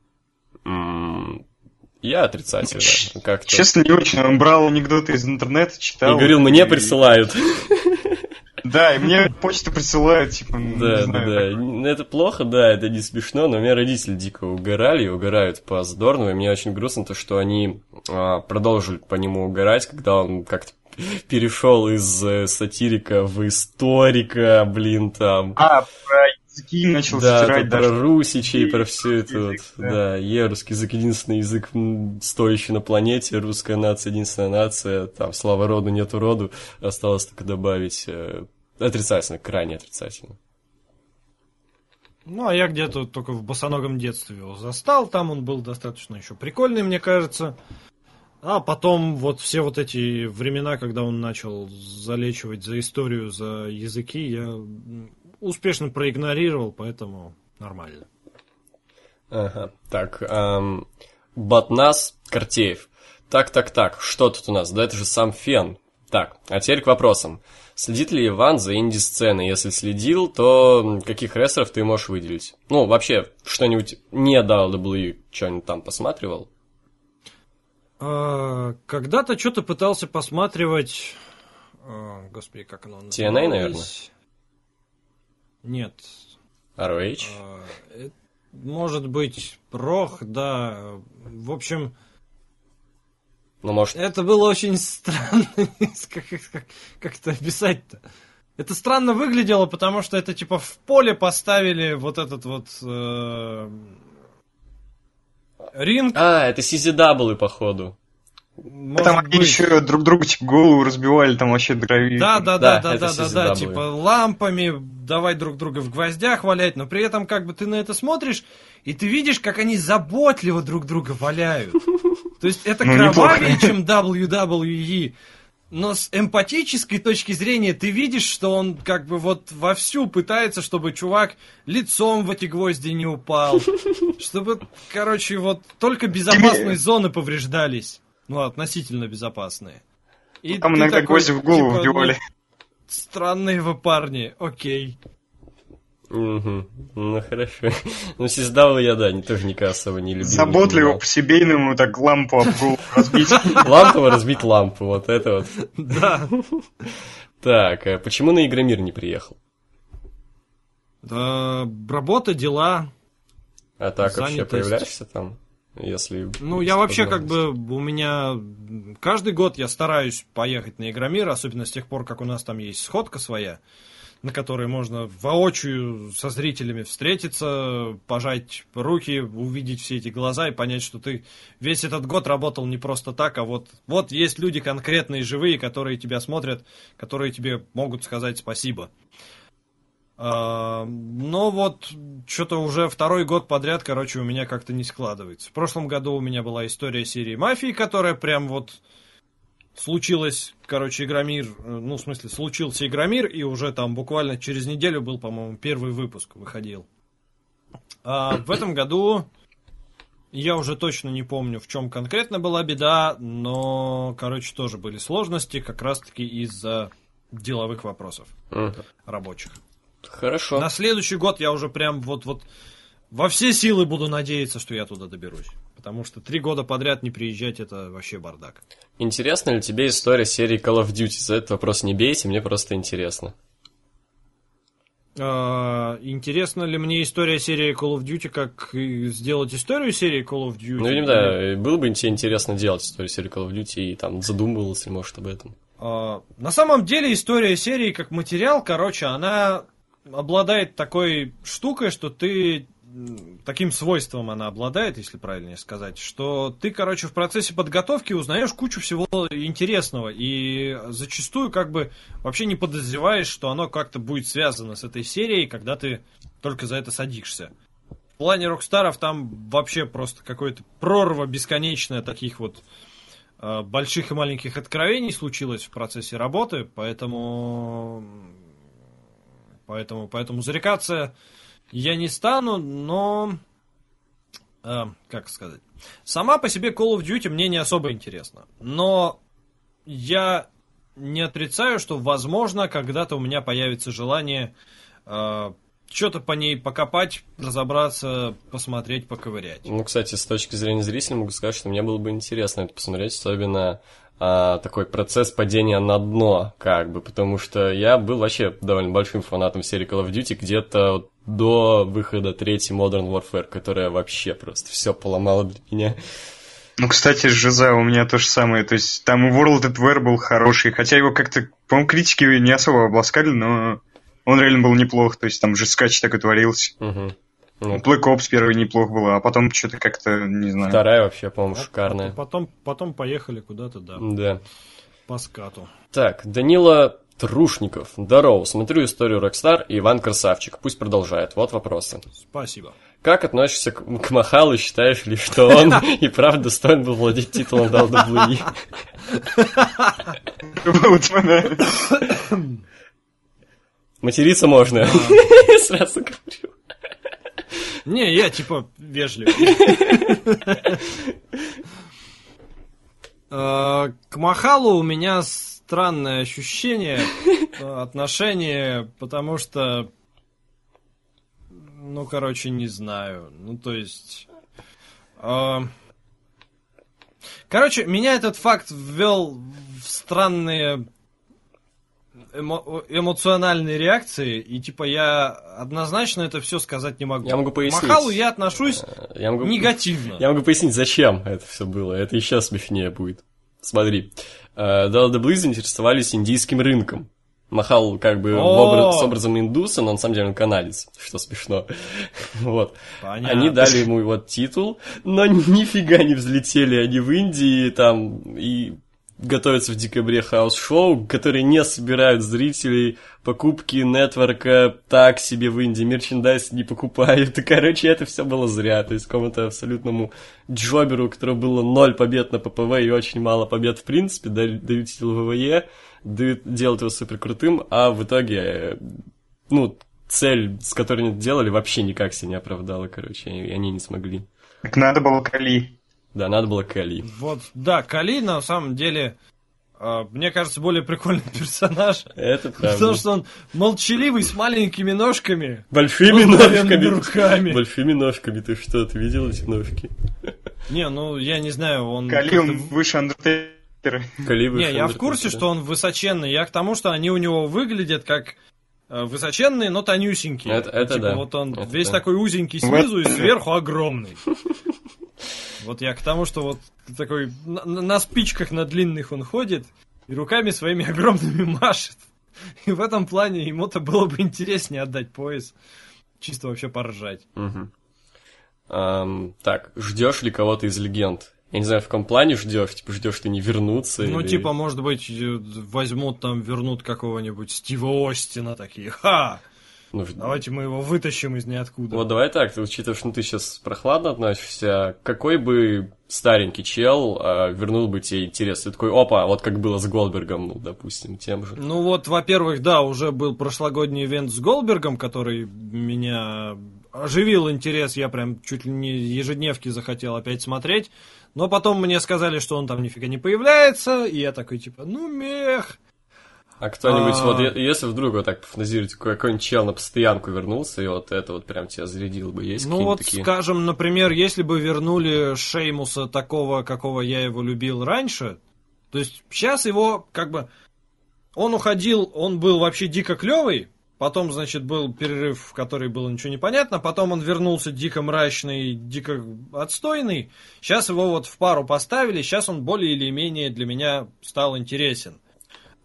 Я отрицательно. Как-то. Честно, не очень. Он брал анекдоты из интернета, И читал. говорил, мне И- присылают. Да, и мне почту присылают, типа, Да, да, Это плохо, да, это не смешно, но у меня родители дико угорали и угорают по Задорнову, и мне очень грустно то, что они а, продолжили по нему угорать, когда он как-то перешел из э, сатирика в историка, блин, там. А, про языки начал Да, стирать тут про даже. русичей, про все это вот. да. Да, е, русский язык единственный язык стоящий на планете, русская нация единственная нация, там, слава роду, нету роду, осталось только добавить э, отрицательно, крайне отрицательно. Ну, а я где-то только в босоногом детстве его застал. Там он был достаточно еще прикольный, мне кажется. А потом вот все вот эти времена, когда он начал залечивать за историю, за языки, я успешно проигнорировал, поэтому нормально. Ага. Так, эм, Батнас Картеев. Так, так, так, что тут у нас? Да это же сам Фен. Так, а теперь к вопросам. Следит ли Иван за инди-сценой? Если следил, то каких рестлеров ты можешь выделить? Ну, вообще, что-нибудь не WWE, что-нибудь там посматривал? А, Когда-то что-то пытался посматривать... а, Господи, как оно TNA, называлось? наверное? Нет. ROH? а, э, Может быть, Прох, да. В общем, Ну, может, это было очень странно. Как, как- как это описать-то? Это странно выглядело, потому что это типа в поле поставили вот этот вот э, ринг. А, это CZW, походу. может там они быть. еще друг другу типа голову разбивали, там вообще до крови. Да, да, Да, да, да, да, да, типа лампами давай друг друга в гвоздях валять, но при этом как бы ты на это смотришь, и ты видишь, как они заботливо друг друга валяют. То есть это Ну, кровавее, неплохо. чем WWE. Но с эмпатической точки зрения ты видишь, что он как бы вот вовсю пытается, чтобы чувак лицом в эти гвозди не упал. Чтобы, короче, вот только безопасные зоны повреждались. Ну, относительно безопасные. И Там иногда такой, гвозди в голову типа, ну, вбивали. Странные вы парни, окей. Угу. Ну, хорошо. Ну, CZW я, да, не, тоже никогда особо не любил. не Заботливо понимал. по-семейному так лампу об голову разбить. Лампово разбить лампу, вот это вот. Да. Так, а почему на Игромир не приехал? Да, работа, дела. А так вообще появляешься там? Если... Ну, я вообще как бы, у меня каждый год я стараюсь поехать на Игромир, особенно с тех пор, как у нас там есть сходка своя, на которой можно воочию со зрителями встретиться, пожать руки, увидеть все эти глаза и понять, что ты весь этот год работал не просто так, а вот, вот есть люди конкретные, живые, которые тебя смотрят, которые тебе могут сказать спасибо. А, Но вот что-то уже второй год подряд, короче, у меня как-то не складывается. В прошлом году у меня была история серии Мафии, которая прям вот случилась, короче, Игромир, э, ну, в смысле, случился Игромир, и уже там буквально через неделю был, по-моему, первый выпуск выходил. А в этом году я уже точно не помню, в чем конкретно была беда, но, короче, тоже были сложности, как раз-таки из-за деловых вопросов Мгм. рабочих. Хорошо. На следующий год я уже прям вот вот во все силы буду надеяться, что я туда доберусь. Потому что три года подряд не приезжать это вообще бардак. Интересна ли тебе история серии Call of Duty? За этот вопрос не бейте, мне просто интересно. А, интересна ли мне история серии Call of Duty, как сделать историю серии Call of Duty? Ну, видимо, да, было бы тебе интересно делать историю серии Call of Duty и там задумывался ли, может, об этом. А, на самом деле история серии как материал, короче, она обладает такой штукой, что ты таким свойством она обладает, если правильнее сказать, что ты, короче, в процессе подготовки узнаешь кучу всего интересного и зачастую как бы вообще не подозреваешь, что оно как-то будет связано с этой серией, когда ты только за это садишься. В плане Рокстаров там вообще просто какое-то прорва бесконечная таких вот э, больших и маленьких откровений случилось в процессе работы, поэтому поэтому поэтому зарекаться я не стану, но э, как сказать, сама по себе Call of Duty мне не особо интересна, но я не отрицаю, что возможно когда-то у меня появится желание э, что-то по ней покопать, разобраться, посмотреть, поковырять. Ну, кстати, с точки зрения зрителя могу сказать, что мне было бы интересно это посмотреть, особенно а, такой процесс падения на дно, как бы, потому что я был вообще довольно большим фанатом серии Call of Duty где-то до выхода третьей Modern Warfare, которая вообще просто все поломала для меня. Ну, кстати, Жиза у меня то же самое. То есть там и World at War был хороший, хотя его как-то, по-моему, критики не особо обласкали, но он реально был неплох. То есть там же скач так и творился. Мгм. Ну, Black Ops первый неплох был, а потом что-то как-то, не знаю. вторая вообще, по-моему, шикарная. Потом, потом поехали куда-то, да, Да. по скату. Так, Данила Трушников. Здорово, смотрю историю Rockstar и Иван Красавчик. Пусть продолжает. Вот вопросы. Спасибо. Как относишься к, к Махалу? Считаешь ли, что он и правда достоин был владеть титулом WWE? Материться можно. Сразу говорю. Не, я типа вежливый. Э, К Махалу у меня странное ощущение, э, отношение, потому что, ну, короче, не знаю. Ну, то есть... э, Короче, меня этот факт ввел в странные эмо- эмоциональные реакции, и типа я однозначно это все сказать не могу. Я могу пояснить. К Махалу я отношусь Я могу... негативно. Я могу пояснить, зачем это все было. Это еще смешнее будет. Смотри. э, Даллада Близ заинтересовались индийским рынком. Махал как бы образ- с образом индуса, но на самом деле он канадец, что смешно. Вот. Понятно. Они дали ему вот титул, но нифига не взлетели они в Индии там и готовятся в декабре house show, которые не собирают зрителей, покупки network а так себе в Индии, merchandise не покупают. И, короче, это все было зря. То есть какому-то абсолютному jobber у, у которого было ноль побед на ППВ и очень мало побед в принципе, дают дают титул ВВЕ, дают, делают его супер крутым, а в итоге, э, ну, цель, с которой они это делали, вообще никак себя не оправдала, короче, и они не смогли. Так надо было Кали. Да, надо было Кали. Вот, да, Кали на самом деле, э, мне кажется, более прикольный персонаж. Это правда. Потому что он молчаливый, с маленькими ножками. Большими ножками. руками. Большими ножками. Ты что, ты видел эти ножки? Не, ну, я не знаю, он... Кали, как-то он выше Андертейкера. Не, я в курсе, что он высоченный. Я к тому, что они у него выглядят как э, высоченные, но тонюсенькие. Это- это Типа да. Вот он Это весь да. такой узенький снизу и сверху огромный. Вот я к тому, что вот такой на, на спичках на длинных он ходит и руками своими огромными машет. И в этом плане ему-то было бы интереснее отдать пояс. Чисто вообще поржать. Мгм. Ам, так, ждешь ли кого-то из легенд? Я не знаю, в каком плане ждешь, типа ждешь ты не вернуться Ну, или- типа, может быть, возьмут там, вернут какого-нибудь Стива Остина такие. Ха! Ну, Давайте мы его вытащим из ниоткуда. Вот давай так, ты, учитывая, что ты сейчас прохладно относишься, какой бы старенький чел а, вернул бы тебе интерес? Ты такой, опа, вот как было с Голдбергом, ну, допустим, тем же. Ну вот, во-первых, да, уже был прошлогодний ивент с Голдбергом, который меня оживил интерес, я прям чуть ли не ежедневки захотел опять смотреть. Но потом мне сказали, что он там нифига не появляется, и я такой, типа, ну, мех. А кто-нибудь, А. вот, если вдруг вот так пофантазировать, какой- какой-нибудь чел на постоянку вернулся, и вот это вот прям тебя зарядил бы, есть Ну вот, такие? скажем, например, если бы вернули Шеймуса такого, какого я его любил раньше, то есть сейчас его как бы... Он уходил, он был вообще дико клевый, потом, значит, был перерыв, в который было ничего не понятно, потом он вернулся дико мрачный, дико отстойный, сейчас его вот в пару поставили, сейчас он более или менее для меня стал интересен.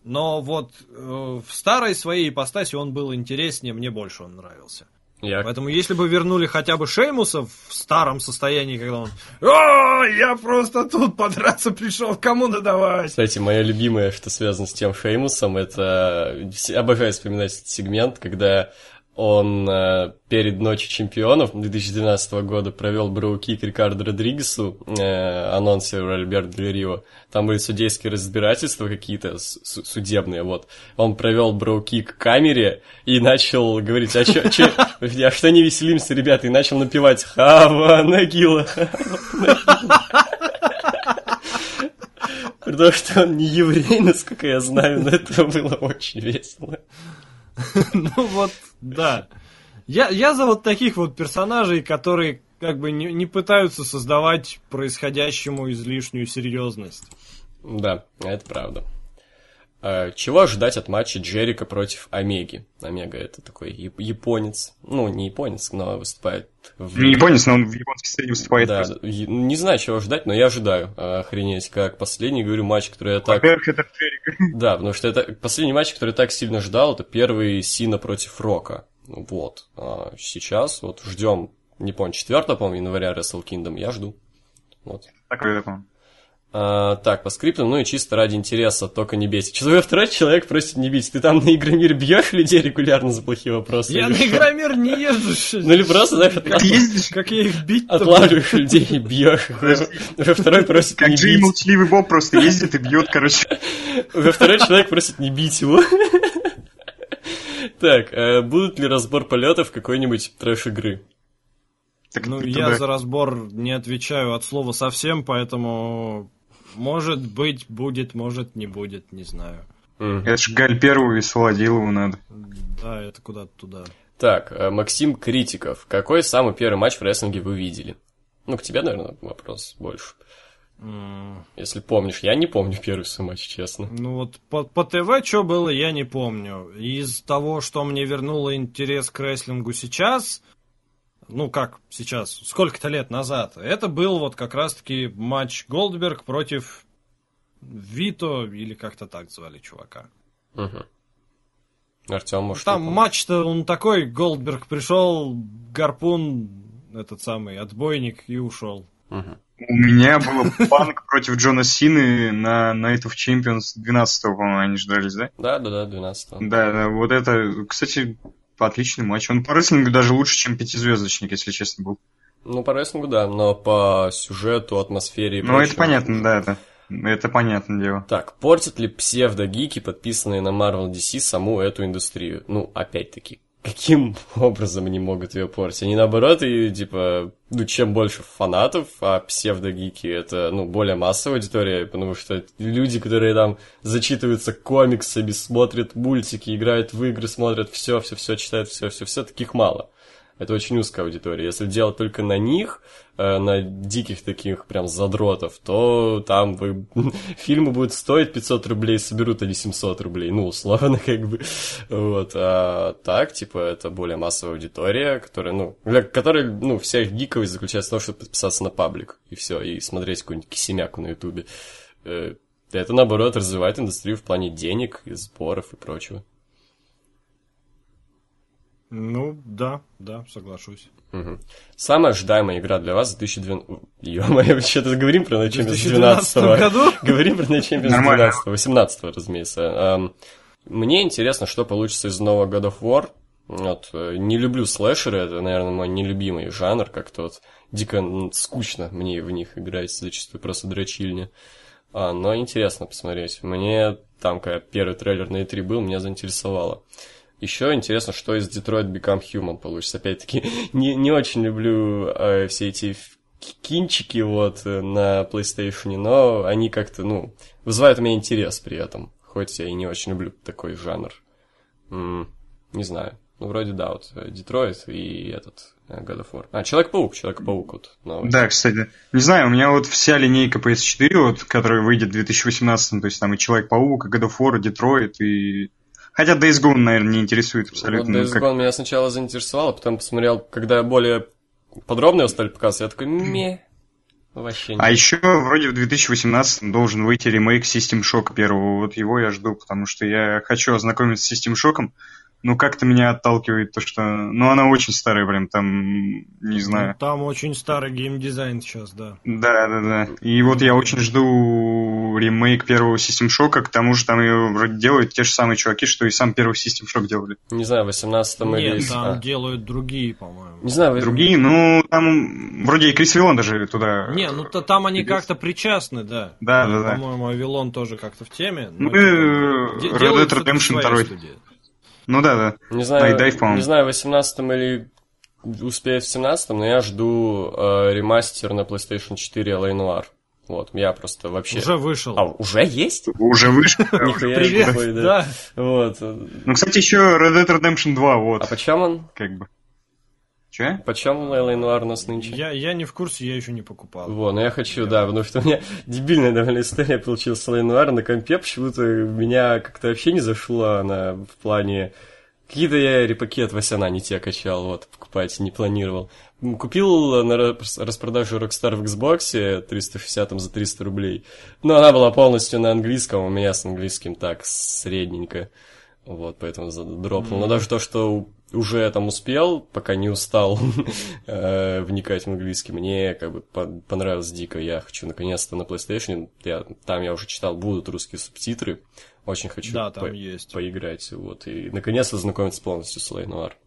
Но вот э, в старой своей ипостаси он был интереснее, мне больше он нравился. Я Поэтому если бы вернули хотя бы Шеймуса в старом состоянии, когда он «О, я просто тут подраться пришел, кому надавать?» Кстати, мое любимое, что связано с тем Шеймусом, это... Обожаю вспоминать этот сегмент, когда он э, перед Ночью чемпионов 2012 года провел броу-кик Рикардо Родригесу, э, анонсер Альберт Дель. Там были судейские разбирательства какие-то, судебные, вот. Он провел броу-кик камере и начал говорить, а чё, чё, а что не веселимся, ребята, и начал напевать «Хава Нагила, Потому что он не еврей, насколько я знаю, но это было очень весело. Ну вот, да. Я, я за вот таких вот персонажей, которые как бы не, не пытаются создавать происходящему излишнюю серьезность. Да, это правда. А, Чего ожидать от матча Джерика против Омеги? Омега это такой яп- японец. Ну, не японец, но выступает в... Не японец, но он в японской сцене выступает. Да, просто. не знаю, чего ожидать, но я ожидаю. А, Охренеть, как последний, говорю, матч, который я так... Во-первых, это Джерик. Да, потому что это последний матч, который я так сильно ждал, это первый Сина против Рока. Вот. А сейчас вот ждем, не помню, 4 по-моему, января Wrestle Kingdom, я жду. Вот. Такой, такой. А, так, по скриптам, ну и чисто ради интереса, только не бейте. Что второй человек просит не бить? Ты там на Игромир бьешь людей регулярно за плохие вопросы? Я на? Игромир не езжу. Ну или просто, знаешь, отла- Ездишь, Как я их бить отлавливаешь людей и бьешь. Уже второй просит как не Джей бить. молчаливый Боб просто ездит и бьет, короче. Уже второй человек просит не бить его. Так, э, будут ли разбор полетов какой-нибудь трэш-игры? Так Ну, я да. за разбор не отвечаю от слова совсем, поэтому может быть, будет, может не будет, не знаю. Мгм. Это ж Галь первую и Солодилову надо. Да, это куда-то туда. Так, э, Максим Критиков. Какой самый первый матч в рестлинге вы видели? Ну, к тебе, наверное, вопрос больше. М, Если помнишь. Я не помню первый свой матч, честно. Ну вот по, по ТВ что было, я не помню. Из того, что мне вернуло интерес к рестлингу сейчас, ну как сейчас, сколько-то лет назад, это был вот как раз-таки матч Голдберг против Вито, или как-то так звали чувака. Угу. Артем, может, Там матч-то он такой, Голдберг пришел, гарпун, этот самый, отбойник и ушел. Мгм. У меня был панк против Джона Сины на Night of Champions 12 по-моему, они же дрались, да? Да, да, да, 12 Да, да, вот это, кстати, отличный матч. Он по рестлингу даже лучше, чем пятизвездочник, если честно, был. Ну, по рестлингу, да, но по сюжету, атмосфере и Ну, это прочему- понятно, да, это, это понятное дело. Так, портят ли псевдогики, подписанные на Marvel DC, саму эту индустрию? Ну, опять-таки, каким образом они могут ее портить? Они наоборот, и типа, ну, чем больше фанатов, а псевдогики это, ну, более массовая аудитория, потому что люди, которые там зачитываются комиксами, смотрят мультики, играют в игры, смотрят все, все, все, читают все, все, все, таких мало. Это очень узкая аудитория. Если делать только на них, э, на диких таких прям задротов, то там вы... фильмы будут стоить 500 рублей, соберут они 700 рублей, ну, условно, как бы. Вот. А так, типа, это более массовая аудитория, которая, ну, для которой, ну, вся их гиковость заключается в том, чтобы подписаться на паблик, и все, и смотреть какую-нибудь кисемяку на ютубе. Э, Это, наоборот, развивает индустрию в плане денег и сборов и прочего. Ну, да, да, соглашусь. Мгм. Самая ожидаемая игра для вас 2012... Ё-моё, что-то говорим про В начало 2012 12 году? Говорим про начало Нормально. 12 18 разумеется. Эм, Мне интересно, что получится из нового God of War. Вот, э, не люблю слэшеры, это, наверное, мой нелюбимый жанр, как-то вот дико скучно мне в них играть, зачастую просто дрочильня. А, но интересно посмотреть. Мне там, когда первый трейлер на E3 был, меня заинтересовало. Еще интересно, что из Detroit Become Human получится. Опять-таки, не, не очень люблю э, все эти кинчики вот э, на PlayStation, но они как-то, ну, вызывают у меня интерес при этом. Хоть я и не очень люблю такой жанр. М, не знаю. Ну, вроде да, вот э, Детройт и этот э, God of War. А, Человек-паук, Человек-паук вот. новый. Да, кстати. Не знаю, у меня вот вся линейка PS4, вот, которая выйдет в 2018, то есть там и Человек-паук, и God of War, и Детройт, и... Хотя Days Gone, наверное, не интересует абсолютно. Вот Days как- Gone меня сначала заинтересовало, потом посмотрел, когда более подробно его стали показывать, я такой, ме, вообще не. А еще вроде в 2018 должен выйти ремейк System Shock первого. Вот его я жду, потому что я хочу ознакомиться с System Shock. Но как-то меня отталкивает то, что... Ну, она очень старая, прям там, не знаю. Ну, там очень старый геймдизайн сейчас, да. Да, да, да. И вот я очень жду ремейк первого System Shock, к тому же там ее вроде делают те же самые чуваки, что и сам первый System Shock делали. Не знаю, в 18-м или... Нет, там а, делают другие, по-моему. Не знаю, вы- Другие, ну, там вроде и Крис Виллон даже туда... Не, ну то там они как-то причастны, да. Да, Ну, да, да. По-моему, Авилон тоже как-то в теме. Ну, типа, и де- Red делают Dead Redemption своя 2. Ну да, да. Не знаю, Dive, по-моему. не знаю, в 18-м или успеет в 17-м, но я жду э, ремастер на PlayStation 4 LA Noir. Вот, я просто вообще... Уже вышел. А, уже есть? Уже вышел. Нихуя Привет, да. Вот. Ну, кстати, еще Red Dead Redemption 2, вот. А почем он? Как бы. Че? Почем LA Noir у нас нынче? Я, я не в курсе, я еще не покупал. Во, ну я хочу, да, потому что у меня дебильная довольно история получилась с LA Noir на компе, почему-то меня как-то вообще не зашла она в плане... Какие-то я репаки от Васяна не те качал, вот, покупать не планировал. Купил на рас- распродаже Rockstar в Xbox 360 за 300 рублей. Но она была полностью на английском, у меня с английским так средненько. Вот, поэтому дропнул. Но даже то, что уже там успел, пока не устал э, вникать в английский, мне как бы по- понравилось дико. Я хочу наконец-то на PlayStation, я, там я уже читал, будут русские субтитры. Очень хочу Да, там по- есть. поиграть. Вот, и наконец-то знакомиться полностью с Лей Нуар.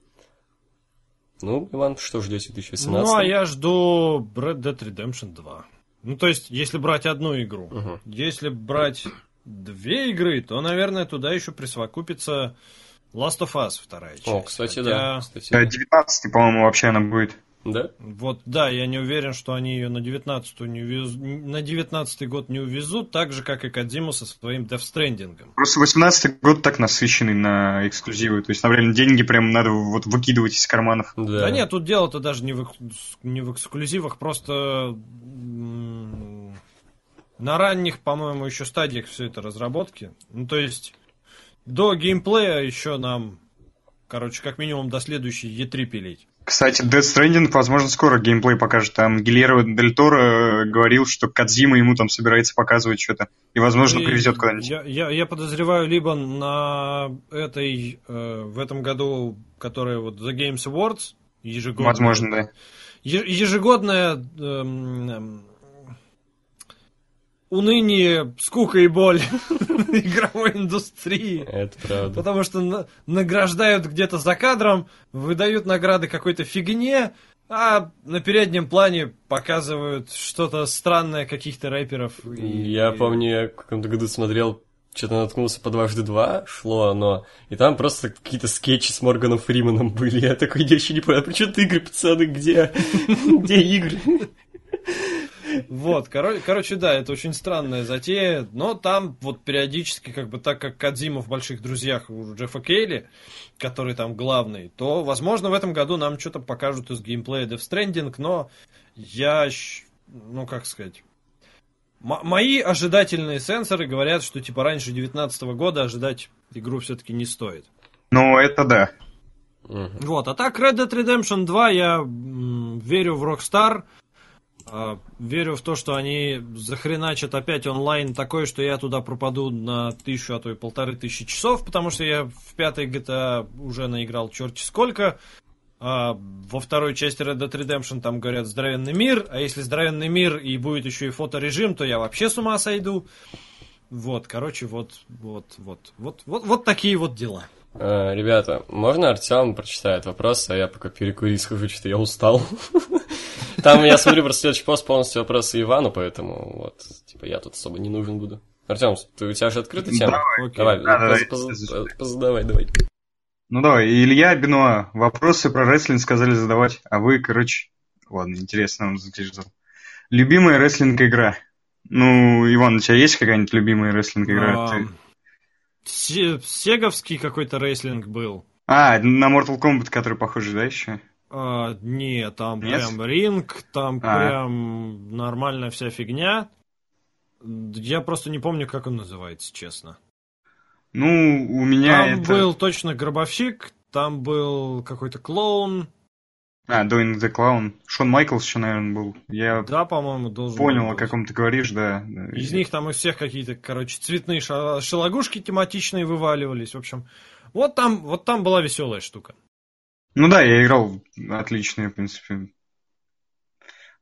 Ну, Иван, что ждете в 2018? Ну, а я жду Red Dead Redemption 2. Ну, то есть, если брать одну игру. Если брать две игры, то, наверное, туда еще присовокупится Last of Us вторая часть. О, кстати, Хотя- да. Кстати, Да, да. 19 по-моему, вообще она будет. Да? Вот, да, я не уверен, что они ее на 19 не увез... на 19 год не увезут, так же, как и Кадзиму со своим Death Stranding. Просто 18 год так насыщенный на эксклюзивы. То есть, например, деньги прям надо вот выкидывать из карманов. Да. Да нет, тут дело-то даже не в, не в эксклюзивах, просто на ранних, по-моему, еще стадиях все это разработки. Ну, то есть, до геймплея еще нам, короче, как минимум до следующей E3 пилить. Кстати, Death Stranding, возможно, скоро геймплей покажет. Там Гильермо Дель Торо э, говорил, что Кадзима ему там собирается показывать что-то. И, возможно, И привезет куда-нибудь. Я, я, я подозреваю, либо на этой, э, в этом году, которая вот The Games Awards, ежегодная, Возможно, да. Е- ежегодное эм, эм, уныние, скука и боль игровой индустрии. Это правда. Потому что на- награждают где-то за кадром, выдают награды какой-то фигне, а на переднем плане показывают что-то странное каких-то рэперов. и- Я помню, я в каком-то году смотрел, что-то наткнулся по дважды два, шло оно, и там просто какие-то скетчи с Морганом Фриманом были. Я такой, я еще не понял, при чем игры, пацаны, где? Где игры? Вот, коро- короче, да, это очень странная затея, но там вот периодически, как бы так как Кадзима в «Больших друзьях» у Джеффа Кейли, который там главный, то, возможно, в этом году нам что-то покажут из геймплея Death Stranding, но я, ну, как сказать... мои ожидательные сенсоры говорят, что типа раньше 2019 года ожидать игру все-таки не стоит. Ну, это да. Вот, а так Red Dead Redemption 2 я м, верю в Rockstar, верю в то, что они захреначат опять онлайн такой, что я туда пропаду на тысячу, а то и полторы тысячи часов, потому что я в пятой GTA уже наиграл черти сколько. А во второй части Red Dead Redemption там говорят здоровенный мир, а если здоровенный мир и будет еще и фоторежим, то я вообще с ума сойду. Вот, короче, вот, вот, вот, вот, вот, вот такие вот дела. А, Ребята, можно Артем прочитает вопрос, а я пока перекурить схожу, что я устал. Там, я смотрю, просто следующий пост полностью вопросы Ивану, поэтому вот, типа, я тут особо не нужен буду. Артем, ты, у тебя же открытая тема? Давай, Да, давай. поз- поз- позадавай, давай. Ну давай, Илья Бенуа, вопросы про рестлинг сказали задавать, а вы, короче... Ладно, интересно, он задержал. Любимая рестлинг-игра? Ну, Иван, у тебя есть какая-нибудь любимая рестлинг-игра? Сеговский какой-то рейслинг был. А, на Mortal Kombat, который похож, да, еще? А, не, там Нет? прям ринг, там А. прям нормальная вся фигня. Я просто не помню, как он называется, честно. Ну, у меня Там это... был точно гробовщик, там был какой-то клоун. А, Doing the Clown. Шон Майклс еще, наверное, был. Я Да, по-моему, должен понял, был о быть. каком ты говоришь, да. Из них там из всех какие-то, короче, цветные шалагушки тематичные вываливались. В общем, вот там, вот там была веселая штука. Ну да, я играл отлично, в принципе.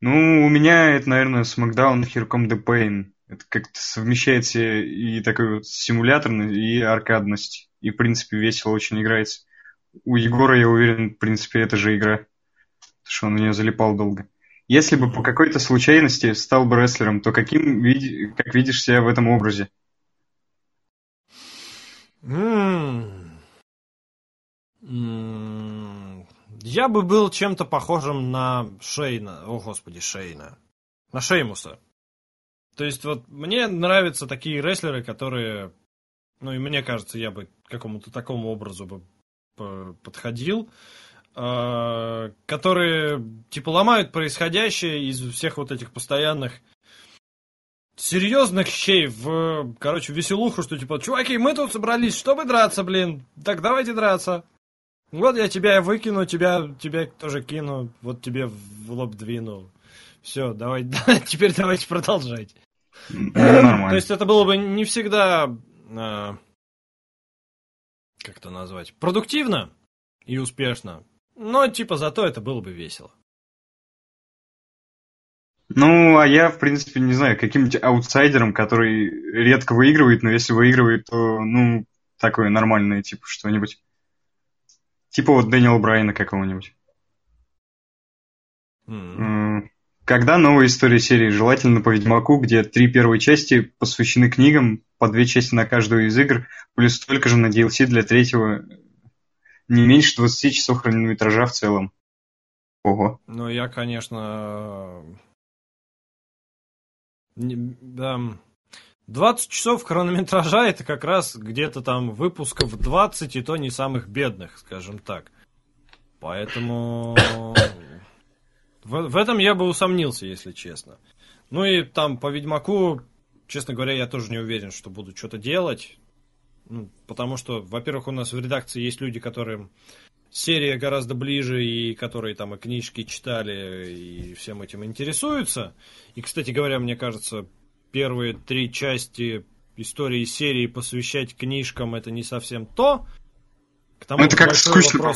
Ну, у меня это, наверное, SmackDown Here Come the Pain. Это как-то совмещает в себе и такой вот симуляторность, и аркадность. И, в принципе, весело очень играется. У Егора, я уверен, в принципе, это же игра. Что он в нее залипал долго. Если бы по какой-то случайности стал бы рестлером, то каким види- как видишь себя в этом образе? М. Я бы был чем-то похожим на Шейна. О, господи, Шейна. На Шеймуса. То есть вот мне нравятся такие рестлеры, которые... Ну и мне кажется, я бы какому-то такому образу бы по- подходил. А, Которые типа ломают происходящее из всех вот этих постоянных серьезных щей в, короче, веселуху, что типа, чуваки, мы тут собрались, чтобы драться, блин. Так давайте драться. Вот я тебя выкину, тебя, тебя тоже кину, вот тебе в лоб двину. Все, давай, теперь давайте продолжать. То есть это было бы не всегда, а, как это назвать, продуктивно и успешно, но типа зато это было бы весело. Ну, а я, в принципе, не знаю, каким-нибудь аутсайдером, который редко выигрывает, но если выигрывает, то, ну, такое нормальное, типа, что-нибудь. Типа вот Дэниела Брайана какого-нибудь. Когда новая история серии? Желательно по Ведьмаку, где три первые части посвящены книгам, по две части на каждую из игр, плюс столько же на DLC для третьего не меньше 20 часов хронометража в целом. Ого. Ну, я, конечно... не- Да. 20 часов хронометража это как раз где-то там выпусков 20, и то не самых бедных, скажем так. Поэтому... В, в этом я бы усомнился, если честно. Ну и там по Ведьмаку, честно говоря, я тоже не уверен, что буду что-то делать. Ну, потому что, во-первых, у нас в редакции есть люди, которым серия гораздо ближе, и которые там и книжки читали, и всем этим интересуются. И, кстати говоря, мне кажется, первые три части истории серии посвящать книжкам это не совсем то. К тому Ну, это как скучно.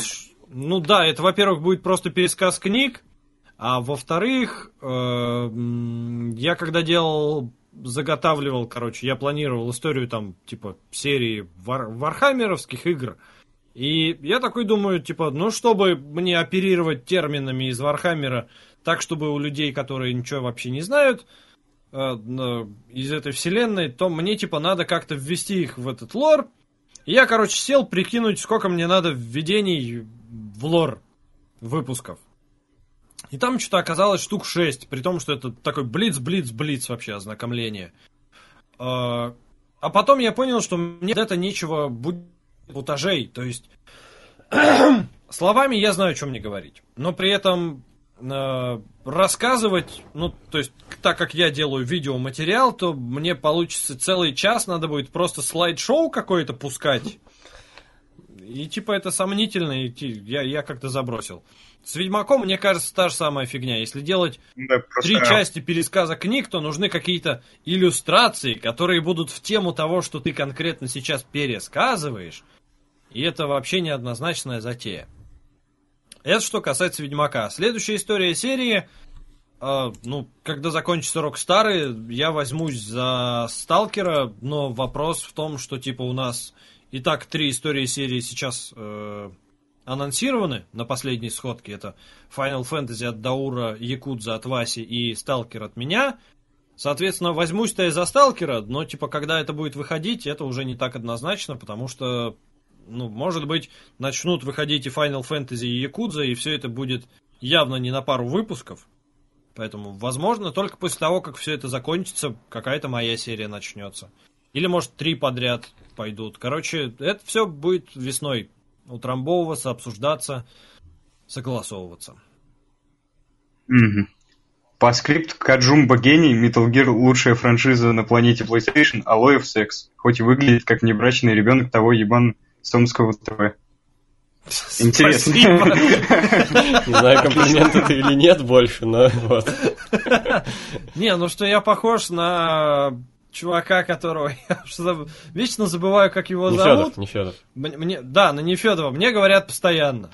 Ну да, это, во-первых, будет просто пересказ книг, а во-вторых, э, я когда делал, заготавливал, короче, я планировал историю там, типа, серии вар- вархаммеровских игр, и я такой думаю, типа, ну, чтобы мне оперировать терминами из Вархаммера так, чтобы у людей, которые ничего вообще не знают э, из этой вселенной, то мне, типа, надо как-то ввести их в этот лор. И я, короче, сел прикинуть, сколько мне надо введений в лор выпусков. И там что-то оказалось штук 6, при том, что это такой блиц-блиц-блиц вообще ознакомление. А а потом я понял, что мне это нечего будет бутажей, то есть словами я знаю, о чем мне говорить, но при этом э, рассказывать, ну, то есть, так как я делаю видеоматериал, то мне получится целый час, надо будет просто слайд-шоу какое-то пускать. И типа это сомнительно, и я, я как-то забросил. С Ведьмаком, мне кажется, та же самая фигня. Если делать Да, просто- три части пересказа книг, то нужны какие-то иллюстрации, которые будут в тему того, что ты конкретно сейчас пересказываешь. И это вообще неоднозначная затея. Это что касается Ведьмака. Следующая история серии. э, ну, когда закончится Рок Старый, я возьмусь за Сталкера, но вопрос в том, что типа у нас и так три истории серии сейчас э, анонсированы на последней сходке. Это Final Fantasy от Даура, Якудза от Васи и Сталкер от меня. Соответственно, возьмусь-то я за Сталкера, но типа когда это будет выходить, это уже не так однозначно, потому что, ну, может быть, начнут выходить и Final Fantasy, и Якудза, и все это будет явно не на пару выпусков. Поэтому, возможно, только после того, как все это закончится, какая-то моя серия начнется. Или, может, три подряд пойдут. Короче, это все будет весной утрамбовываться, обсуждаться, согласовываться. Мгм. По скрипту Каджумба гений, Metal Gear лучшая франшиза на планете PlayStation, Алоев секс. Хоть и выглядит как небрачный ребенок того ебан Сомского ТВ. Интересно. Не знаю, комплимент это или нет больше, но вот. Не, ну что я похож на чувака, которого я вечно забываю, как его зовут. Федов, не Федов. Мне, да, на Нефедова. Мне говорят постоянно.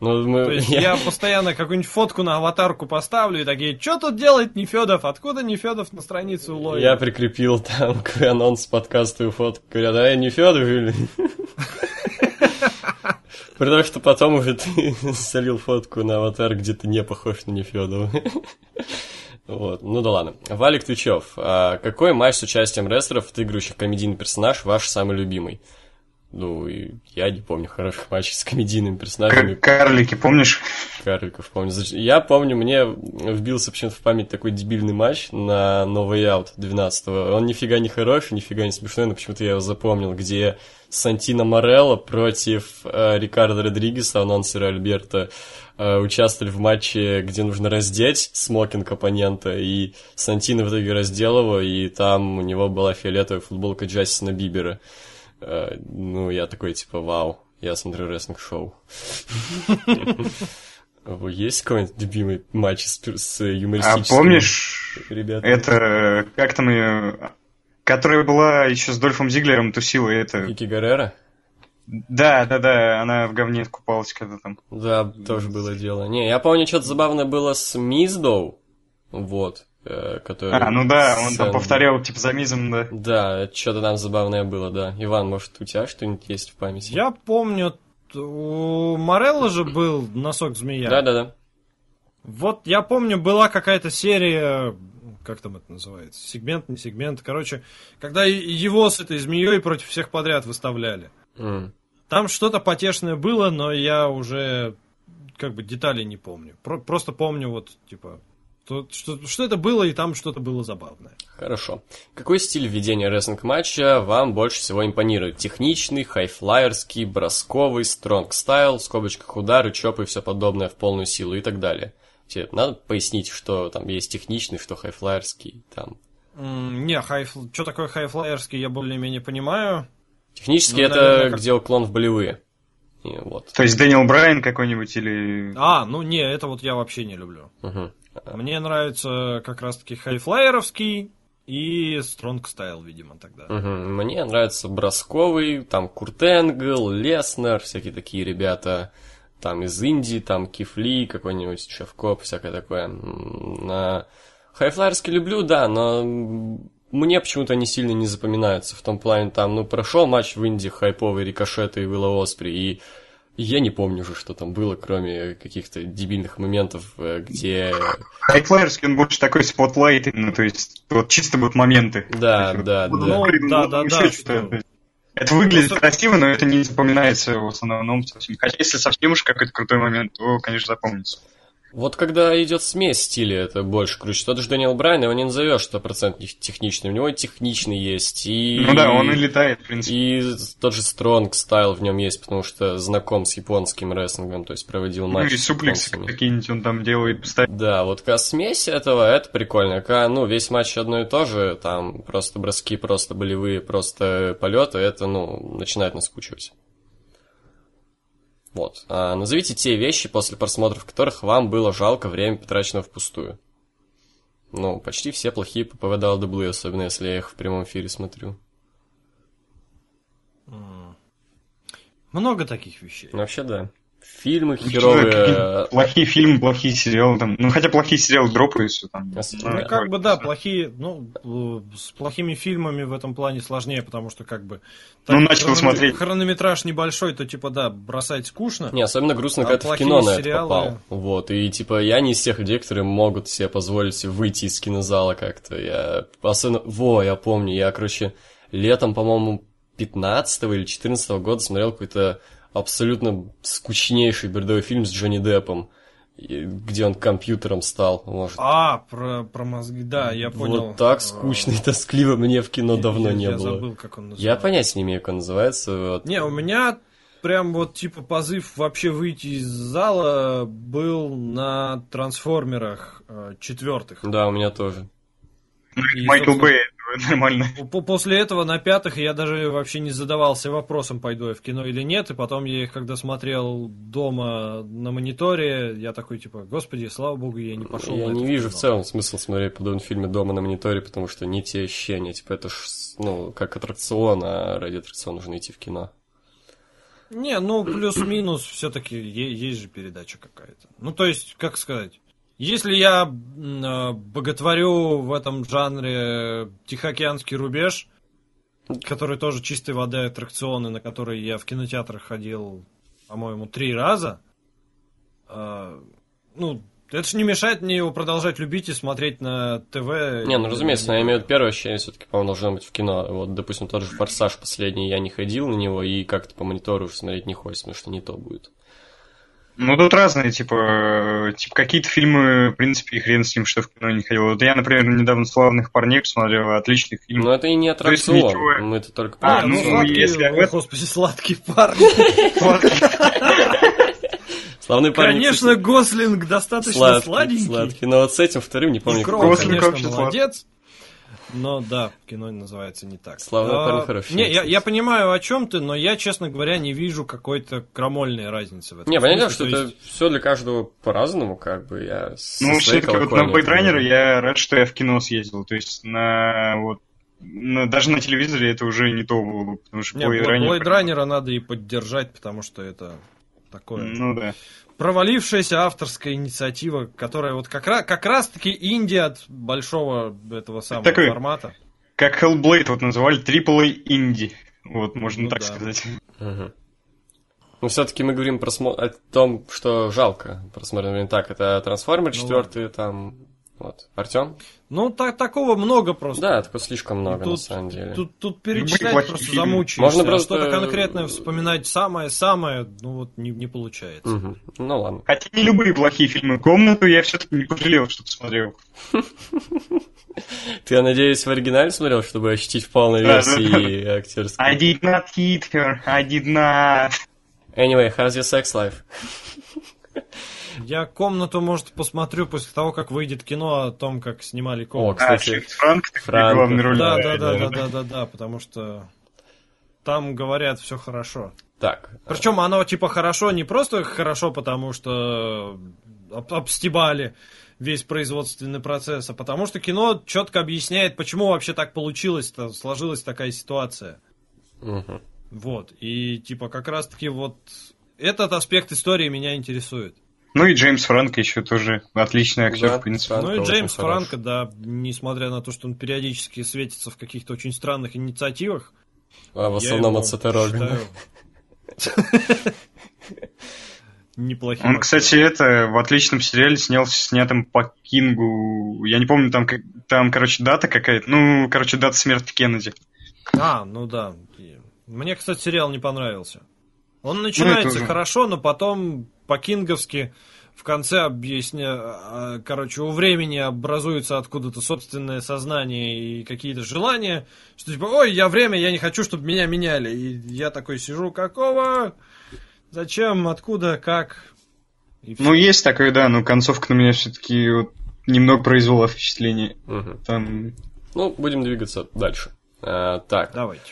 Ну, мы, То есть я- я постоянно какую-нибудь фотку на аватарку поставлю и такие, что тут делает Нефедов? Откуда Нефедов на странице уловил? Я прикрепил там к анонс подкаста и фотку. Говорят, а я не Федор или... Потому что потом уже ты солил фотку на аватар, где ты не похож на Нефедова. Вот, ну да ладно. Валик Твичев, а какой матч с участием рестлеров, отыгрывающих комедийный персонаж, ваш самый любимый? Ну, и я не помню хороших матчей с комедийными персонажами. Карлики, помнишь? Карликов помню. Я помню, мне вбился почему-то в память такой дебильный матч на Новый Out 12-го. Он нифига не хороший, нифига не смешной, но почему-то я его запомнил, где Сантино Морелло против э, Рикардо Родригеса, анонсера Альберта, э, участвовали в матче, где нужно раздеть смокинг оппонента, и Сантино в итоге раздел его, и там у него была фиолетовая футболка Джастина Бибера. Э, ну, я такой, типа, вау, я смотрю рестлинг-шоу. Есть какой-нибудь любимый матч с, с А юмористическими помнишь, ребятами? это, как там ее, которая была еще с Дольфом Зиглером тусила, это... Кики Гаррера? Да, да, да, она в говне купалась когда там. Да, тоже было дело. Не, я помню, что-то забавное было с Миздоу, вот, э, который... А, ну да, он там повторял, типа, за мизом, да. Да, что-то там забавное было, да. Иван, может, у тебя что-нибудь есть в памяти? Я помню, у Морелла же был носок змея. Да-да-да. Вот я помню, была какая-то серия, как там это называется, сегмент, не сегмент, короче, когда его с этой змеей против всех подряд выставляли. М. Там что-то потешное было, но я уже как бы деталей не помню. Про- просто помню вот, типа, то, что, что это было, и там что-то было забавное. Хорошо. Какой стиль ведения рестлинг-матча вам больше всего импонирует? Техничный, хайфлайерский, бросковый, стронг стайл, в скобочках удары, чопы и все подобное в полную силу и так далее. Тебе надо пояснить, что там есть техничный, что хайфлайерский, там. Не, хайф... что такое хайфлайерский, я более-менее понимаю. Технически Ну, это наверное, как- где уклон в болевые. И вот. То есть Дэниел Брайан какой-нибудь или... А, ну не, это вот я вообще не люблю. Мгм. Мне нравится как раз-таки хайфлайеровский и strong style, видимо, тогда. Мгм. Мне нравится бросковый, там Курт Энгл, Леснер, всякие такие ребята, там из инди, там Кит Ли, какой-нибудь Шевкоп, всякое такое. На хайфлайерский люблю, да, но мне почему-то они сильно не запоминаются. В том плане, там, ну, прошел матч в инди хайповый, Рикошета и Вилла Оспри, и я не помню уже, что там было, кроме каких-то дебильных моментов, э, где... Хайфлайерский, он больше такой spotlight, ну, то есть вот чисто вот моменты. Да, да, да. Да, да, да, Это выглядит Просто- красиво, но это не запоминается в основном совсем. Хотя если совсем уж какой-то крутой момент, то, конечно, запомнится. Вот когда идет смесь стилей, это больше круче. Тот же Дэниел Брайан, его не назовешь стопроцентно техничным. У него и техничный есть, и... Ну да, он и летает, в принципе. И тот же strong style в нем есть, потому что знаком с японским рестлингом, то есть проводил Ну матч и с суплексы какие-нибудь он там делает постоянно. Да, вот когда смесь этого, это прикольно. Когда, ну, весь матч одно и то же, там просто броски, просто болевые, просто полеты, это, ну, начинает наскучивать. Вот. А назовите те вещи, после просмотров которых вам было жалко время, потраченного впустую. Ну, почти все плохие по WWE, особенно если я их в прямом эфире смотрю. Много таких вещей. Вообще, да. Фильмы херовые. какие-то Плохие фильмы, плохие сериалы там. Ну, хотя плохие сериалы дропаются там. Ну, как бы, да, плохие, ну, э, с плохими фильмами в этом плане сложнее, потому что, как бы... Ну, начал смотреть. Хронометраж небольшой, то, типа, да, бросать скучно. Не, особенно грустно, А когда ты в кино на это сериалы- попал. Вот, и типа я не из тех людей, которые могут себе позволить выйти из кинозала как-то. Я особенно... Во, я помню, я, короче, летом, по-моему, 15 или 14 года смотрел какой-то абсолютно скучнейший бредовый фильм с Джонни Деппом, где он компьютером стал, может. А, про, про мозги, да, я понял. вот так Э, скучно и тоскливо мне в кино я- давно я- не я было. забыл, как он Я называется. понятия не имею, как он называется. Вот. Не, у меня прям вот типа позыв вообще выйти из зала был на трансформерах э, четвертых. Да, у меня тоже. И, Майкл Бэй, нормально. по- После этого на пятых я даже вообще не задавался вопросом, пойду я в кино или нет. И потом я их, когда смотрел дома на мониторе, я такой типа, господи, слава богу, я не пошел. Я на не это вижу в кино». целом смысл смотреть подобные фильмы дома на мониторе, потому что не те ощущения. Типа это ж, ну, как аттракцион, а ради аттракциона нужно идти в кино. Не, ну плюс-минус все-таки есть же передача какая-то. Ну то есть, как сказать, если я э, боготворю в этом жанре Тихоокеанский рубеж, который тоже чистой воды аттракционы, на которые я в кинотеатрах ходил, по-моему, три раза, э, ну это же не мешает мне его продолжать любить и смотреть на ТВ. Не, ну разумеется, я имею в виду первое ощущение все-таки, по-моему, должно быть в кино. Вот, допустим, тот же «Форсаж» последний, я не ходил на него и как-то по монитору уже смотреть не хочется, потому что не то будет. Ну, тут разные, типа, э, типа какие-то фильмы, в принципе, и хрен с ним, что в кино не ходил. Вот я, например, недавно «Славных парней» посмотрел, отличный фильм. Но это и не То есть аттракцион, ничего- мы это только А, про ну, ну, аттракцион. сладкие, если о, господи, сладкие парни. Славный парень. Конечно, Гослинг достаточно сладкий, сладенький. сладкий. Но вот с этим вторым не помню, Кроу, конечно, вообще молодец. Но да, кино называется не так. Славный А, парень хороший Не, я, я понимаю, о чем ты, но я, честно говоря, не вижу какой-то крамольной разницы в этом. Не, понятно, что То это есть, все для каждого по-разному, как бы я Ну, все-таки вот на Blade говорю. я рад, что я в кино съездил. То есть на вот даже на телевизоре это уже не то было бы, потому что Не, Blade Blade Runner- Runner надо и поддержать, потому что это такое Ну да. Провалившаяся авторская инициатива, которая вот как раз, как раз таки Индия от большого этого самого Такой- формата. Как Hellblade вот называли, AAA инди. Вот, можно Ну так да. сказать. Мгм. Ну, все-таки мы говорим про смо- о том, что жалко просмотрено так. Это Трансформер Ну 4, там Вот. Артем? Ну, так, такого много просто. Да, такого слишком много, Тут- на самом деле. Тут, тут перечислять просто фильмы. замучаешься. Можно а просто- Что-то конкретное вспоминать самое-самое, ну вот не, не получается. Мгм. Ну ладно. Хотя не любые плохие фильмы. Комнату я все-таки не пожалел, что посмотрел. Ты, я надеюсь, в оригинале смотрел, чтобы ощутить в полной версии актерской? I did not hit her, I did not. Anyway, how's your sex life? Я комнату, может, посмотрю после того, как выйдет кино о том, как снимали О, комнату. А, кстати, Чейз Франк, так Франко. главной роли. да, да, да, да, да. да, да, потому что там говорят все хорошо. так. Причем оно типа хорошо не просто хорошо, потому что об- обстебали весь производственный процесс, а потому что кино четко объясняет, почему вообще так получилось, сложилась такая ситуация. Мгм. Вот. И типа как раз таки вот этот аспект истории меня интересует. Ну и Джеймс Франко еще тоже отличный актер, Да, в принципе. Франко ну и Джеймс хорош. Франко, да, несмотря на то, что он периодически светится в каких-то очень странных инициативах. А в основном от Сета Рогана. Неплохим. Он, кстати, это в отличном сериале снялся, снятым по Кингу. Я не помню, там, как- там короче, дата какая-то. Ну, короче, дата смерти Кеннеди. А, ну да. Мне, кстати, сериал не понравился. Он начинается уже- хорошо, но потом по-кинговски в конце объясня... а, Короче, у времени образуется откуда-то собственное сознание и какие-то желания, что типа, ой, я время, я не хочу, чтобы меня меняли. И я такой сижу, какого? Зачем? Откуда? Как? Ну, есть такое, да, но концовка на меня все-таки вот немного произвела впечатление. Мгм. Там... Ну, будем двигаться дальше. А, так. Давайте.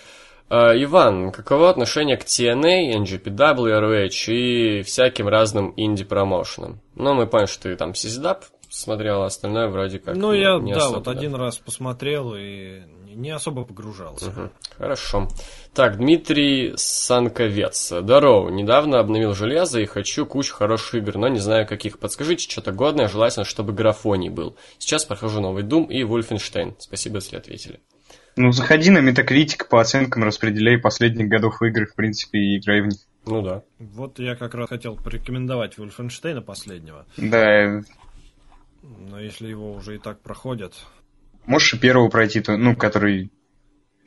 А, Иван, каково отношение к TNA, NGPW, ROH и всяким разным инди-промоушенам? Ну, мы поняли, что ты там Сиздап смотрел, а остальное вроде как ну, я, не да, особо, вот один раз посмотрел и не- не особо погружался. Мгм. Хорошо. Так, Дмитрий Санковец. Здорово. Недавно обновил железо и хочу кучу хороших игр, но не знаю каких. Подскажите что-то годное, желательно, чтобы графоний был. Сейчас прохожу новый Doom и Wolfenstein. Спасибо, если ответили. Ну, заходи на Metacritic по оценкам, распределяй последних годов игр, в принципе, и играй в них. Ну да. Вот я как раз хотел порекомендовать Вольфенштейна последнего. Да, Но если его уже и так проходят. можешь и первого пройти, то, ну, который...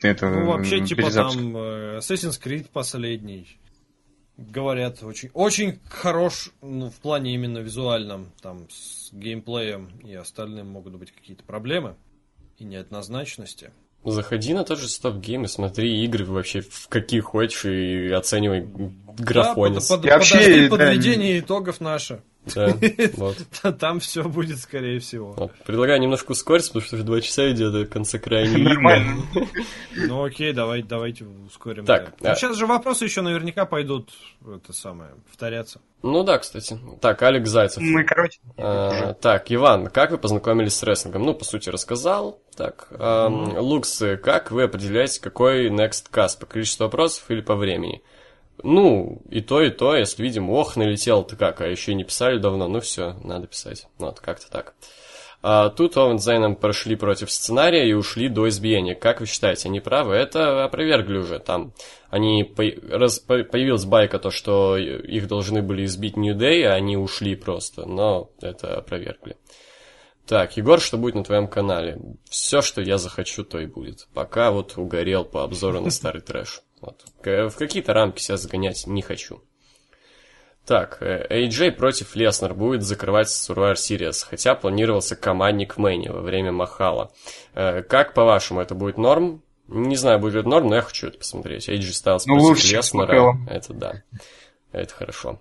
Это, Ну, вообще, типа перезапуск. там э, Assassin's Creed последний. Говорят, очень, очень хорош ну, в плане именно визуальном. Там с геймплеем и остальным могут быть какие-то проблемы и неоднозначности. Заходи на тот же Stop Game и смотри игры вообще в какие хочешь и оценивай графонис. Да, под, под, И вообще, подожди да, подведение итогов наше. Да, вот. Там все будет, скорее всего. Вот. Предлагаю немножко ускориться, потому что уже два часа идет, а конца края не Нормально. Ну окей, давай, давайте ускорим. Так, да. а- Ну, сейчас же вопросы еще наверняка пойдут это самое, повторяться. Ну да, кстати. Так, Алекс Зайцев. Мы, короче, А, так, Иван, как вы познакомились с рестлингом? Ну, по сути, рассказал. Так, ам, Лукс, как вы определяете, какой next cast? По количеству вопросов или по времени? Ну, и то, и то, если видим, ох, налетел, то как, а еще не писали давно, ну все, надо писать. Ну, вот, как-то так. А, тут Овен Зайном прошли против сценария и ушли до избиения. Как вы считаете, они правы? Это опровергли уже. Там они по- раз- по- появилась байка, то, что их должны были избить New Day, а они ушли просто. Но это опровергли. Так, Егор, что будет на твоем канале? Все, что я захочу, то и будет. Пока вот угорел по обзору на старый трэш. Вот. В какие-то рамки себя загонять не хочу. Так, э, AJ против Леснер будет закрывать Survivor Series, хотя планировался командник в Мэйне во время Махала. Э, Как, по-вашему, это будет норм? Не знаю, будет ли норм, но я хочу это посмотреть. AJ Styles Ну, против лучше, Леснера. Это да. Это хорошо.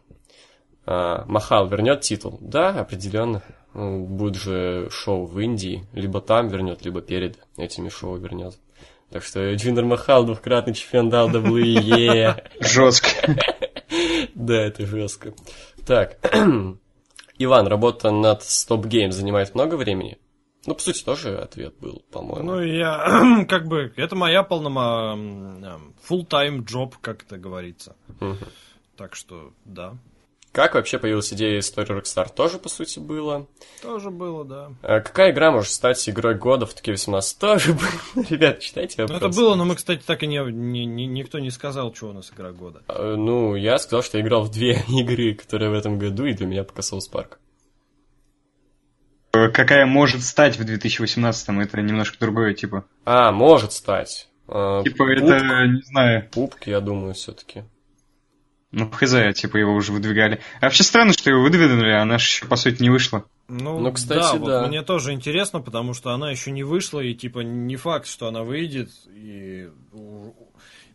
А, Махал вернет титул? Да, определенно. Ну, Будет же шоу в Индии. Либо там вернет, либо перед этими шоу вернет. Так что Джиндер Махал, двукратный чемпион WWE. жестко. Да, это жестко. Так. Иван, работа над Stop Game занимает много времени? Ну, по сути, тоже ответ был, по-моему. Ну, я, как бы, это моя полнома full-time job, как это говорится. Так что, да. Как вообще появилась идея истории Rockstar? Тоже, по сути, было. Тоже было, да. А какая игра может стать игрой года в таки 18? Тоже было. Ребят, читайте Ну, вопрос. это было, но мы, кстати, так и не, не- не- никто не сказал, что у нас игра года. А, Ну, я сказал, что я играл в две игры, которые в этом году, и для меня пока Souls Park. э, какая может стать в 2018-м, это немножко другое, типа. А, может стать. А, Типа, пуп- это, не знаю, Пупк, я думаю, все-таки. Ну, хз, типа, его уже выдвигали. А вообще странно, что его выдвинули, а она же еще, по сути, не вышла. Ну, Ну, кстати, да, вот да. мне тоже интересно, потому что она еще не вышла, и типа не факт, что она выйдет, и,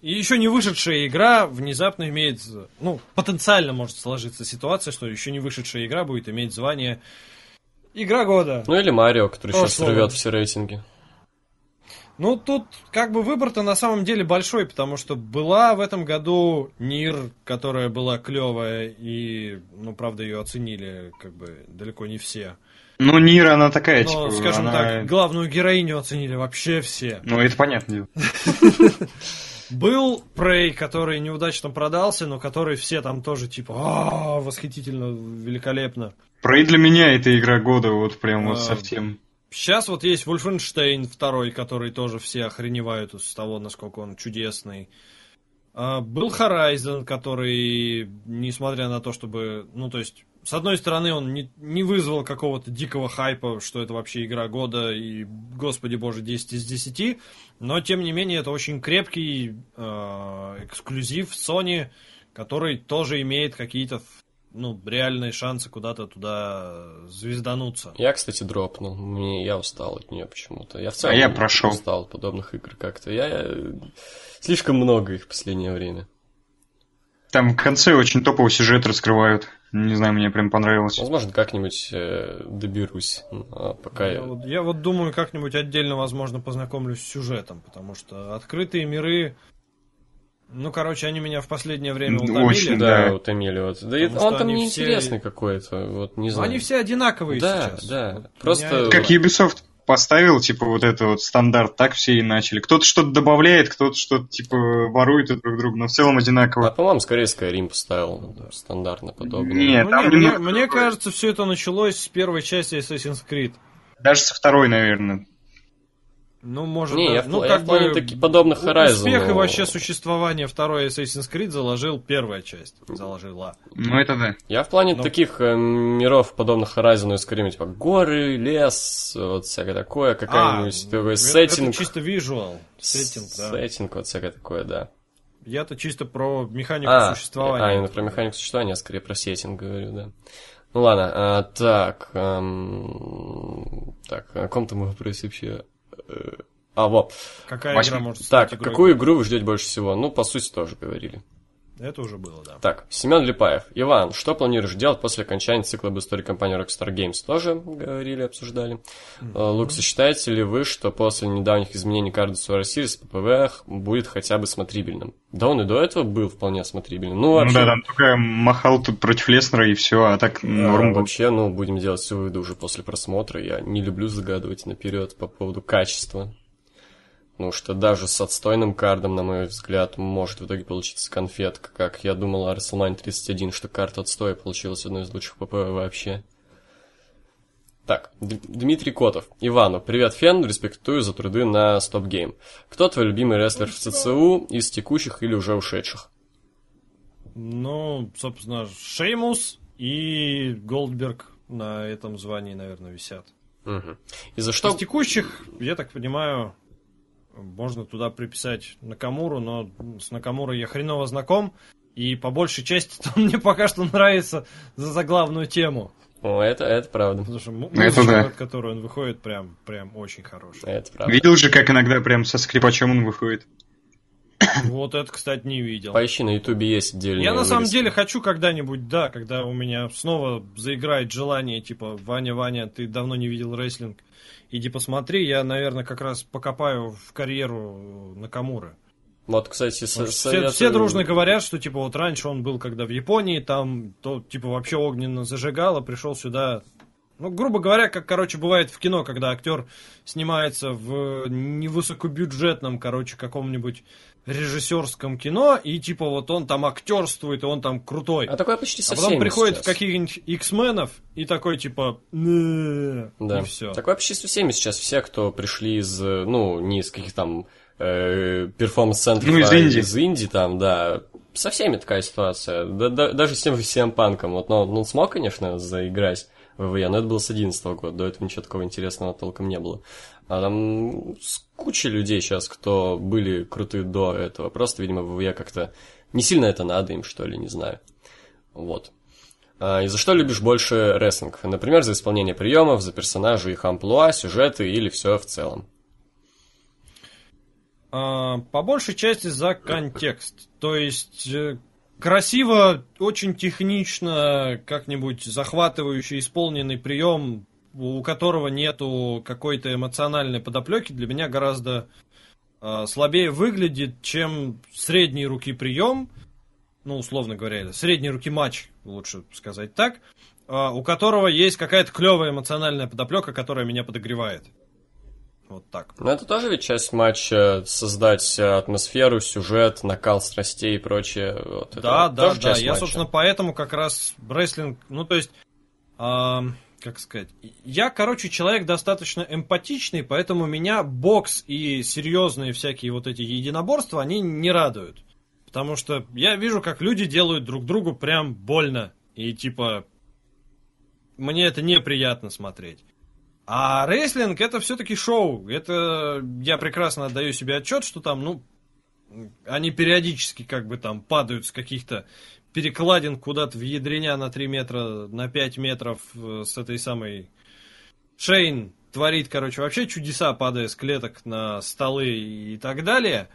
и еще не вышедшая игра внезапно имеет, ну, потенциально может сложиться ситуация, что еще не вышедшая игра будет иметь звание Игра года. Ну или Марио, который сейчас Прошлого. рвет все рейтинги. Ну, тут как бы выбор-то на самом деле большой, потому что была в этом году Нир, которая была клевая, и, ну, правда, ее оценили как бы далеко не все. Ну, Нира, она такая, Но, типа, скажем она- так, главную героиню оценили вообще все. Ну, это понятно. Был Prey, который неудачно продался, но который все там тоже типа «А, восхитительно, великолепно. Прей для меня это игра года, вот прям вот А, совсем. Сейчас вот есть Wolfenstein второй, который тоже все охреневают с того, насколько он чудесный. А, Был Horizon, который, несмотря на то, чтобы... Ну, то есть, с одной стороны, он не, не вызвал какого-то дикого хайпа, что это вообще игра года, и, господи боже, 10 из 10, но, тем не менее, это очень крепкий э, эксклюзив Sony, который тоже имеет какие-то, ну, реальные шансы куда-то туда звездануться. Я, кстати, дропнул. Мне, я устал от нее почему-то. Я в целом А я прошел. устал от подобных игр как-то. Я э, слишком много их в последнее время. Там в конце очень топовый сюжет раскрывают. Не знаю, мне прям понравилось. Возможно, как-нибудь э, доберусь. А пока Я я... вот, я вот думаю, как-нибудь отдельно, возможно, познакомлюсь с сюжетом, потому что открытые миры, ну, короче, они меня в последнее время утомили. очень, Да, да. утомили. Вот. Да Потому он там неинтересный все- какой-то. Вот, не Но знаю. они все одинаковые Да, сейчас. да. Вот Просто- Как Ubisoft поставил, типа, вот это вот стандарт, так все и начали. Кто-то что-то добавляет, кто-то что-то, типа, ворует друг друга, но в целом А, одинаково. по-моему, скорее Skyrim поставил ну, стандартно подобное. Нет. Ну, там не, мне, немного мне кажется, все это началось с первой части Assassin's Creed. Даже со второй, наверное. Ну, может, Не, да. я в, ну, я как в плане бы таки подобных Horizon. Успех и но- вообще существование второй Assassin's Creed заложил первая часть. Заложила. Ну, это да. Я в плане Ну. таких э, миров, подобных Horizon и Skyrim, типа горы, лес, вот всякое такое, какая-нибудь такой А, это- сеттинг. Это чисто визуал. Сеттинг, да. Сеттинг, вот всякое такое, да. Я-то чисто про механику А, существования. а, именно про механику существования, я скорее про сеттинг говорю, да. Ну ладно, а, так, эм, так, о каком-то мы вопросе вообще... А, вот. Какая Восьми- игра может стать Так, игрой какую игру вы ждете больше всего? Ну, по сути, тоже говорили. Это уже было, да. Так, Семен Липаев. Иван, что планируешь делать после окончания цикла об истории компании Rockstar Games? Тоже говорили, обсуждали. Э, Лукс, считаете ли вы, что после недавних изменений карты Survivor Series ППВ будет хотя бы смотрибельным? Да он и до этого был вполне смотрибельным. Ну, Ну вообще, да, там только махал тут против Леснера и все, а так а, норм был. вообще, ну, будем делать все выводы уже после просмотра. Я не люблю загадывать наперед по поводу качества. Потому что даже с отстойным кардом, на мой взгляд, может в итоге получиться конфетка, как я думал о WrestleMania 31, что карта отстой, а получилась одной из лучших ПП вообще. Так, Дмитрий Котов. Ивану, привет, Фен, респектую за труды на StopGame. Кто твой любимый рестлер в ЦЦУ из текущих или уже ушедших? Ну, собственно, Шеймус и Голдберг на этом звании, наверное, висят. Мгм. И за Из что... текущих, я так понимаю, можно туда приписать Накамуру, но с Накамурой я хреново знаком, и по большей части он мне пока что нравится за заглавную тему. О, это, это правда. Потому что му- Ну, это да. под которую он выходит, прям, прям очень хорошая. Это правда. Видел же, как иногда прям со скрипачом он выходит. Вот это, кстати, не видел. Поищи, на Ютубе есть отдельные Я на самом вырезки. деле хочу когда-нибудь, да, когда у меня снова заиграет желание, типа, Ваня, Ваня, ты давно не видел рестлинг, иди посмотри, я, наверное, как раз покопаю в карьеру Накамуры. Вот, кстати, со- все, советую- все дружно говорят, что, типа, вот раньше он был, когда в Японии, там, то, типа, вообще огненно зажигало, пришел сюда, ну, грубо говоря, как, короче, бывает в кино, когда актер снимается в невысокобюджетном, короче, каком-нибудь режиссерском кино, и, типа, вот он там актерствует, и он там крутой. А такое почти со А потом приходит сейчас. в каких-нибудь X-менов и такой типа Да. и все. Такое почти со всеми сейчас. Все, кто пришли из, э, ну, не из каких там э, перформанс-центров, Ну, из а инди. из инди там, да. Со всеми такая ситуация. Да- да- даже с тем же CM Панком. Вот, но он смог, конечно, заиграть ВВЕ, но это было с 11 года, до этого ничего такого интересного толком не было. А там с кучей людей сейчас, кто были крутые до этого, просто, видимо, ВВЕ как-то не сильно это надо им, что ли, не знаю. Вот. А, и за что любишь больше рестлинг? Например, за исполнение приемов, за персонажей, их амплуа, сюжеты или все в целом? А, по большей части за контекст. То есть э, красиво, очень технично, как-нибудь захватывающий исполненный прием, у которого нету какой-то эмоциональной подоплеки, для меня гораздо э, слабее выглядит, чем средней руки прием, ну, условно говоря, средней руки матч, лучше сказать так, э, у которого есть какая-то клевая эмоциональная подоплека, которая меня подогревает. Вот так. Но это тоже ведь часть матча, создать атмосферу, сюжет, накал страстей и прочее. Вот, да, да, да. Я, матча. собственно, поэтому как раз рестлинг, ну, то есть, э, как сказать, я, короче, человек достаточно эмпатичный, поэтому меня бокс и серьезные всякие вот эти единоборства, они не радуют. Потому что я вижу, как люди делают друг другу прям больно. И типа, мне это неприятно смотреть. А рейслинг это все-таки шоу. Это я прекрасно отдаю себе отчет, что там, ну, они периодически как бы там падают с каких-то перекладин куда-то в ядреня на 3 метра, на 5 метров э, с этой самой... Шейн творит, короче, вообще чудеса, падая с клеток на столы и так далее.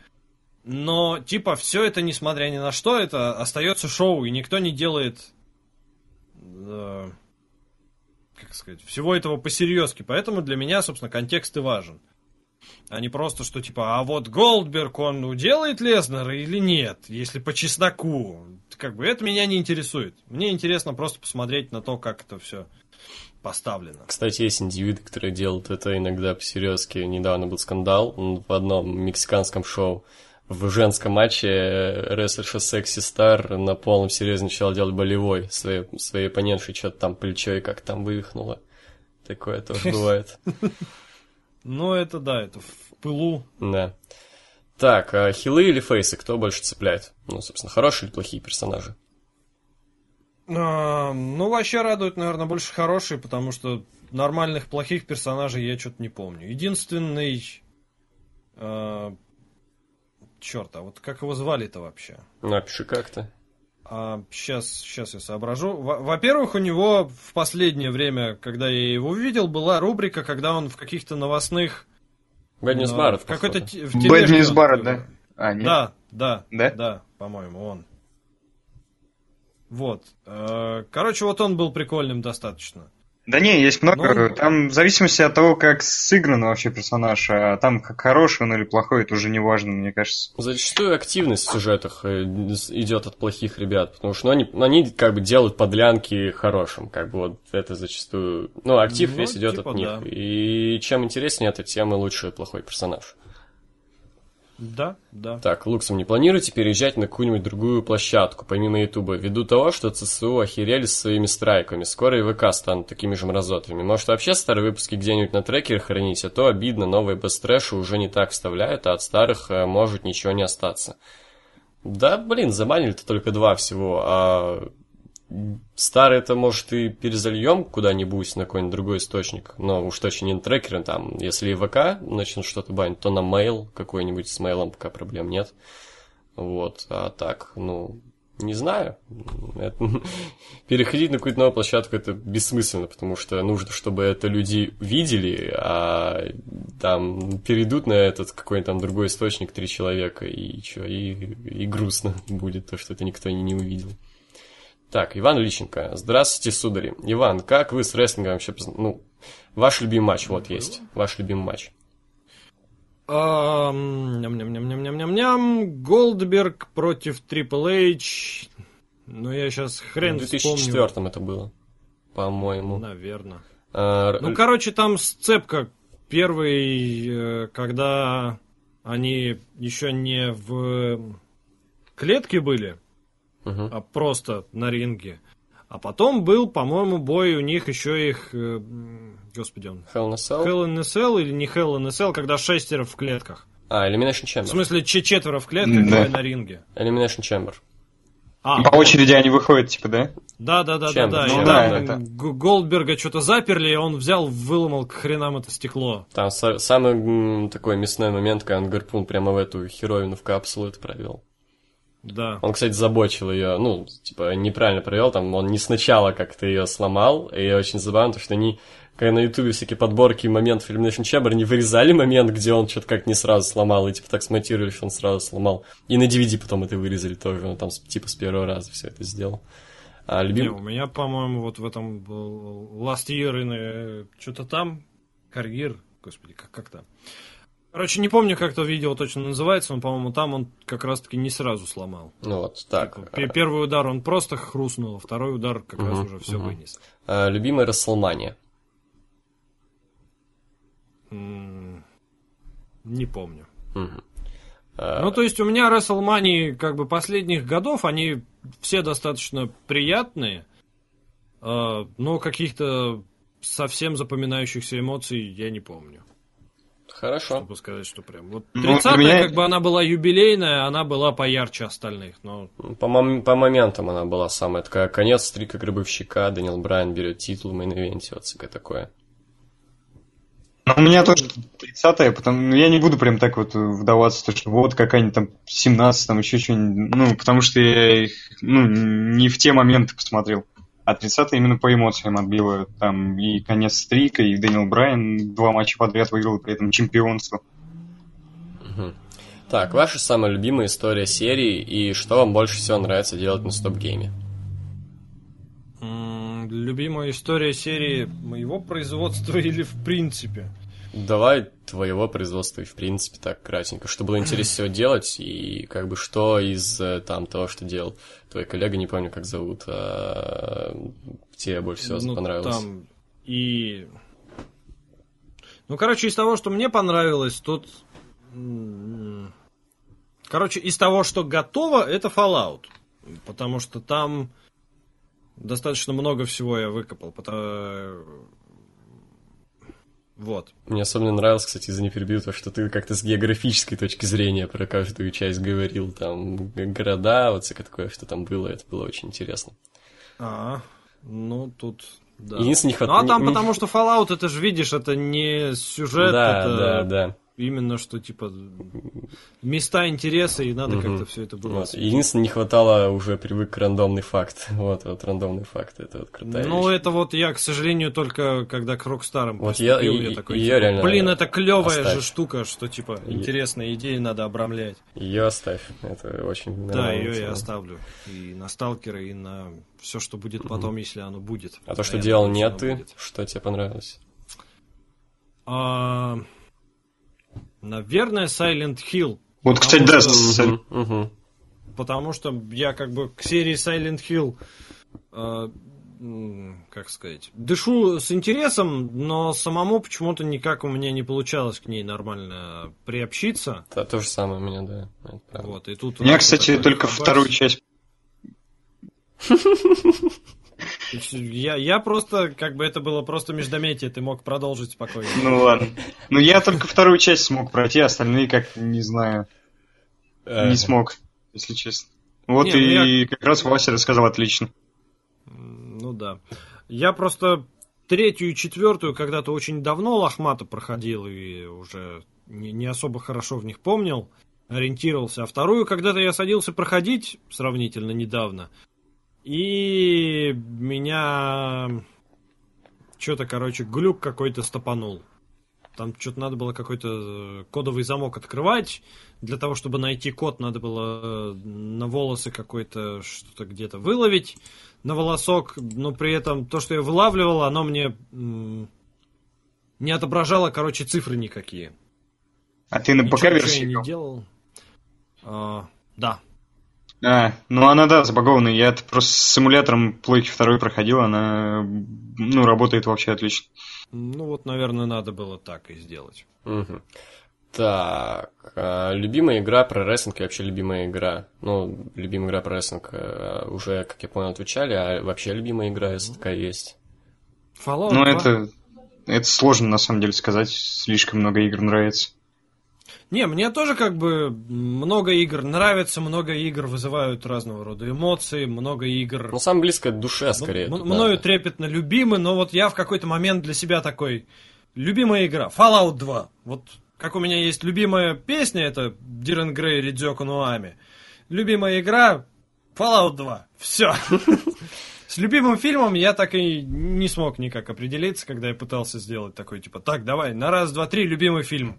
Но, типа, все это, несмотря ни на что, это остается шоу, и никто не делает... Э, как сказать, всего этого посерьезки. Поэтому для меня, собственно, контекст и важен. А не просто, что типа, а вот Голдберг, он уделает Лезнера или нет, если по чесноку. Как бы это меня не интересует. Мне интересно просто посмотреть на то, как это все поставлено. Кстати, есть индивиды, которые делают это иногда по-серьезки. Недавно был скандал в одном мексиканском шоу в женском матче рестлерша Секси Стар на полном серьезе начала делать болевой своей, своей оппонентшей, что-то там плечо и как там вывихнуло. Такое тоже бывает. Ну, это да, это в пылу. Да. Так, а хилы или фейсы, кто больше цепляет? Ну, собственно, хорошие или плохие персонажи? А, ну, вообще радует, наверное, больше хорошие, потому что нормальных плохих персонажей я что-то не помню. Единственный а, черт, а вот как его звали-то вообще? Напиши как-то. А, сейчас, сейчас я соображу. Во-первых, у него в последнее время, когда я его увидел, была рубрика, когда он в каких-то новостных... News Барретт. В какой-то Bad News Барретт, да? А, нет? Да, да, да, да, по-моему, он. Вот. Э, короче, вот он был прикольным достаточно. Да не, есть много. Ну, там в зависимости от того, как сыгран вообще персонаж, а там как хороший он или плохой, это уже не важно, мне кажется. Зачастую активность в сюжетах э, идет от плохих ребят, потому что ну, они, они как бы делают подлянки хорошим, как бы вот это зачастую... Ну, актив ну, весь идет типа от них. Да. И чем интереснее эта тема, лучше плохой персонаж. Да, да. Так, Луксом, не планируете переезжать на какую-нибудь другую площадку, помимо Ютуба, ввиду того, что ЦСУ охерели с своими страйками, скоро и ВК станут такими же мразотами. Может, вообще старые выпуски где-нибудь на трекере хранить, а то обидно, новые бестрэши уже не так вставляют, а от старых э, может ничего не остаться. Да, блин, забанили-то только два всего, а Старый это, может, и перезальем куда-нибудь на какой-нибудь другой источник, но уж точно не на трекеры, там, если и ВК начнут что-то банить, то на mail какой-нибудь с мейлом пока проблем нет. Вот, а так, ну, не знаю. Это, переходить на какую-то новую площадку это бессмысленно, потому что нужно, чтобы это люди видели, а там перейдут на этот какой-нибудь там другой источник три человека, и что, и, и грустно будет то, что это никто не увидел. Так, Иван Личенко. Здравствуйте, судари. Иван, как вы с рестлингом вообще... Ну, ваш любимый матч, вот есть. Ваш любимый матч. Ням-ням-ням-ням-ням-ням. Голдберг против Трипл Эйч. Ну, я сейчас хрен В 2004 вспомню. это было, по-моему. Наверное. А, ну, короче, там сцепка. Первый, э, когда они еще не в клетке были, а просто на ринге. А потом был, по-моему, бой у них еще их... Э, господи, он... Hell in a Cell? Hell in a Cell или не Hell in a Cell, когда шестеро в клетках. А, Elimination Chamber. В смысле, четверо в клетках, да. на ринге. Elimination Chamber. А, по очереди они выходят, типа, да? Да, да, да, да, Чем? да. Ну И да, там это- Г- Голдберга что-то заперли, и он взял, выломал к хренам это стекло. Там са- самый м, такой мясной момент, когда он гарпун прямо в эту херовину в капсулу это провел. Да. Он, кстати, забочил ее, ну, типа, неправильно провел, там, он не сначала как-то ее сломал, и очень забавно, потому что они, когда на ютубе всякие подборки моментов Elimination Chamber, они вырезали момент, где он что-то как не сразу сломал, и, типа, так смонтировали, что он сразу сломал. И на DVD потом это вырезали тоже, он там, типа, с первого раза все это сделал. А Не, любим... у меня, по-моему, вот в этом Last Year in что-то там, карьер, господи, как, как там. Короче, не помню, как то видео точно называется, но, по-моему, там он как раз-таки не сразу сломал. Ну вот, так. Типа, пе- Первый удар он просто хрустнул, а второй удар как раз Мгм, уже все мгм. вынес. А, любимая Расселмания. М, Не помню. А, Ну, то есть у меня WrestleMania как бы последних годов, они все достаточно приятные, э, но каких-то совсем запоминающихся эмоций я не помню. Хорошо. Чтобы сказать, что прям... Вот Ну, для 30 меня- как бы она была юбилейная, она была поярче остальных, но... По, мом- по моментам она была самая такая. Конец стрика гробовщика, Дэниел Брайан берет титул в мейн-ивенте, вот всякое такое. Ну, у меня тоже 30-е, потому ну, я не буду прям так вот вдаваться, то, что вот какая-нибудь там 17 там еще что-нибудь, ну, потому что я их, ну, не в те моменты посмотрел. А 30 именно по эмоциям отбило. Там и конец стрика, и Дэниел Брайан два матча подряд выиграл, при этом чемпионство. Так, ваша самая любимая история серии и что вам больше всего нравится делать на стоп-гейме? Любимая история серии моего производства или в принципе? Давай твоего производства и в принципе так кратенько. Что было интереснее всего делать и как бы что из э, там того, что делал твой коллега, не помню как зовут, а, тебе больше всего Ну, понравилось? Там и... Ну, короче, из того, что мне понравилось, тут... Короче, из того, что готово, это Fallout. Потому что там достаточно много всего я выкопал. потому- Вот. Мне особенно нравилось, кстати, за не перебью, то, что ты как-то с географической точки зрения про каждую часть говорил, там, города, вот всякое такое, что там было, это было очень интересно. А, ну, тут... Да. Единственное, не хват- Ну, а там не- потому что Fallout, это же, видишь, это не сюжет, да, это да, да. Именно что, типа, места интереса, и надо Мгм. как-то все это было Вот. Единственное, не хватало уже привык к рандомный факт. Вот, вот рандомный факт, это вот крутая Ну, вещь. это вот я, к сожалению, только когда к Рокстарам Вот я- я, такой, типа, реально блин, это клевая оставь. же штука, что, типа, Е- интересные идеи надо обрамлять. Ее оставь, это очень Да, ее я тема. оставлю. И на Сталкера, и на все, что будет потом, если оно будет. А то, что я делал не ты, будет. что тебе понравилось? А, Наверное, Silent Hill. Вот, кстати, да, что- мгм. Потому что я как бы к серии Silent Hill, э, как сказать, дышу с интересом, но самому почему-то никак у меня не получалось к ней нормально приобщиться. Да, то же самое у меня, да. Вот, и тут у меня, кстати, только вторую часть. Есть Я, я просто, как бы это было просто междометие, ты мог продолжить спокойно. Ну ладно. Ну я только вторую часть смог пройти, остальные как не знаю, Э, не смог, если честно. Вот Не, ну и как раз Вася рассказал отлично. Ну да. Я просто третью и четвертую когда-то очень давно лохмато проходил и уже не, не особо хорошо в них помнил, ориентировался. А вторую когда-то я садился проходить сравнительно недавно. И меня что-то, короче, глюк какой-то стопанул. Там что-то надо было какой-то э, кодовый замок открывать. Для того, чтобы найти код, надо было э, на волосы какой-то что-то где-то выловить на волосок, но при этом то, что я вылавливал, оно мне не отображало, короче, цифры никакие. А ты на играл? не делал. А, да. А, ну она, да, забагованная. Я это просто с симулятором плойки второй проходил, она, ну, работает вообще отлично. Ну вот, наверное, надо было так и сделать. Мгм. Так, а, любимая игра про рестлинг и вообще любимая игра. Ну, любимая игра про рестлинг э, уже, как я понял, отвечали, а вообще любимая игра, если такая есть. Fallout Ну, 2? это, это сложно, на самом деле, сказать. Слишком много игр нравится. Не, мне тоже как бы много игр нравится, много игр вызывают разного рода эмоции, много игр... Ну, самое близкое к душе, скорее. М- тут, мною да. трепетно любимы, но вот я в какой-то момент для себя такой... Любимая игра, Fallout 2. Вот как у меня есть любимая песня, это Дирен Грей Ридзёку Нуами. Любимая игра, Fallout 2. Все. С любимым фильмом я так и не смог никак определиться, когда я пытался сделать такой, типа, так, давай, на раз, два, три, любимый фильм.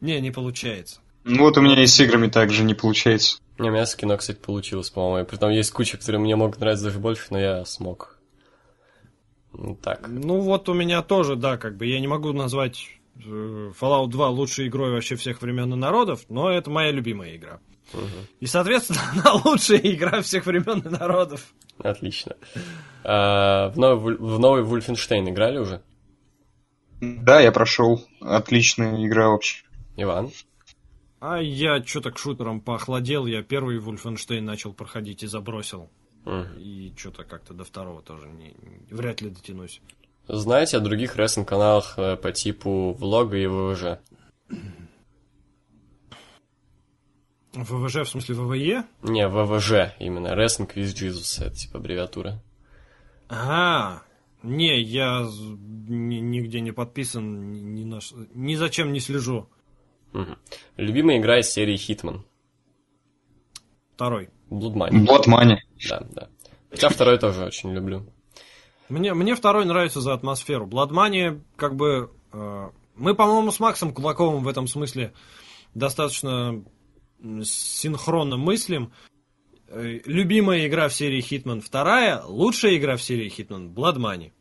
Не, не получается. Ну вот у меня и с играми также не получается. Не, у меня с кино, кстати, получилось, по-моему. При том есть куча, которые мне могут нравиться даже больше, но я смог. Ну, так. Ну вот у меня тоже, да, как бы я не могу назвать э, Fallout 2 лучшей игрой вообще всех времен и народов, но это моя любимая игра. И, соответственно, она лучшая игра всех времен и народов. Отлично. А, в, новый, в новый Вульфенштейн играли уже? Да, я прошел. Отличная игра вообще. Иван? А я что-то к шутерам поохладел, я первый Вульфенштейн начал проходить и забросил. Мгм. И что-то как-то до второго тоже не, вряд ли дотянусь. Знаете о других рестлинг-каналах э, по типу влога и ВВЖ? ВВЖ в смысле ВВЕ? Не, ВВЖ именно. Wrestling with Jesus, это типа аббревиатура. А, не, я нигде не подписан, ни, ни, на ш- ни зачем не слежу. Мгм. Любимая игра из серии Hitman. Второй. Blood Money. Blood Money. Да, да. Хотя второй тоже очень люблю. Мне, мне второй нравится за атмосферу. Blood Money, как бы... э, мы, по-моему, с Максом Кулаковым в этом смысле достаточно синхронно мыслим. Э, любимая игра в серии Hitman вторая, лучшая игра в серии Hitman Blood Money.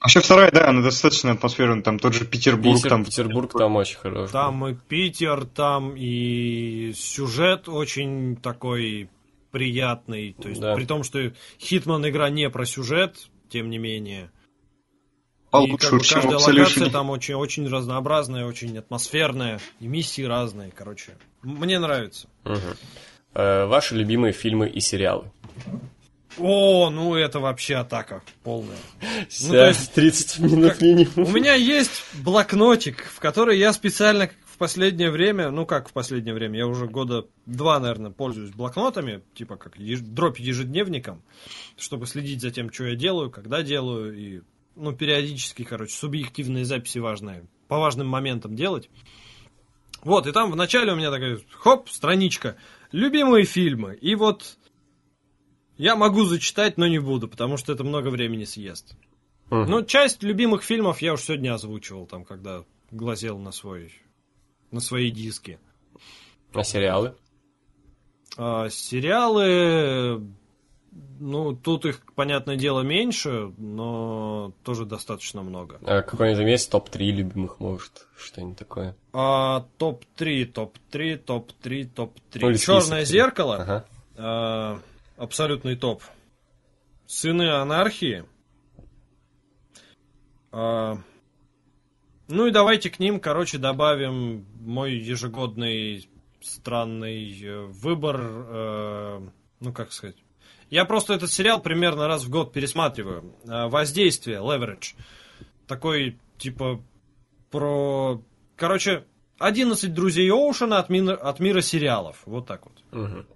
Вообще вторая, да, она достаточно атмосферная. Там тот же Петербург. Питер, там Петербург там очень хороший. Там и Питер, там и сюжет очень такой приятный. То есть, Да. при том, что Hitman игра не про сюжет, тем не менее. И получше как бы каждая локация там очень, очень разнообразная, очень атмосферная, и миссии разные, короче. Мне нравится. Мгм. Э, ваши любимые фильмы и сериалы? О, ну это вообще атака полная. Ну, то Да, есть, 30 минут как- минимум. У меня есть блокнотик, в который я специально в последнее время, ну как в последнее время, я уже года два, наверное, пользуюсь блокнотами, типа как еж- дробь ежедневником, чтобы следить за тем, что я делаю, когда делаю, и, ну, периодически, короче, субъективные записи важные, по важным моментам делать. Вот, и там вначале у меня такая, хоп, страничка, любимые фильмы, и вот я могу зачитать, но не буду, потому что это много времени съест. Мгм. Ну, часть любимых фильмов я уж сегодня озвучивал, там, когда глазел на свой на свои диски. А сериалы? А, сериалы, ну, тут их, понятное дело, меньше, но тоже достаточно много. А какой-нибудь есть топ-3 любимых, может, что-нибудь такое? А, топ-3, топ-3, топ-3, топ-3. Ну, Черное зеркало, Ага. а, абсолютный топ. Сыны анархии. А, ну и давайте к ним, короче, добавим мой ежегодный странный э, выбор. э, ну, как сказать. Я просто этот сериал примерно раз в год пересматриваю. А, Воздействие, Leverage. Такой, типа, про... Короче, 11 друзей Оушена от мира, от мира сериалов. Вот так вот. Мгм.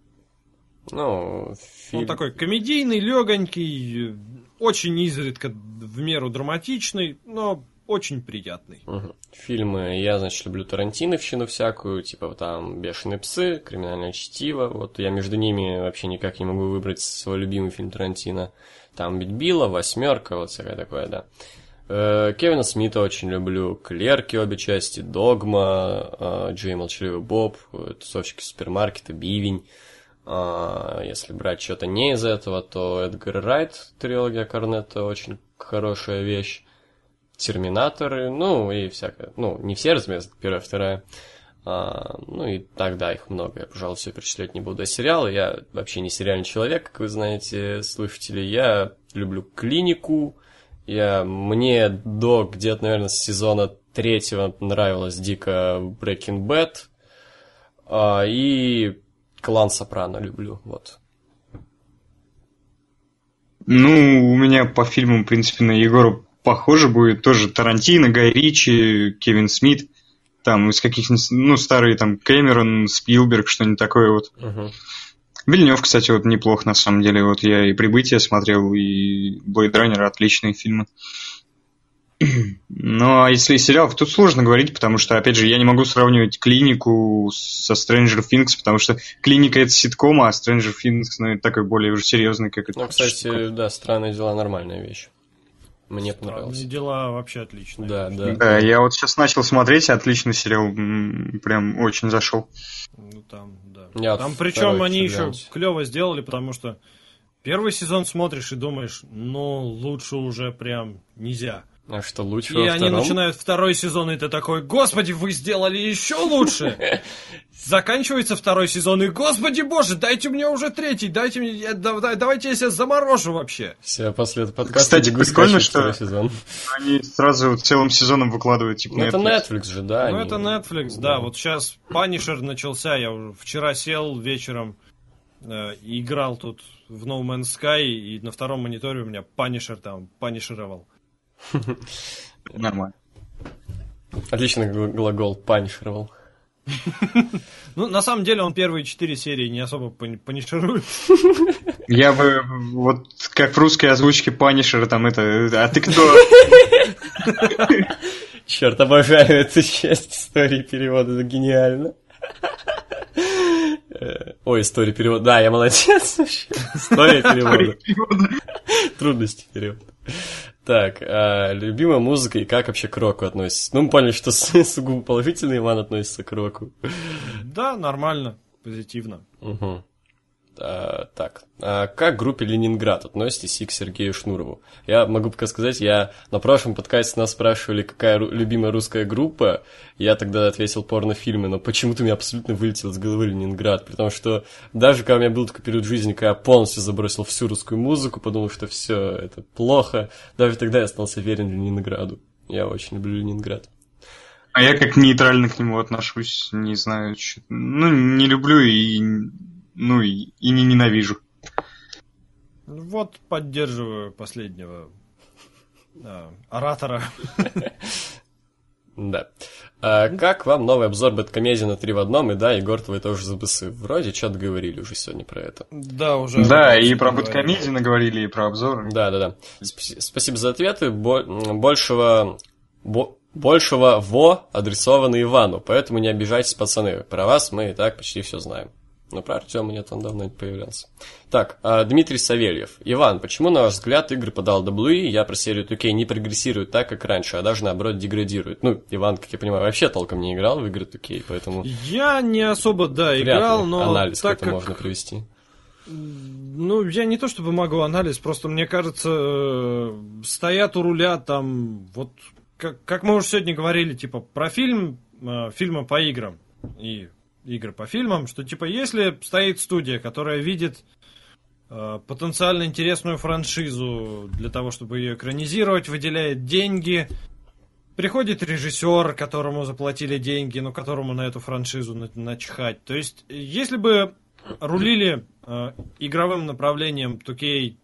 Ну, фильм... Он такой комедийный, легонький, очень изредка в меру драматичный, но очень приятный. Мгм. Фильмы, я, значит, люблю Тарантиновщину всякую, типа там «Бешеные псы», «Криминальное чтиво». Вот я между ними вообще никак не могу выбрать свой любимый фильм Тарантино. Там «Бить Билла», «Восьмерка», вот всякое такое, да. Э, Кевина Смита очень люблю, «Клерки» обе части, «Догма», э, «Джей Молчаливый Боб», э, «Тусовщики супермаркета», «Бивень». А, Если брать что-то не из этого, то Эдгар Райт, трилогия Корнетта, очень хорошая вещь. Терминаторы, ну и всякое. Ну, не все, разумеется, первая, вторая. А, ну и тогда их много. Я, пожалуй, все перечислять не буду. А сериалы, я вообще не сериальный человек, как вы знаете, слушатели. Я люблю клинику. Я, мне до где-то, наверное, с сезона третьего нравилось дико Breaking Bad. А, и клан Сопрано люблю, вот. Ну, у меня по фильмам, в принципе, на Егора похоже будет. Тоже Тарантино, Гай Ричи, Кевин Смит. там из каких-нибудь, ну, старые там Кэмерон, Спилберг, что-нибудь такое вот. Мгм. Вильнев, кстати, вот неплохо на самом деле. Вот я и «Прибытие» смотрел, и «Блейд Раннер» отличные фильмы. Ну, а если из сериалов, тут сложно говорить, потому что, опять же, я не могу сравнивать «Клинику» со Stranger Things, потому что «Клиника» — это ситком, а Stranger Things, ну, это такой более уже серьезный, как это... Ну, кстати, да, странные дела нормальная вещь. Мне понравилось. Странные дела вообще отличные. Да, да. Да, я вот сейчас начал смотреть, отличный сериал, прям очень зашел. Ну там, да. Я вот там причем они еще клево сделали, потому что первый сезон смотришь и думаешь, ну лучше уже прям нельзя. А что, лучше И во они начинают второй сезон, и ты такой, господи, вы сделали еще лучше. Заканчивается второй сезон, и господи боже, дайте мне уже третий, дайте мне, я- да- да- давайте я себя заморожу вообще. Все, после этого подкаста Кстати, прикольно, что- второй сезон. Они сразу целым сезоном выкладывают, типа, Ну, это Netflix. Netflix же, да. ну они- это Netflix, да, вот сейчас Punisher начался, я уже вчера сел вечером, э, играл тут в No Man's Sky, и на втором мониторе у меня Punisher там, панишировал. Нормально. Отличный гл- глагол панишировал. Ну, на самом деле, он первые четыре серии не особо пани- паниширует. Я бы, вот, как в русской озвучке Панишера, там это, а ты кто? Черт, обожаю эту часть истории перевода, это гениально. Э, Ой, история перевода. Да, я молодец вообще. История перевода. Трудности перевода. Так, а, любимая музыка и как вообще к року относится? Ну, мы поняли, что с- сугубо положительно Иван относится к року. Да, нормально, позитивно. Мгм. А, так, а как группе Ленинград относитесь и к Сергею Шнурову? Я могу пока сказать, я на прошлом подкасте нас спрашивали, какая ру- любимая русская группа. Я тогда ответил порнофильмы, но почему-то у меня абсолютно вылетел из головы Ленинград. При том, что даже когда у меня был такой период жизни, когда я полностью забросил всю русскую музыку, подумал, что все это плохо, даже тогда я остался верен Ленинграду. Я очень люблю Ленинград. А я как нейтрально к нему отношусь, не знаю, ну, не люблю и, ну, и, и не ненавижу. Вот поддерживаю последнего а, оратора. Да. А как вам новый обзор Бэткомедии на 3 в одном? И да, Егор, твой тоже ЗБС. Вроде что-то говорили уже сегодня про это. Да, уже. Да, и про говорили. Бэткомедию наговорили, и про обзоры. Да, да, да. Спаси- Спасибо за ответы. Бо- большего... бо- большего во адресовано Ивану, поэтому не обижайтесь, пацаны. Про вас мы и так почти все знаем. Но про Артема нет, он давно не появлялся. Так, а, Дмитрий Савельев. Иван, почему, на ваш взгляд, игры по WWE, я про серию 2K, не прогрессируют так, как раньше, а даже, наоборот, деградируют? Ну, Иван, как я понимаю, вообще толком не играл в игры 2K, поэтому Я не особо, да, играл, но анализ так как как... можно провести. Ну, я не то чтобы могу анализ, просто мне кажется, э, стоят у руля там, вот, как, как мы уже сегодня говорили, типа, про фильм, э, фильмы по играм и игры по фильмам, что, типа, если стоит студия, которая видит э, потенциально интересную франшизу для того, чтобы ее экранизировать, выделяет деньги, приходит режиссер, которому заплатили деньги, но которому на эту франшизу на- начхать. То есть, если бы рулили э, игровым направлением 2K,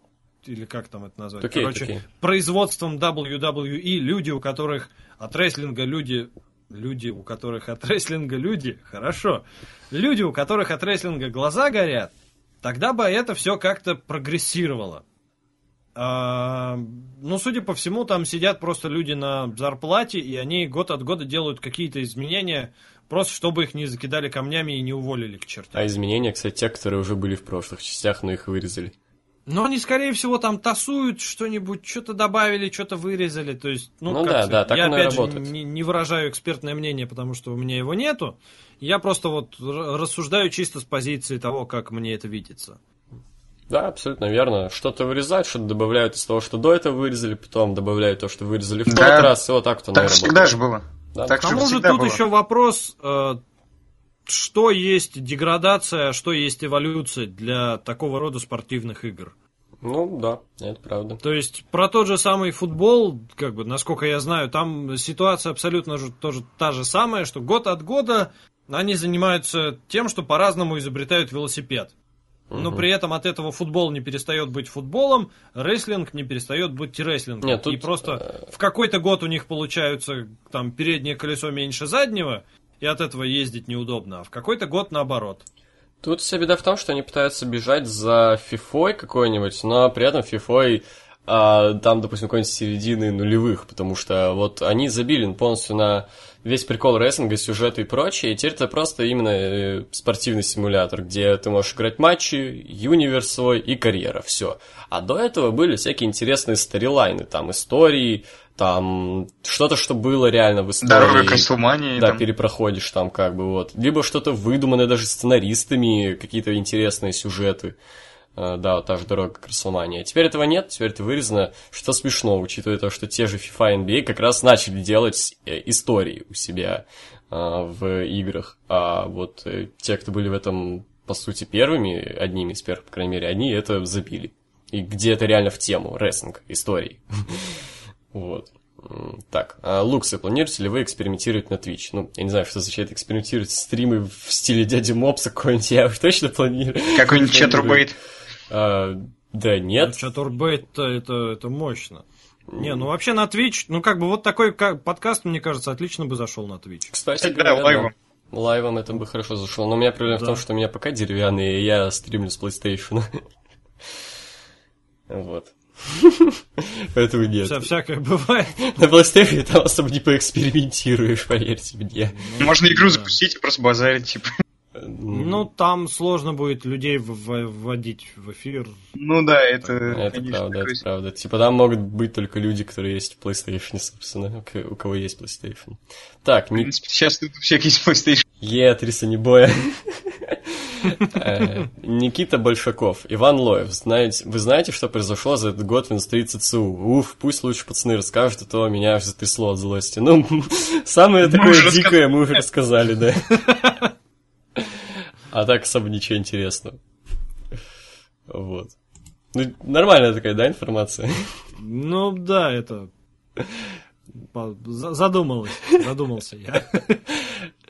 или как там это назвать? 2K, Короче, 2K. производством WWE, люди, у которых от рестлинга люди... Люди, у которых от рестлинга люди, хорошо. Люди, у которых от рестлинга глаза горят, тогда бы это все как-то прогрессировало. А, ну, судя по всему, там сидят просто люди на зарплате, и они год от года делают какие-то изменения, просто чтобы их не закидали камнями и не уволили к чертям. А изменения, кстати, те, которые уже были в прошлых частях, но их вырезали. Но они, скорее всего, там тасуют что-нибудь, что-то добавили, что-то вырезали. То есть, ну, Ну как да, сказать, да, так я оно и опять же работает. не, не выражаю экспертное мнение, потому что у меня его нету. Я просто вот рассуждаю чисто с позиции того, как мне это видится. Да, абсолютно верно. Что-то вырезают, что-то добавляют из того, что до этого вырезали, потом добавляют то, что вырезали в Да. тот раз, и вот так вот оно Так работает. всегда же было. Да. Так К же тому же тут было. еще вопрос, э, что есть деградация, а что есть эволюция для такого рода спортивных игр. Ну, да, это правда. То есть про тот же самый футбол, как бы, насколько я знаю, там ситуация абсолютно же тоже та же самая, что год от года они занимаются тем, что по-разному изобретают велосипед. Но Мгм. при этом от этого футбол не перестает быть футболом, рестлинг не перестает быть рестлингом. Нет, тут, и просто э, в какой-то год у них получаются там переднее колесо меньше заднего, и от этого ездить неудобно, а в какой-то год наоборот. Тут вся беда в том, что они пытаются бежать за фифой какой-нибудь, но при этом фифой а, там, допустим, какой-нибудь середины нулевых, потому что вот они забили полностью на весь прикол рестлинга, сюжеты и прочее, и теперь это просто именно э, спортивный симулятор, где ты можешь играть матчи, юниверс свой и карьера, все. А до этого были всякие интересные сторилайны, там истории, там что-то, что было реально в истории. Дорога к Расселмании. Да, там. перепроходишь там как бы вот. Либо что-то выдуманное даже сценаристами, какие-то интересные сюжеты. Э, Да, вот та же дорога к Расселмании. А теперь этого нет, теперь это вырезано, что смешно, учитывая то, что те же FIFA и NBA как раз начали делать э, истории у себя э, в играх. А вот те, кто были в этом, по сути, первыми, одними из первых, по крайней мере, они это забили. И где это реально в тему, рестлинг, истории. Вот. Так, а Луксы, планируете ли вы экспериментировать на Twitch? Ну, я не знаю, что означает экспериментировать стримы в стиле дяди Мопса какой-нибудь, я уж точно планирую. Какой-нибудь чатурбейт. А, да нет. Чатурбейт-то это, это мощно. Не, ну вообще на Twitch, ну как бы вот такой ка- подкаст, мне кажется, отлично бы зашел на Twitch. Кстати Да, лайвом. Лайвом это бы хорошо зашло. Но у меня проблема в Да. том, что у меня пока деревянные, и я стримлю с PlayStation. Вот. Поэтому нет. Вся, всякое бывает. На PlayStation там особо не поэкспериментируешь, поверьте мне. Можно игру запустить и просто базарить, типа. Ну, там сложно будет людей вводить в эфир. Ну да, это, Это конечно, правда, такой это правда. Типа там могут быть только люди, которые есть в PlayStation, собственно, у ко- у кого есть PlayStation. Так, В не... принципе, сейчас тут у всех есть PlayStation. Е, Триса не боя. Э, Никита Большаков, Иван Лоев, знаете, вы знаете, что произошло за этот год в индустрии ЦЦУ? Уф, пусть лучше пацаны расскажут, а то меня аж затрясло от злости. Ну, самое такое дикое мы уже рассказали, да. А так особо ничего интересного. Вот. Ну, нормальная такая, да, информация? Ну, да, это... Задумалась, задумался я.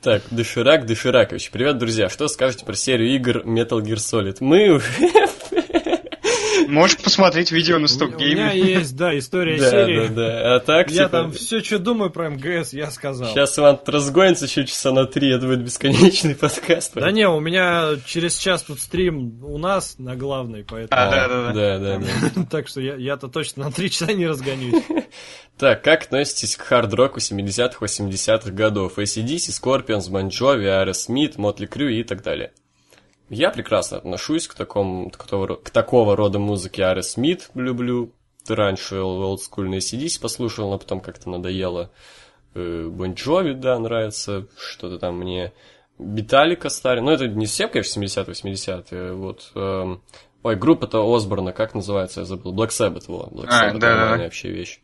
Так, Доширак Доширакович. Привет, друзья. Что скажете про серию игр Metal Gear Solid? Мы уже... Можешь посмотреть видео на У Стоп меня Гейме. есть, да, история Да, серии. да, да. А так, Я типа, там все, что думаю про МГС, я сказал. Сейчас Иван разгонится еще часа на три, это будет бесконечный подкаст. Да не, у меня через час тут стрим у нас на главной, поэтому... А, да, да, да, да, да. Так что я, я-то точно на три часа не разгонюсь. Так, как относитесь к хард-року 70-х, 80-х годов? ACDC, Scorpions, Bon Jovi, Aerosmith, Motley Crue и так далее. Я прекрасно отношусь к, такому, к, того, ро- к такого рода музыке. Aerosmith люблю. Раньше олдскульные ACDC послушал, но потом как-то надоело. Bon Jovi, да, нравится. Что-то там мне... Металлика старый. Ну, это не все, конечно, 70-е, 80-е. Вот. эм, Ой, группа-то Осборна, как называется, я забыл. Black Sabbath, во. Black А, Sabbath, да-да-да. нормальная вообще вещь.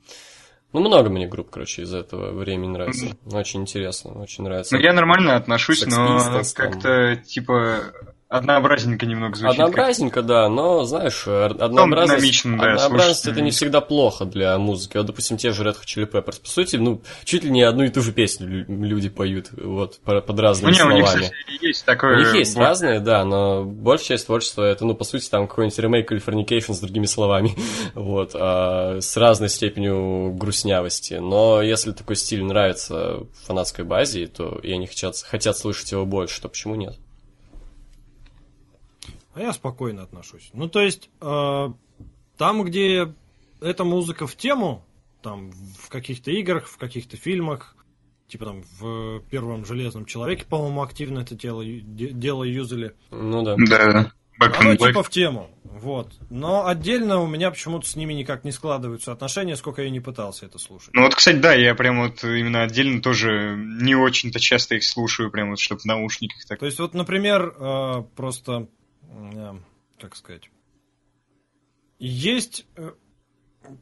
Ну, много мне групп, короче, из этого времени нравится. Очень интересно, очень нравится. Ну, я нормально отношусь, Sex но как-то, типа, однообразненько немного звучит. Однообразненько, да, но, знаешь, ор- однообразность, да, однообразность слушать это не всегда плохо для музыки. Вот, допустим, те же Red Hot Chili Peppers, по сути, ну, чуть ли не одну и ту же песню лю- люди поют, вот, по- под Ну, разными не, у них, словами. кстати, есть У такое... них есть вот, разные, да, но большая часть творчества это, ну, по сути, там какой-нибудь ремейк Californication с другими словами, вот, а, с разной степенью грустнявости. Но если такой стиль нравится фанатской базе, то и они хотят, хотят слышать его больше, то почему нет? А я спокойно отношусь. Ну, то есть, э, там, где эта музыка в тему, там, в каких-то играх, в каких-то фильмах, типа там в первом Железном Человеке, по-моему, активно это дело, дело юзали. Ну да. Да, да. Back Оно типа в тему, вот. Но отдельно у меня почему-то с ними никак не складываются отношения, сколько я не пытался это слушать. Ну вот, кстати, да, я прям вот именно отдельно тоже не очень-то часто их слушаю, прям вот, чтобы в наушниках так. То есть, вот, например, э, просто, как сказать, есть э,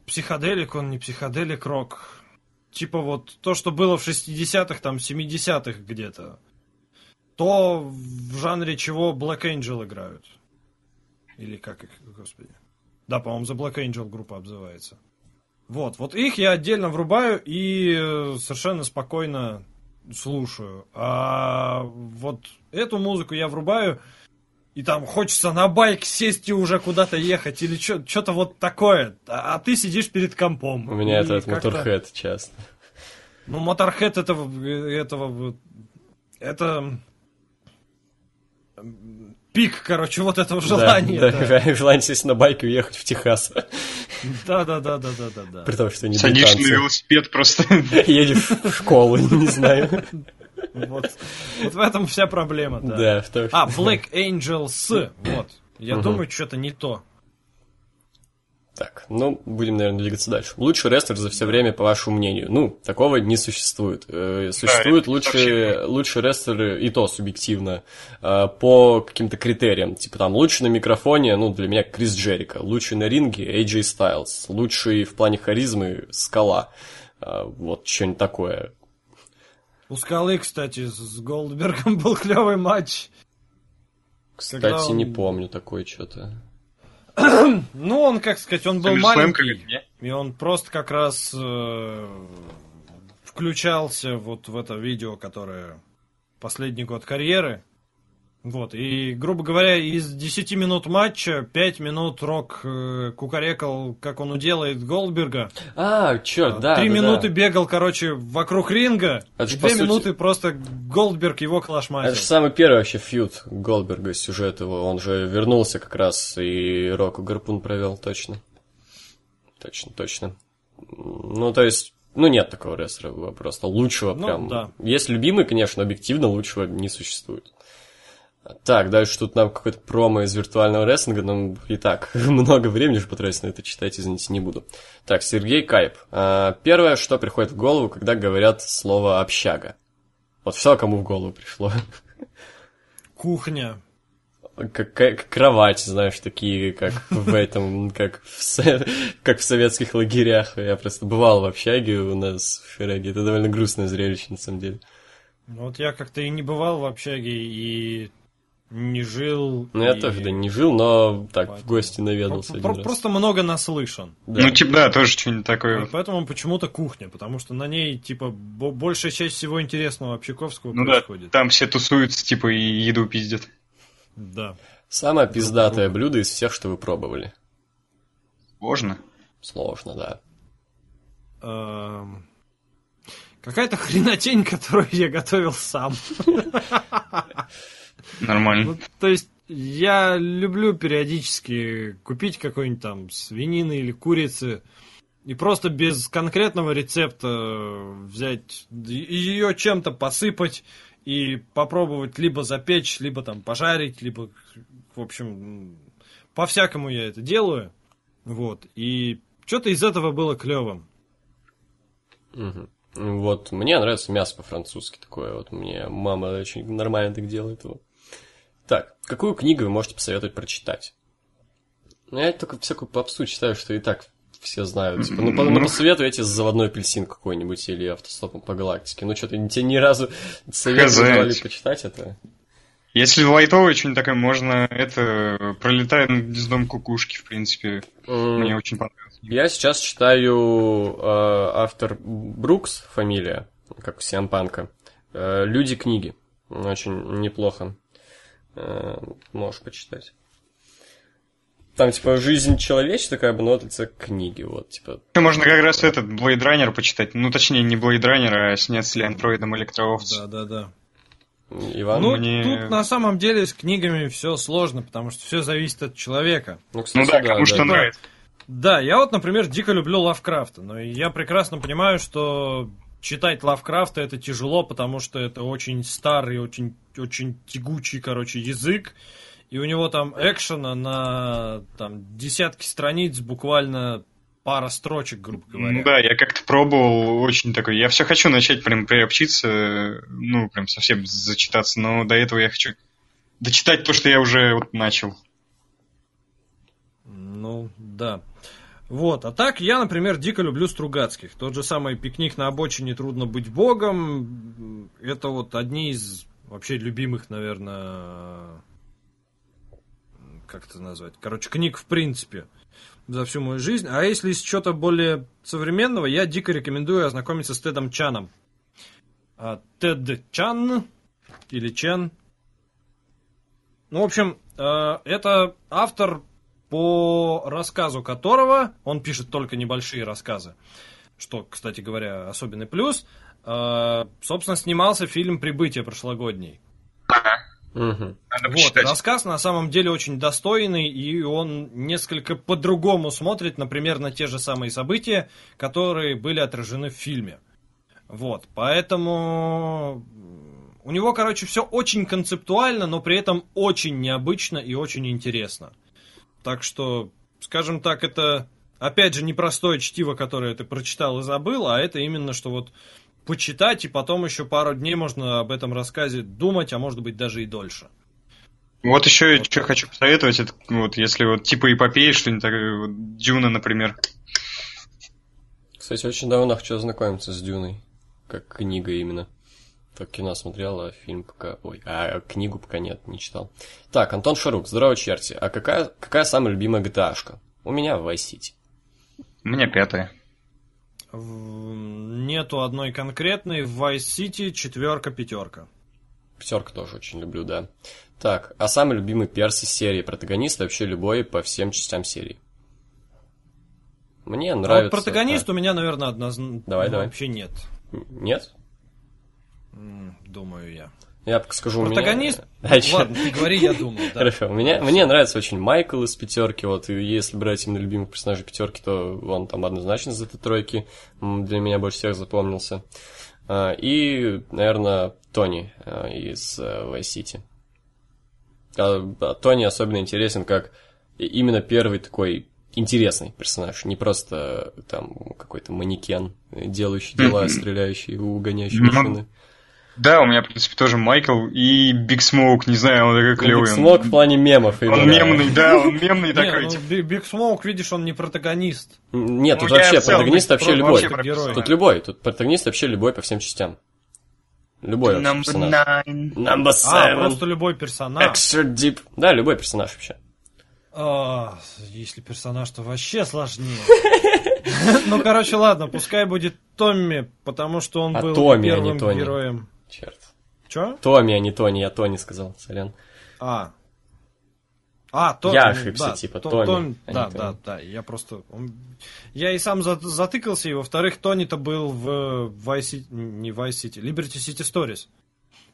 психоделик, он не психоделик рок. Типа вот то, что было в 60-х, там, 70-х где-то. То, в жанре чего Black Angel играют. Или как их, господи. Да, по-моему, за Black Angel группа обзывается. Вот, вот их я отдельно врубаю и э, совершенно спокойно слушаю. А вот эту музыку я врубаю и там хочется на байк сесть и уже куда-то ехать, или что-то вот такое, а, а ты сидишь перед компом. У меня это от Motorhead часто. Ну, Motorhead этого, этого, это пик, короче, вот этого желания. Да, да. да. желание сесть на байк и уехать в Техас. Да, да, да, да, да, да, да. При том, что не Садишься на велосипед просто. Едешь в школу, не знаю. Вот. вот в этом вся проблема, да. Да, в том, что... А, Black Angels, вот. Я угу. думаю, что-то не то. Так, ну, будем, наверное, двигаться дальше. Лучший рестлер за все время, по вашему мнению? Ну, такого не существует. Э, существуют да, лучшие, лучшие рестлеры, и то субъективно, э, по каким-то критериям. Типа там, лучший на микрофоне, ну, для меня Крис Джерика. Лучший на ринге AJ Styles. Лучший в плане харизмы Скала. Э, вот, что-нибудь такое. У Скалы, кстати, с Голдбергом был клевый матч. Кстати, он... не помню такой что-то. ну, он, как сказать, он был маленький, и он просто как раз э, включался вот в это видео, которое последний год карьеры. Вот, и, грубо говоря, из 10 минут матча 5 минут Рок э, кукарекал, как он уделает Голдберга. А, черт, да. Три да, минуты да. бегал, короче, вокруг ринга, Это и две минуты сути... просто Голдберг его клашматил. Это же самый первый вообще фьют Голдберга сюжет его. Он же вернулся как раз, и Року гарпун провел, точно. Точно, точно. Ну, то есть, ну, нет такого рестлера просто лучшего ну, прям. Да. Есть любимый, конечно, объективно лучшего не существует. Так, дальше тут нам какой-то промо из виртуального рестлинга, нам и так много времени же потратить на это читать, извините, не буду. Так, Сергей Кайп. А, первое, что приходит в голову, когда говорят слово «общага». Вот все, кому в голову пришло. Кухня. Как, как кровать, знаешь, такие, как в этом, как в, как в советских лагерях. Я просто бывал в общаге у нас в Фереге. Это довольно грустное зрелище, на самом деле. Ну, вот я как-то и не бывал в общаге, и не жил. Ну, я тоже, да, не жил, но так, поэтому... в гости наведался. Про- один просто раз. много наслышан. Да. Ну, типа, да, тоже что-нибудь такое. поэтому почему-то кухня, потому что на ней, типа, большая часть всего интересного общаковского ну, происходит. Да, там все тусуются, типа, и еду пиздят. Да. Самое пиздатое блюдо из всех, что вы пробовали. Сложно. Сложно, да. Эм... Какая-то хренотень, которую я готовил сам. Нормально. Ну, то есть я люблю периодически купить какой-нибудь там свинины или курицы и просто без конкретного рецепта взять ее чем-то посыпать и попробовать либо запечь, либо там пожарить, либо, в общем, по-всякому я это делаю. Вот. И что-то из этого было клевым. Угу. Вот, мне нравится мясо по-французски такое. Вот мне мама очень нормально так делает его. Так, какую книгу вы можете посоветовать прочитать? Ну, я только всякую попсу читаю, что и так все знают. Типа, ну, по, ну, посоветуйте заводной апельсин какой-нибудь или автостопом по галактике. Ну, что-то тебе ни разу совет не давали почитать это. Если лайтовый что-нибудь такое, можно это пролетает над гнездом кукушки, в принципе. Mm. Мне очень понравилось. Я сейчас читаю э, автор Брукс, фамилия, как у Сиампанка. Э, Люди книги. Очень неплохо. Э, можешь почитать. Там, типа, жизнь человечества, как бы, но это книги, вот, типа. Можно как раз этот Blade Runner почитать. Ну, точнее, не Blade Runner, а снят ли андроидом электроовц. Да, да, да. Иван, ну, мне... тут на самом деле с книгами все сложно, потому что все зависит от человека. Ну, кстати, ну да, кому да, что да, нравится. Да, я вот, например, дико люблю Лавкрафта, но я прекрасно понимаю, что читать Лавкрафта это тяжело, потому что это очень старый, очень, очень тягучий, короче, язык. И у него там экшена на там, десятки страниц, буквально пара строчек, грубо говоря. Ну да, я как-то пробовал очень такой. Я все хочу начать прям приобщиться, ну, прям совсем зачитаться, но до этого я хочу дочитать то, что я уже вот начал. Ну, да. Вот, а так я, например, дико люблю Стругацких. Тот же самый «Пикник на обочине. Трудно быть богом». Это вот одни из вообще любимых, наверное, как это назвать? Короче, книг в принципе за всю мою жизнь. А если из чего-то более современного, я дико рекомендую ознакомиться с Тедом Чаном. А, Тед Чан или Чен. Ну, в общем, э, это автор, по рассказу которого, он пишет только небольшие рассказы, что, кстати говоря, особенный плюс, э, собственно, снимался фильм «Прибытие» прошлогодний. Надо Вот, почитать. рассказ на самом деле очень достойный, и он несколько по-другому смотрит, например, на те же самые события, которые были отражены в фильме. Вот, поэтому у него, короче, все очень концептуально, но при этом очень необычно и очень интересно. Так что, скажем так, это, опять же, непростое чтиво, которое ты прочитал и забыл, а это именно, что вот почитать, и потом еще пару дней можно об этом рассказе думать, а может быть даже и дольше. Вот еще что хочу посоветовать, это вот если вот типа эпопеи, что-нибудь такое, вот Дюна, например. Кстати, очень давно хочу ознакомиться с Дюной. Как книга именно. Так кино смотрел, а фильм пока... Ой, а книгу пока нет, не читал. Так, Антон Шарук, здорово, черти. А какая, какая самая любимая GTA-шка? У меня Vice City. У меня пятая. Нету одной конкретной. В Vice City четверка, пятерка. Пятерка тоже очень люблю, да. Так, а самый любимый перс из серии? Протагонист вообще любой по всем частям серии. Мне А нравится... вот протагонист у меня, наверное, однозначно Давай, давай. вообще нет. Нет? Думаю я. Я пока скажу, у меня- Протагонист? А? Ладно, ты говори, я думаю. да. Хорошо, мне, мне нравится очень Майкл из пятерки, вот, и если брать именно любимых персонажей пятерки, то он там однозначно из этой тройки для меня больше всех запомнился. А, И, наверное, Тони а, из э, Vice City. А, а Тони особенно интересен как именно первый такой интересный персонаж, не просто э, там какой-то манекен, э, делающий дела, стреляющий, угоняющий машины. Да, у меня, в принципе, тоже Майкл и Big Smoke, не знаю, он такой клевый. он- Smoke в плане мемов. Он мемный, да, он мемный такой. ну, типа. Big Smoke, видишь, он не протагонист. Нет, Ну, тут я вообще протагонист про- вообще любой. Тут любой, тут протагонист вообще любой по всем частям. Любой вообще персонаж. nine. Number А, seven. просто любой персонаж. Extra dip. Да, любой персонаж вообще. А, если персонаж, то вообще сложнее. Ну, короче, ладно, пускай будет Томми, потому что он А был Томми, а не первым Тони. героем. Черт. Че? Томми, а не Тони, я Тони сказал, сорян. А. А, то, Я ошибся, да, типа, то- Томми, Том- а не да, Тони. да, да, я просто... он- Я и сам за- затыкался, и во-вторых, Тони-то был в Vice City, не Vice City, Liberty City Stories.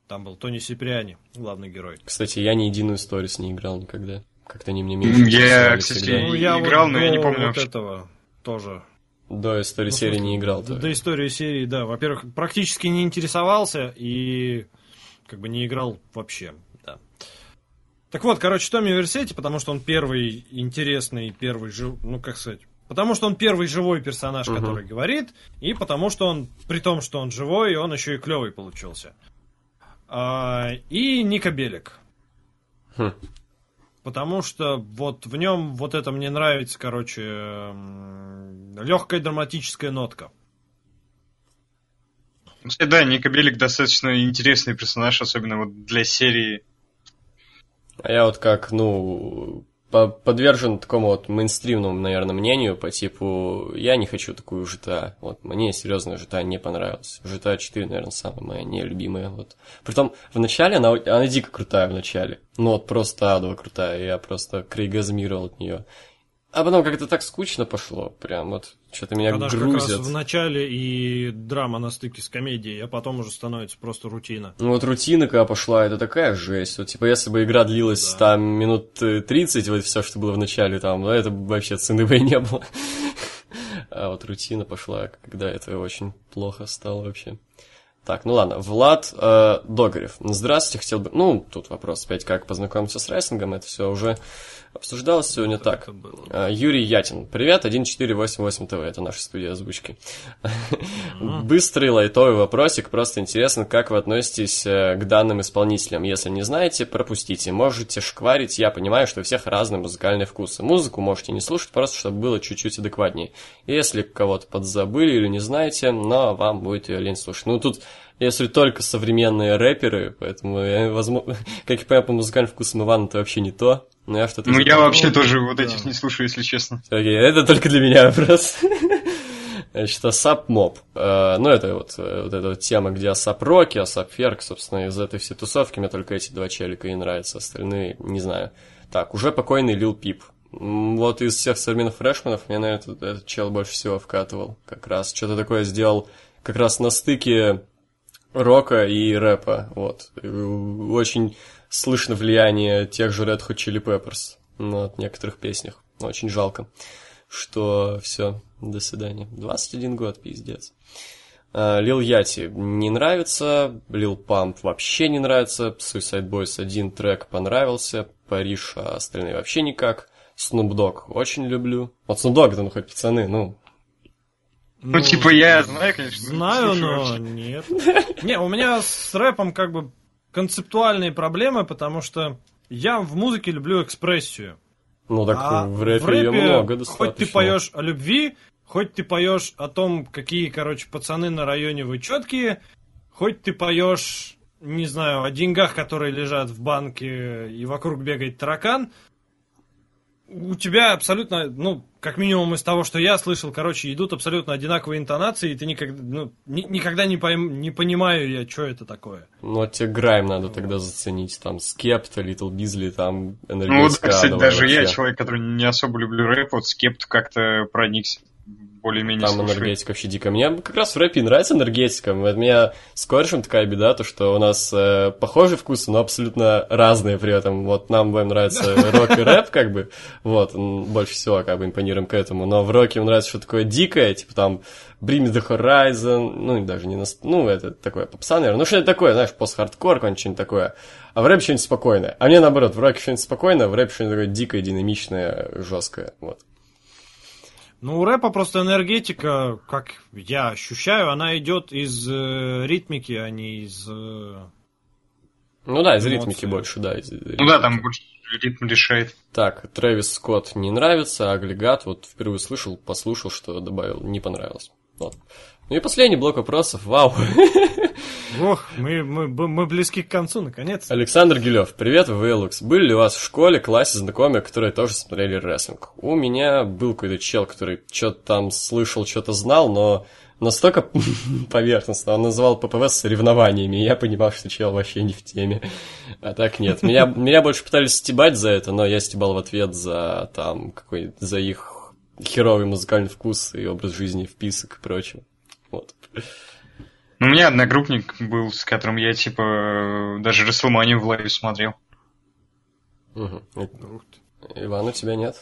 Там был Тони Сиприани, главный герой. Кстати, я ни единую сторис не играл никогда. Как-то они мне меньше Я, кстати, Ну, я играл, вот но я не помню вот вообще. этого тоже. До истории Ну, серии не играл. До, до истории серии, да. Во-первых, практически не интересовался и как бы не играл вообще, да. Так вот, короче, Томми Версети, потому что он первый интересный, первый жив... ну как сказать, потому что он первый живой персонаж, Мгм. который говорит, и потому что он, при том, что он живой, он еще и клевый получился. А, и Ника Белик. Хм. Потому что вот в нем вот это мне нравится, короче, легкая драматическая нотка. Ну, Да, Ника Белик достаточно интересный персонаж, особенно вот для серии. А я вот как, ну, подвержен такому вот мейнстримному, наверное, мнению по типу, я не хочу такую GTA. Вот, мне серьезно GTA не понравилась. GTA 4, наверное, самая моя нелюбимая. Вот. Притом, в начале она, она дико крутая в начале. Ну, вот просто адово крутая. Я просто крейгазмировал от нее. А потом как-то так скучно пошло. Прям вот, что-то меня Она же как раз в начале и драма на стыке с комедией, а потом уже становится просто рутина. Ну вот рутина, когда пошла, это такая жесть. Вот, типа, если бы игра длилась Да. там минут э, 30, вот все, что было в начале, там, ну, это бы вообще цены бы и не было. А вот рутина пошла, когда это очень плохо стало вообще. Так, ну ладно, Влад э, Догарев. Здравствуйте, хотел бы... Ну, тут вопрос опять, как познакомиться с рестлингом, это все уже обсуждалось сегодня так. А, Юрий Ятин. Привет, 1488 ТВ. Это наша студия озвучки. Быстрый лайтовый вопросик. Просто интересно, как вы относитесь э, к данным исполнителям. Если не знаете, пропустите. Можете шкварить. Я понимаю, что у всех разные музыкальные вкусы. Музыку можете не слушать, просто чтобы было чуть-чуть адекватнее. Если кого-то подзабыли или не знаете, но вам будет ее лень слушать. Ну, тут если только современные рэперы, поэтому, я, возможно, как я понимаю, по музыкальным вкусам Ивана это вообще не то. Но я что-то... Ну, я вообще тоже вот да. этих не слушаю, если честно. Окей, это только для меня вопрос. Значит, ASAP Mob. Э, ну, это вот, э, вот эта вот тема, где ASAP Rocky, ASAP Ferg, собственно, из этой всей тусовки мне только эти два челика и нравятся, остальные не знаю. Так, уже покойный Лил Пип. Вот из всех современных фрешманов мне, наверное, этот, этот чел больше всего вкатывал. Как раз что-то такое сделал как раз на стыке рока и рэпа. Вот. Очень слышно влияние тех же Red Hot Chili Peppers на некоторых песнях. Очень жалко, что все, до свидания. 21 год, пиздец. А, Лил Яти не нравится, Лил Памп вообще не нравится, Suicide Boys один трек понравился, Париж, а остальные вообще никак. Snoop Dogg очень люблю. Вот Snoop Dogg, это ну хоть пацаны, ну, ну, типа, я знаю, конечно. Знаю, но нет. Не, у меня с рэпом как бы концептуальные проблемы, потому что я в музыке люблю экспрессию. Ну так а в рэпе, в рэпе ее много достаточно. Хоть ты поешь о любви, хоть ты поешь о том, какие, короче, пацаны на районе вы четкие, хоть ты поешь, не знаю, о деньгах, которые лежат в банке и вокруг бегает таракан, у тебя абсолютно, ну, как минимум из того, что я слышал, короче, идут абсолютно одинаковые интонации, и ты никогда, ну, ни, никогда не, пойм, не понимаю я, что это такое. Ну, а тебе Грайм надо тогда заценить, там, Скепта, Литл Бизли, там. Ну, вот, кстати, даже вообще. я, человек, который не особо люблю рэп, вот Скепт как-то проникся более-менее Там слушаю. энергетика вообще дико. Мне как раз в рэпе нравится энергетика. У меня с корешем такая беда, то что у нас э, похожие вкусы, но абсолютно разные при этом. Вот нам будем нравится рок и рэп, как бы, вот, больше всего как бы импонируем к этому. Но в роке ему нравится что такое дикое, типа там Bring The Horizon, ну, даже не на... Ну, это такое попса, наверное. Ну, что-нибудь такое, знаешь, пост-хардкор, что-нибудь такое. А в рэпе что-нибудь спокойное. А мне наоборот, в роке что-нибудь спокойное, в рэпе что-нибудь такое дикое, динамичное, жесткое, вот. Ну, у рэпа просто энергетика, как я ощущаю, она идет из э, ритмики, а не из... Э, ну да, из эмоций. ритмики больше, да. Из, ну да, там больше ритм решает. Так, Трэвис Скотт не нравится, а Агрегат, вот впервые слышал, послушал, что добавил, не понравилось. Вот. Ну и последний блок вопросов. Вау. Ох, мы, мы, мы близки к концу, наконец. Александр Гилев, привет, Велукс. Были ли у вас в школе, классе знакомые, которые тоже смотрели рестлинг? У меня был какой-то чел, который что-то там слышал, что-то знал, но настолько поверхностно. Он называл ППВ соревнованиями, и я понимал, что чел вообще не в теме. А так нет. Меня, меня больше пытались стебать за это, но я стебал в ответ за там какой за их херовый музыкальный вкус и образ жизни, вписок и прочее. Ну, у меня одногруппник был, с которым я, типа, даже Расселманию в лайве смотрел. Угу. Иван, у тебя нет?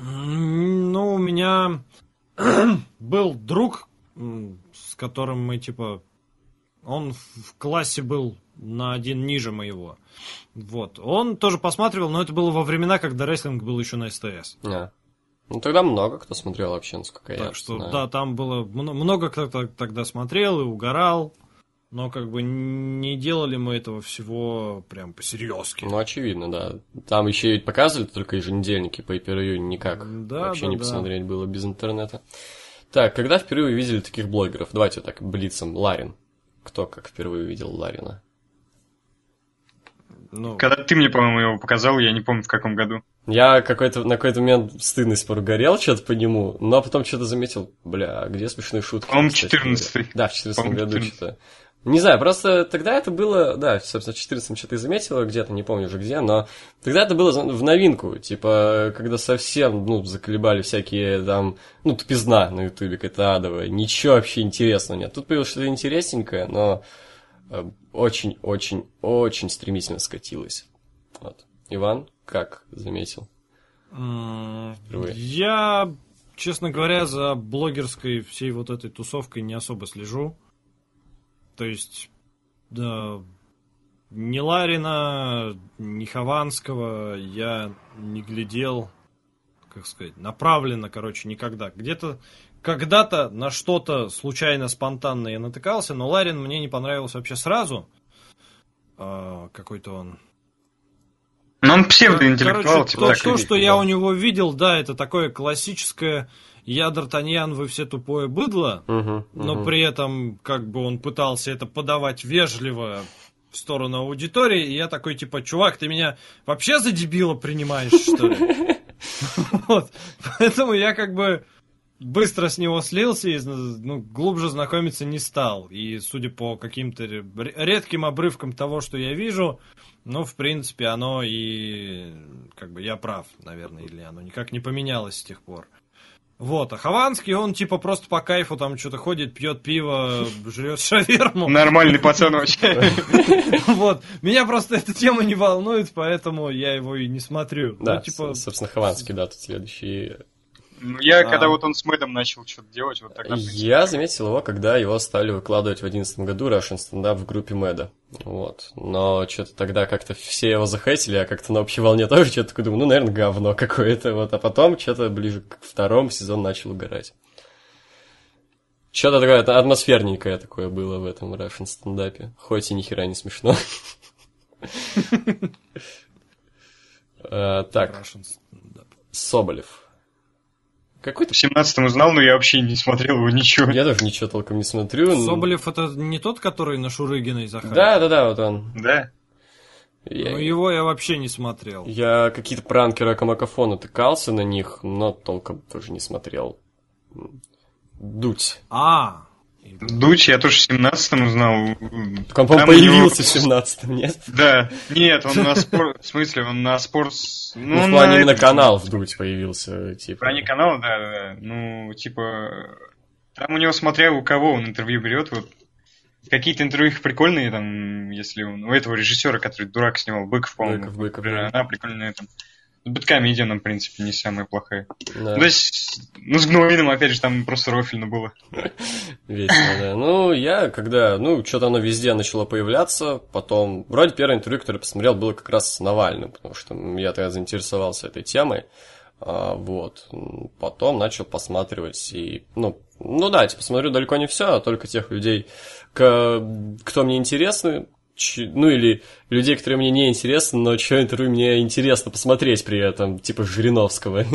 Ну, у меня был друг, с которым мы, типа, он в классе был на один ниже моего. Вот. Он тоже посматривал, но это было во времена, когда рестлинг был еще на СТС. Yeah. Ну тогда много кто смотрел вообще, насколько так что знаю. да, там было много кто тогда смотрел и угорал. Но как бы не делали мы этого всего прям по-серьезки. Ну, очевидно, да. Там еще и показывали только еженедельники по pay никак. Да, вообще да, не да. посмотреть было без интернета. Так, когда впервые видели таких блогеров? Давайте так, блицем. Ларин. Кто как впервые увидел Ларина? Ну... Когда ты мне, по-моему, его показал, я не помню в каком году. Я какой-то, на какой-то момент стыдно спор горел что-то по нему, но потом что-то заметил, бля, где смешные шутки? По-моему, 14 Да, в 14 году что-то. Не знаю, просто тогда это было, да, собственно, в 14 что-то и заметила где-то, не помню уже где, но тогда это было в новинку, типа, когда совсем, ну, заколебали всякие там, ну, тупизна на ютубе какая-то адовая, ничего вообще интересного нет. Тут появилось что-то интересненькое, но очень-очень-очень э, стремительно скатилось. Вот. Иван, как заметил? Я, честно говоря, за блогерской всей вот этой тусовкой не особо слежу. То есть, да, ни Ларина, ни Хованского я не глядел, как сказать, направленно, короче, никогда. Где-то когда-то на что-то случайно, спонтанно я натыкался, но Ларин мне не понравился вообще сразу. А, какой-то он... Ну, он псевдоинтеллектуал, типа то, то, что да. я у него видел, да, это такое классическое «Я Д'Артаньян, вы все тупое быдло», угу, угу. но при этом как бы он пытался это подавать вежливо в сторону аудитории, и я такой, типа, чувак, ты меня вообще за дебила принимаешь, что ли? Вот. Поэтому я как бы быстро с него слился и ну, глубже знакомиться не стал. И судя по каким-то редким обрывкам того, что я вижу, ну, в принципе, оно и как бы я прав, наверное, или оно никак не поменялось с тех пор. Вот, а Хованский, он типа просто по кайфу там что-то ходит, пьет пиво, жрет шаверму. Нормальный пацан вообще. Вот, меня просто эта тема не волнует, поэтому я его и не смотрю. Да, ну, типа... собственно, Хованский, да, тут следующий ну, я, а... когда вот он с Мэдом начал что-то делать, вот тогда... Я заметил его, когда его стали выкладывать в 2011 году Russian Stand Up в группе Мэда. Вот. Но что-то тогда как-то все его захейтили, а как-то на общей волне тоже что-то такое думаю, ну, наверное, говно какое-то. Вот. А потом что-то ближе к второму сезону начал угорать. Что-то такое атмосферненькое такое было в этом Russian стендапе. Хоть и ни хера не смешно. А, так. Соболев. Какой-то... В 17-м узнал, но я вообще не смотрел его ничего. Я даже ничего толком не смотрю. Соболев это не тот, который на Шурыгиной захарил? Да, да, да, вот он. Да. Я... Ну, его я вообще не смотрел. Я какие-то пранки Ракомакафона тыкался на них, но толком тоже не смотрел. Дуть. А, Дуч я тоже в 17-м узнал. Так он, по-моему, появился него... в 17-м, нет? Да, нет, он на спорт, в смысле, он на спорт... Ну, ну в плане именно канал в Дуть появился, типа. В плане канала, да, да, ну, типа, там у него, смотря у кого он интервью берет, вот, какие-то интервью их прикольные, там, если он, у этого режиссера, который дурак снимал, Быков, по-моему, Быков, Быков, да. она прикольная, там, Бэткомедианом, в принципе, не самая плохая. Да. То есть, ну, с Гнуином, опять же, там просто рофильно было. Весело, да. Ну, я, когда, ну, что-то оно везде начало появляться, потом, вроде первое интервью, которое посмотрел, было как раз с Навальным, потому что я тогда заинтересовался этой темой. А, вот. Потом начал посматривать и, ну, ну да, типа, смотрю далеко не все, а только тех людей, кто мне интересны, ну или людей, которые мне не интересны, но чье интервью мне интересно посмотреть при этом, типа Жириновского.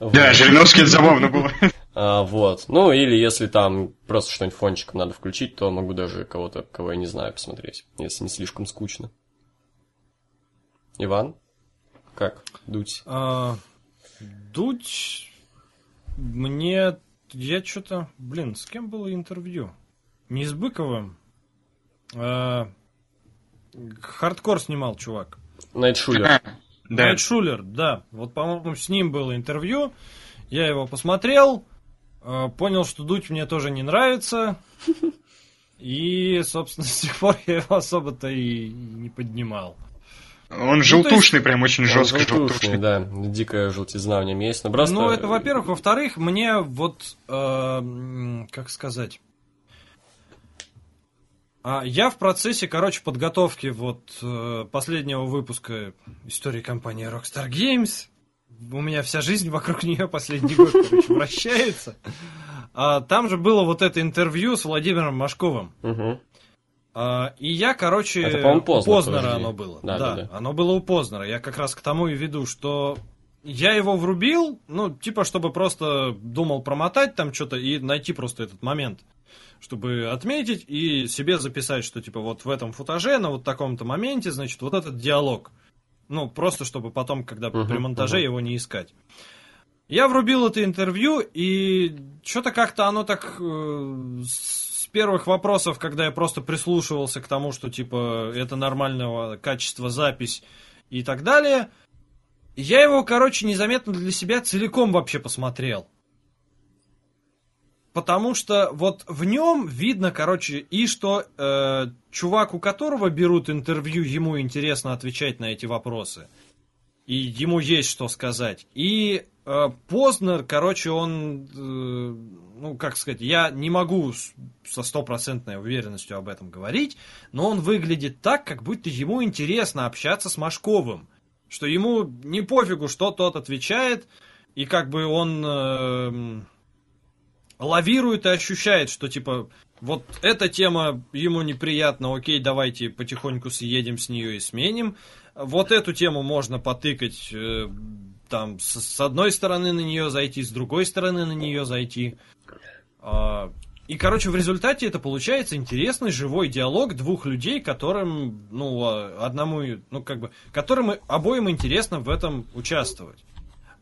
Да, Жириновский это забавно было. А, вот. Ну, или если там просто что-нибудь фончиком надо включить, то могу даже кого-то, кого я не знаю, посмотреть, если не слишком скучно. Иван? Как? Дуть? А, дуть... Мне... Я что-то... Блин, с кем было интервью? Не с Быковым. А, Хардкор снимал, чувак. Найтшулер. Да. Найтшулер, да. Вот, по-моему, с ним было интервью. Я его посмотрел, э, понял, что дуть мне тоже не нравится. И, собственно, с тех пор я его особо-то и не поднимал. Он ну, желтушный, есть, прям очень жестко желтушный, желтушный. Да, дикая желтизна в нем есть. Но просто... Ну, это, во-первых. Во-вторых, мне вот, э, как сказать... А я в процессе, короче, подготовки вот э, последнего выпуска истории компании Rockstar Games. У меня вся жизнь вокруг нее последний год, короче, вращается. А, там же было вот это интервью с Владимиром Машковым. Угу. А, и я, короче, это, по Познер, у Познера оно было. Да, да, да, оно было у Познера. Я как раз к тому и веду, что я его врубил, ну, типа, чтобы просто думал промотать там что-то и найти просто этот момент чтобы отметить и себе записать, что типа вот в этом футаже на вот таком-то моменте, значит, вот этот диалог. Ну, просто чтобы потом, когда uh-huh, при монтаже uh-huh. его не искать. Я врубил это интервью, и что-то как-то оно так э, с первых вопросов, когда я просто прислушивался к тому, что типа это нормального качества запись и так далее, я его, короче, незаметно для себя целиком вообще посмотрел. Потому что вот в нем видно, короче, и что э, чувак, у которого берут интервью, ему интересно отвечать на эти вопросы. И ему есть что сказать. И э, Познер, короче, он, э, ну, как сказать, я не могу со стопроцентной уверенностью об этом говорить, но он выглядит так, как будто ему интересно общаться с Машковым. Что ему не пофигу, что тот отвечает, и как бы он... Э, лавирует и ощущает, что типа вот эта тема ему неприятна, окей, давайте потихоньку съедем с нее и сменим. Вот эту тему можно потыкать, э, там, с, с одной стороны на нее зайти, с другой стороны на нее зайти. А, и, короче, в результате это получается интересный живой диалог двух людей, которым, ну, а, одному, ну, как бы, которым обоим интересно в этом участвовать.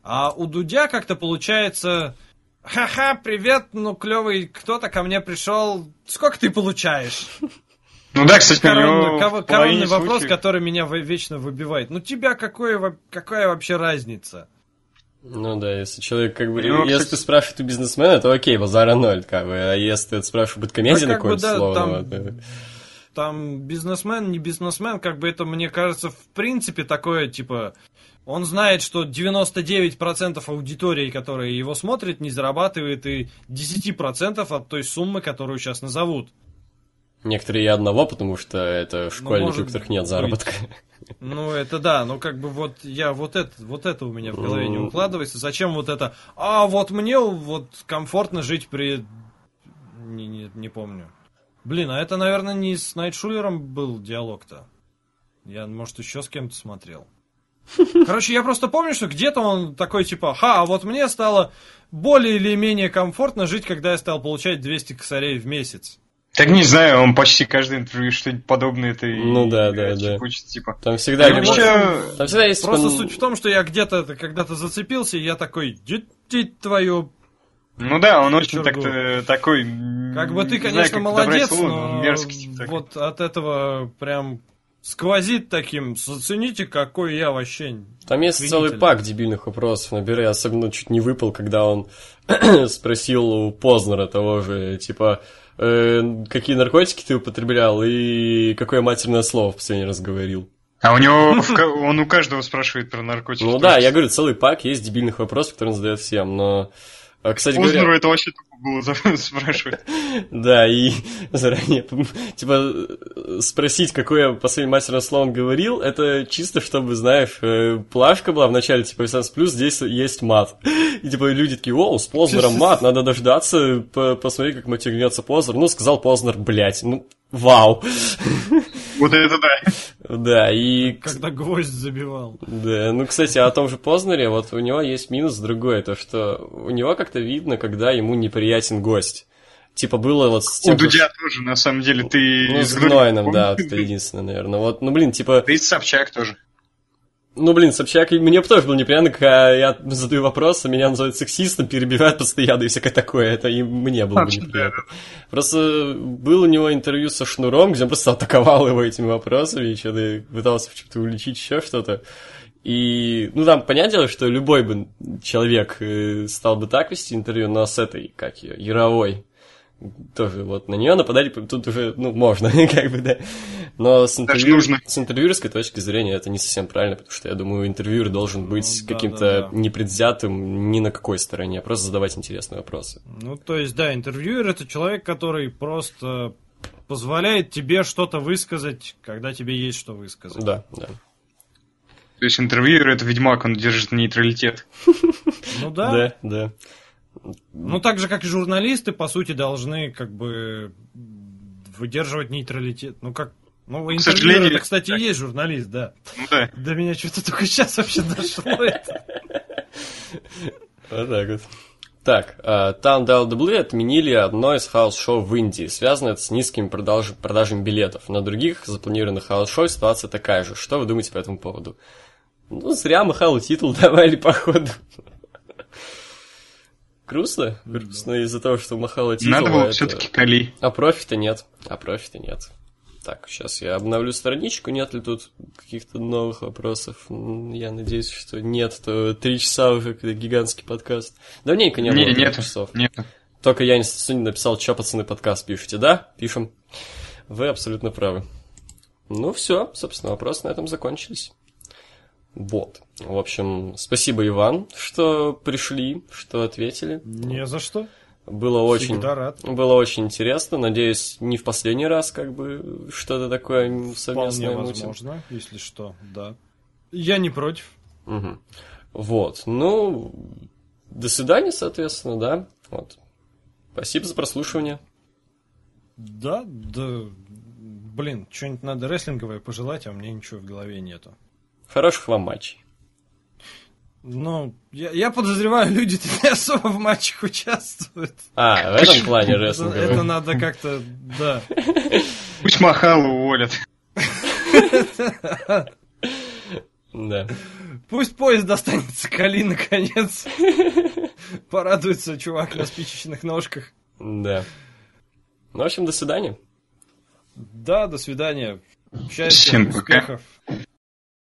А у Дудя как-то получается Ха-ха, привет, ну клевый, кто-то ко мне пришел. Сколько ты получаешь? Ну да, кстати, у Коронный, него кого- в половине коронный вопрос, случаев- который меня вечно выбивает. Ну тебя какое, какая вообще разница? Ну да, если человек как бы... У него, если кстати- ты спрашиваешь у бизнесмена, то окей, базара ноль, как бы. А если ты спрашиваешь Бэткомедиана Ну, какое-то да, слово, там- э, Там бизнесмен, не бизнесмен, как бы это, мне кажется, в принципе такое, типа, он знает, что 99% аудитории, которая его смотрит, не зарабатывает и 10% от той суммы, которую сейчас назовут. Некоторые и одного, потому что это школьники, может у которых нет быть. заработка. Ну, это да, ну как бы вот я вот это, вот это у меня в голове не Ну. укладывается. Зачем вот это? А вот мне вот комфортно жить при... Не, не, не помню. Блин, а это, наверное, не с Найтшулером был диалог-то. Я, может, еще с кем-то смотрел. Короче, я просто помню, что где-то он такой, типа, ха, а вот мне стало более или менее комфортно жить, когда я стал получать 200 косарей в месяц. Так не знаю, он почти каждый интервью что-нибудь подобное это и Ну да, да, да. хочет, типа. Там всегда... Либо- вообще, Там всегда есть... Просто типа, суть в том, что я где-то когда-то зацепился, и я такой, дить твою Ну да, он очень так-то такой. Как бы ты, не знаю, конечно, как подобрать молодец, слово, но мерзкий тип такой. вот от этого прям сквозит таким. Зацените, какой я вообще. Там есть целый пак дебильных вопросов. Набирай, особенно чуть не выпал, когда он спросил у Познера того же, типа, э, какие наркотики ты употреблял и какое матерное слово в последний раз говорил. А у него он у каждого спрашивает про наркотики. Ну да, я говорю, целый пак есть дебильных вопросов, которые он задает всем, но... а, Кстати Познеру говоря, это вообще тупо было спрашивать. да, и заранее, типа, э, спросить, какое последнее матерное слово он говорил, это чисто, чтобы, знаешь, э, плашка была в начале, типа, 18+, плюс, здесь есть мат. И, типа, люди такие, о, с Познером мат, надо дождаться, по- посмотреть, как матернется Познер. Ну, сказал Познер, блядь, ну, вау. Вот это да. Да, и... Когда гвоздь забивал. Да, ну, кстати, о том же Познере, вот у него есть минус другой, то что у него как-то видно, когда ему неприятен гость. Типа было вот с У тем, Дудя тоже, на самом деле, ты... Ну, с Гнойным, да, вот это единственное, наверное. Вот, ну, блин, типа, Да и Собчак тоже. Ну, блин, Собчак, мне бы тоже было неприятно, когда я задаю вопрос, а меня называют сексистом, перебивают постоянно и всякое такое, это и мне было бы неприятно. Просто был у него интервью со Шнуром, где он просто атаковал его этими вопросами, и что-то пытался в чем-то уличить еще что-то. И, ну, там, понятное дело, что любой бы человек э, стал бы так вести интервью, но с этой, как ее, Яровой, тоже вот на нее нападать тут уже, ну, можно, как бы, да. Но с, интервью, с интервьюерской точки зрения это не совсем правильно, потому что я думаю, интервьюер должен быть Ну, да, каким-то да, да. непредвзятым ни на какой стороне, а просто задавать интересные вопросы. Ну, то есть, да, интервьюер это человек, который просто позволяет тебе что-то высказать, когда тебе есть что высказать. Да, да. То есть интервьюер это ведьмак, он держит нейтралитет. Ну да. Да, да. Ну, так же, как и журналисты, по сути, должны как бы выдерживать нейтралитет. Ну, как... Ну, интервьюер сожалению, это, кстати, так. и есть журналист, да. Да. До меня что-то только сейчас вообще дошло это. Вот так вот. Так, э, Town DLW отменили одно из хаус-шоу в Индии. Связано это с низкими продаж- продажами билетов. На других запланированных хаус-шоу ситуация такая же. Что вы думаете по этому поводу? Ну, зря Махалу титул давали, походу. Грустно? Грустно из-за того, что Махала титул. Надо было это- все-таки Кали. А профита нет. А профита нет. Так, сейчас я обновлю страничку, нет ли тут каких-то новых вопросов. Я надеюсь, что нет, то три часа уже какой-то гигантский подкаст. Давненько не было Не, нет, часов. нет. Только я не написал, что пацаны подкаст пишете, да? Пишем. Вы абсолютно правы. Ну все, собственно, вопросы на этом закончились. Вот. В общем, спасибо, Иван, что пришли, что ответили. Не за что. Было очень, Всегда рад. было очень интересно. Надеюсь, не в последний раз как бы что-то такое Вполне совместное мутим. возможно, если что, да. Я не против. Мгм. Вот. Ну, до свидания, соответственно, да. Вот. Спасибо за прослушивание. Да, да. Блин, что-нибудь надо рестлинговое пожелать, а у меня ничего в голове нету. Хороших вам матчей. Ну, я, я подозреваю, люди не особо в матчах участвуют. А, в этом плане Это, рестлинговый. это надо как-то, да. Пусть Махалу уволят. Да. Пусть поезд достанется Кали наконец. Порадуется чувак на спичечных ножках. Да. Ну, в общем, до свидания. Да, до свидания. Счастья, Всем пока. успехов.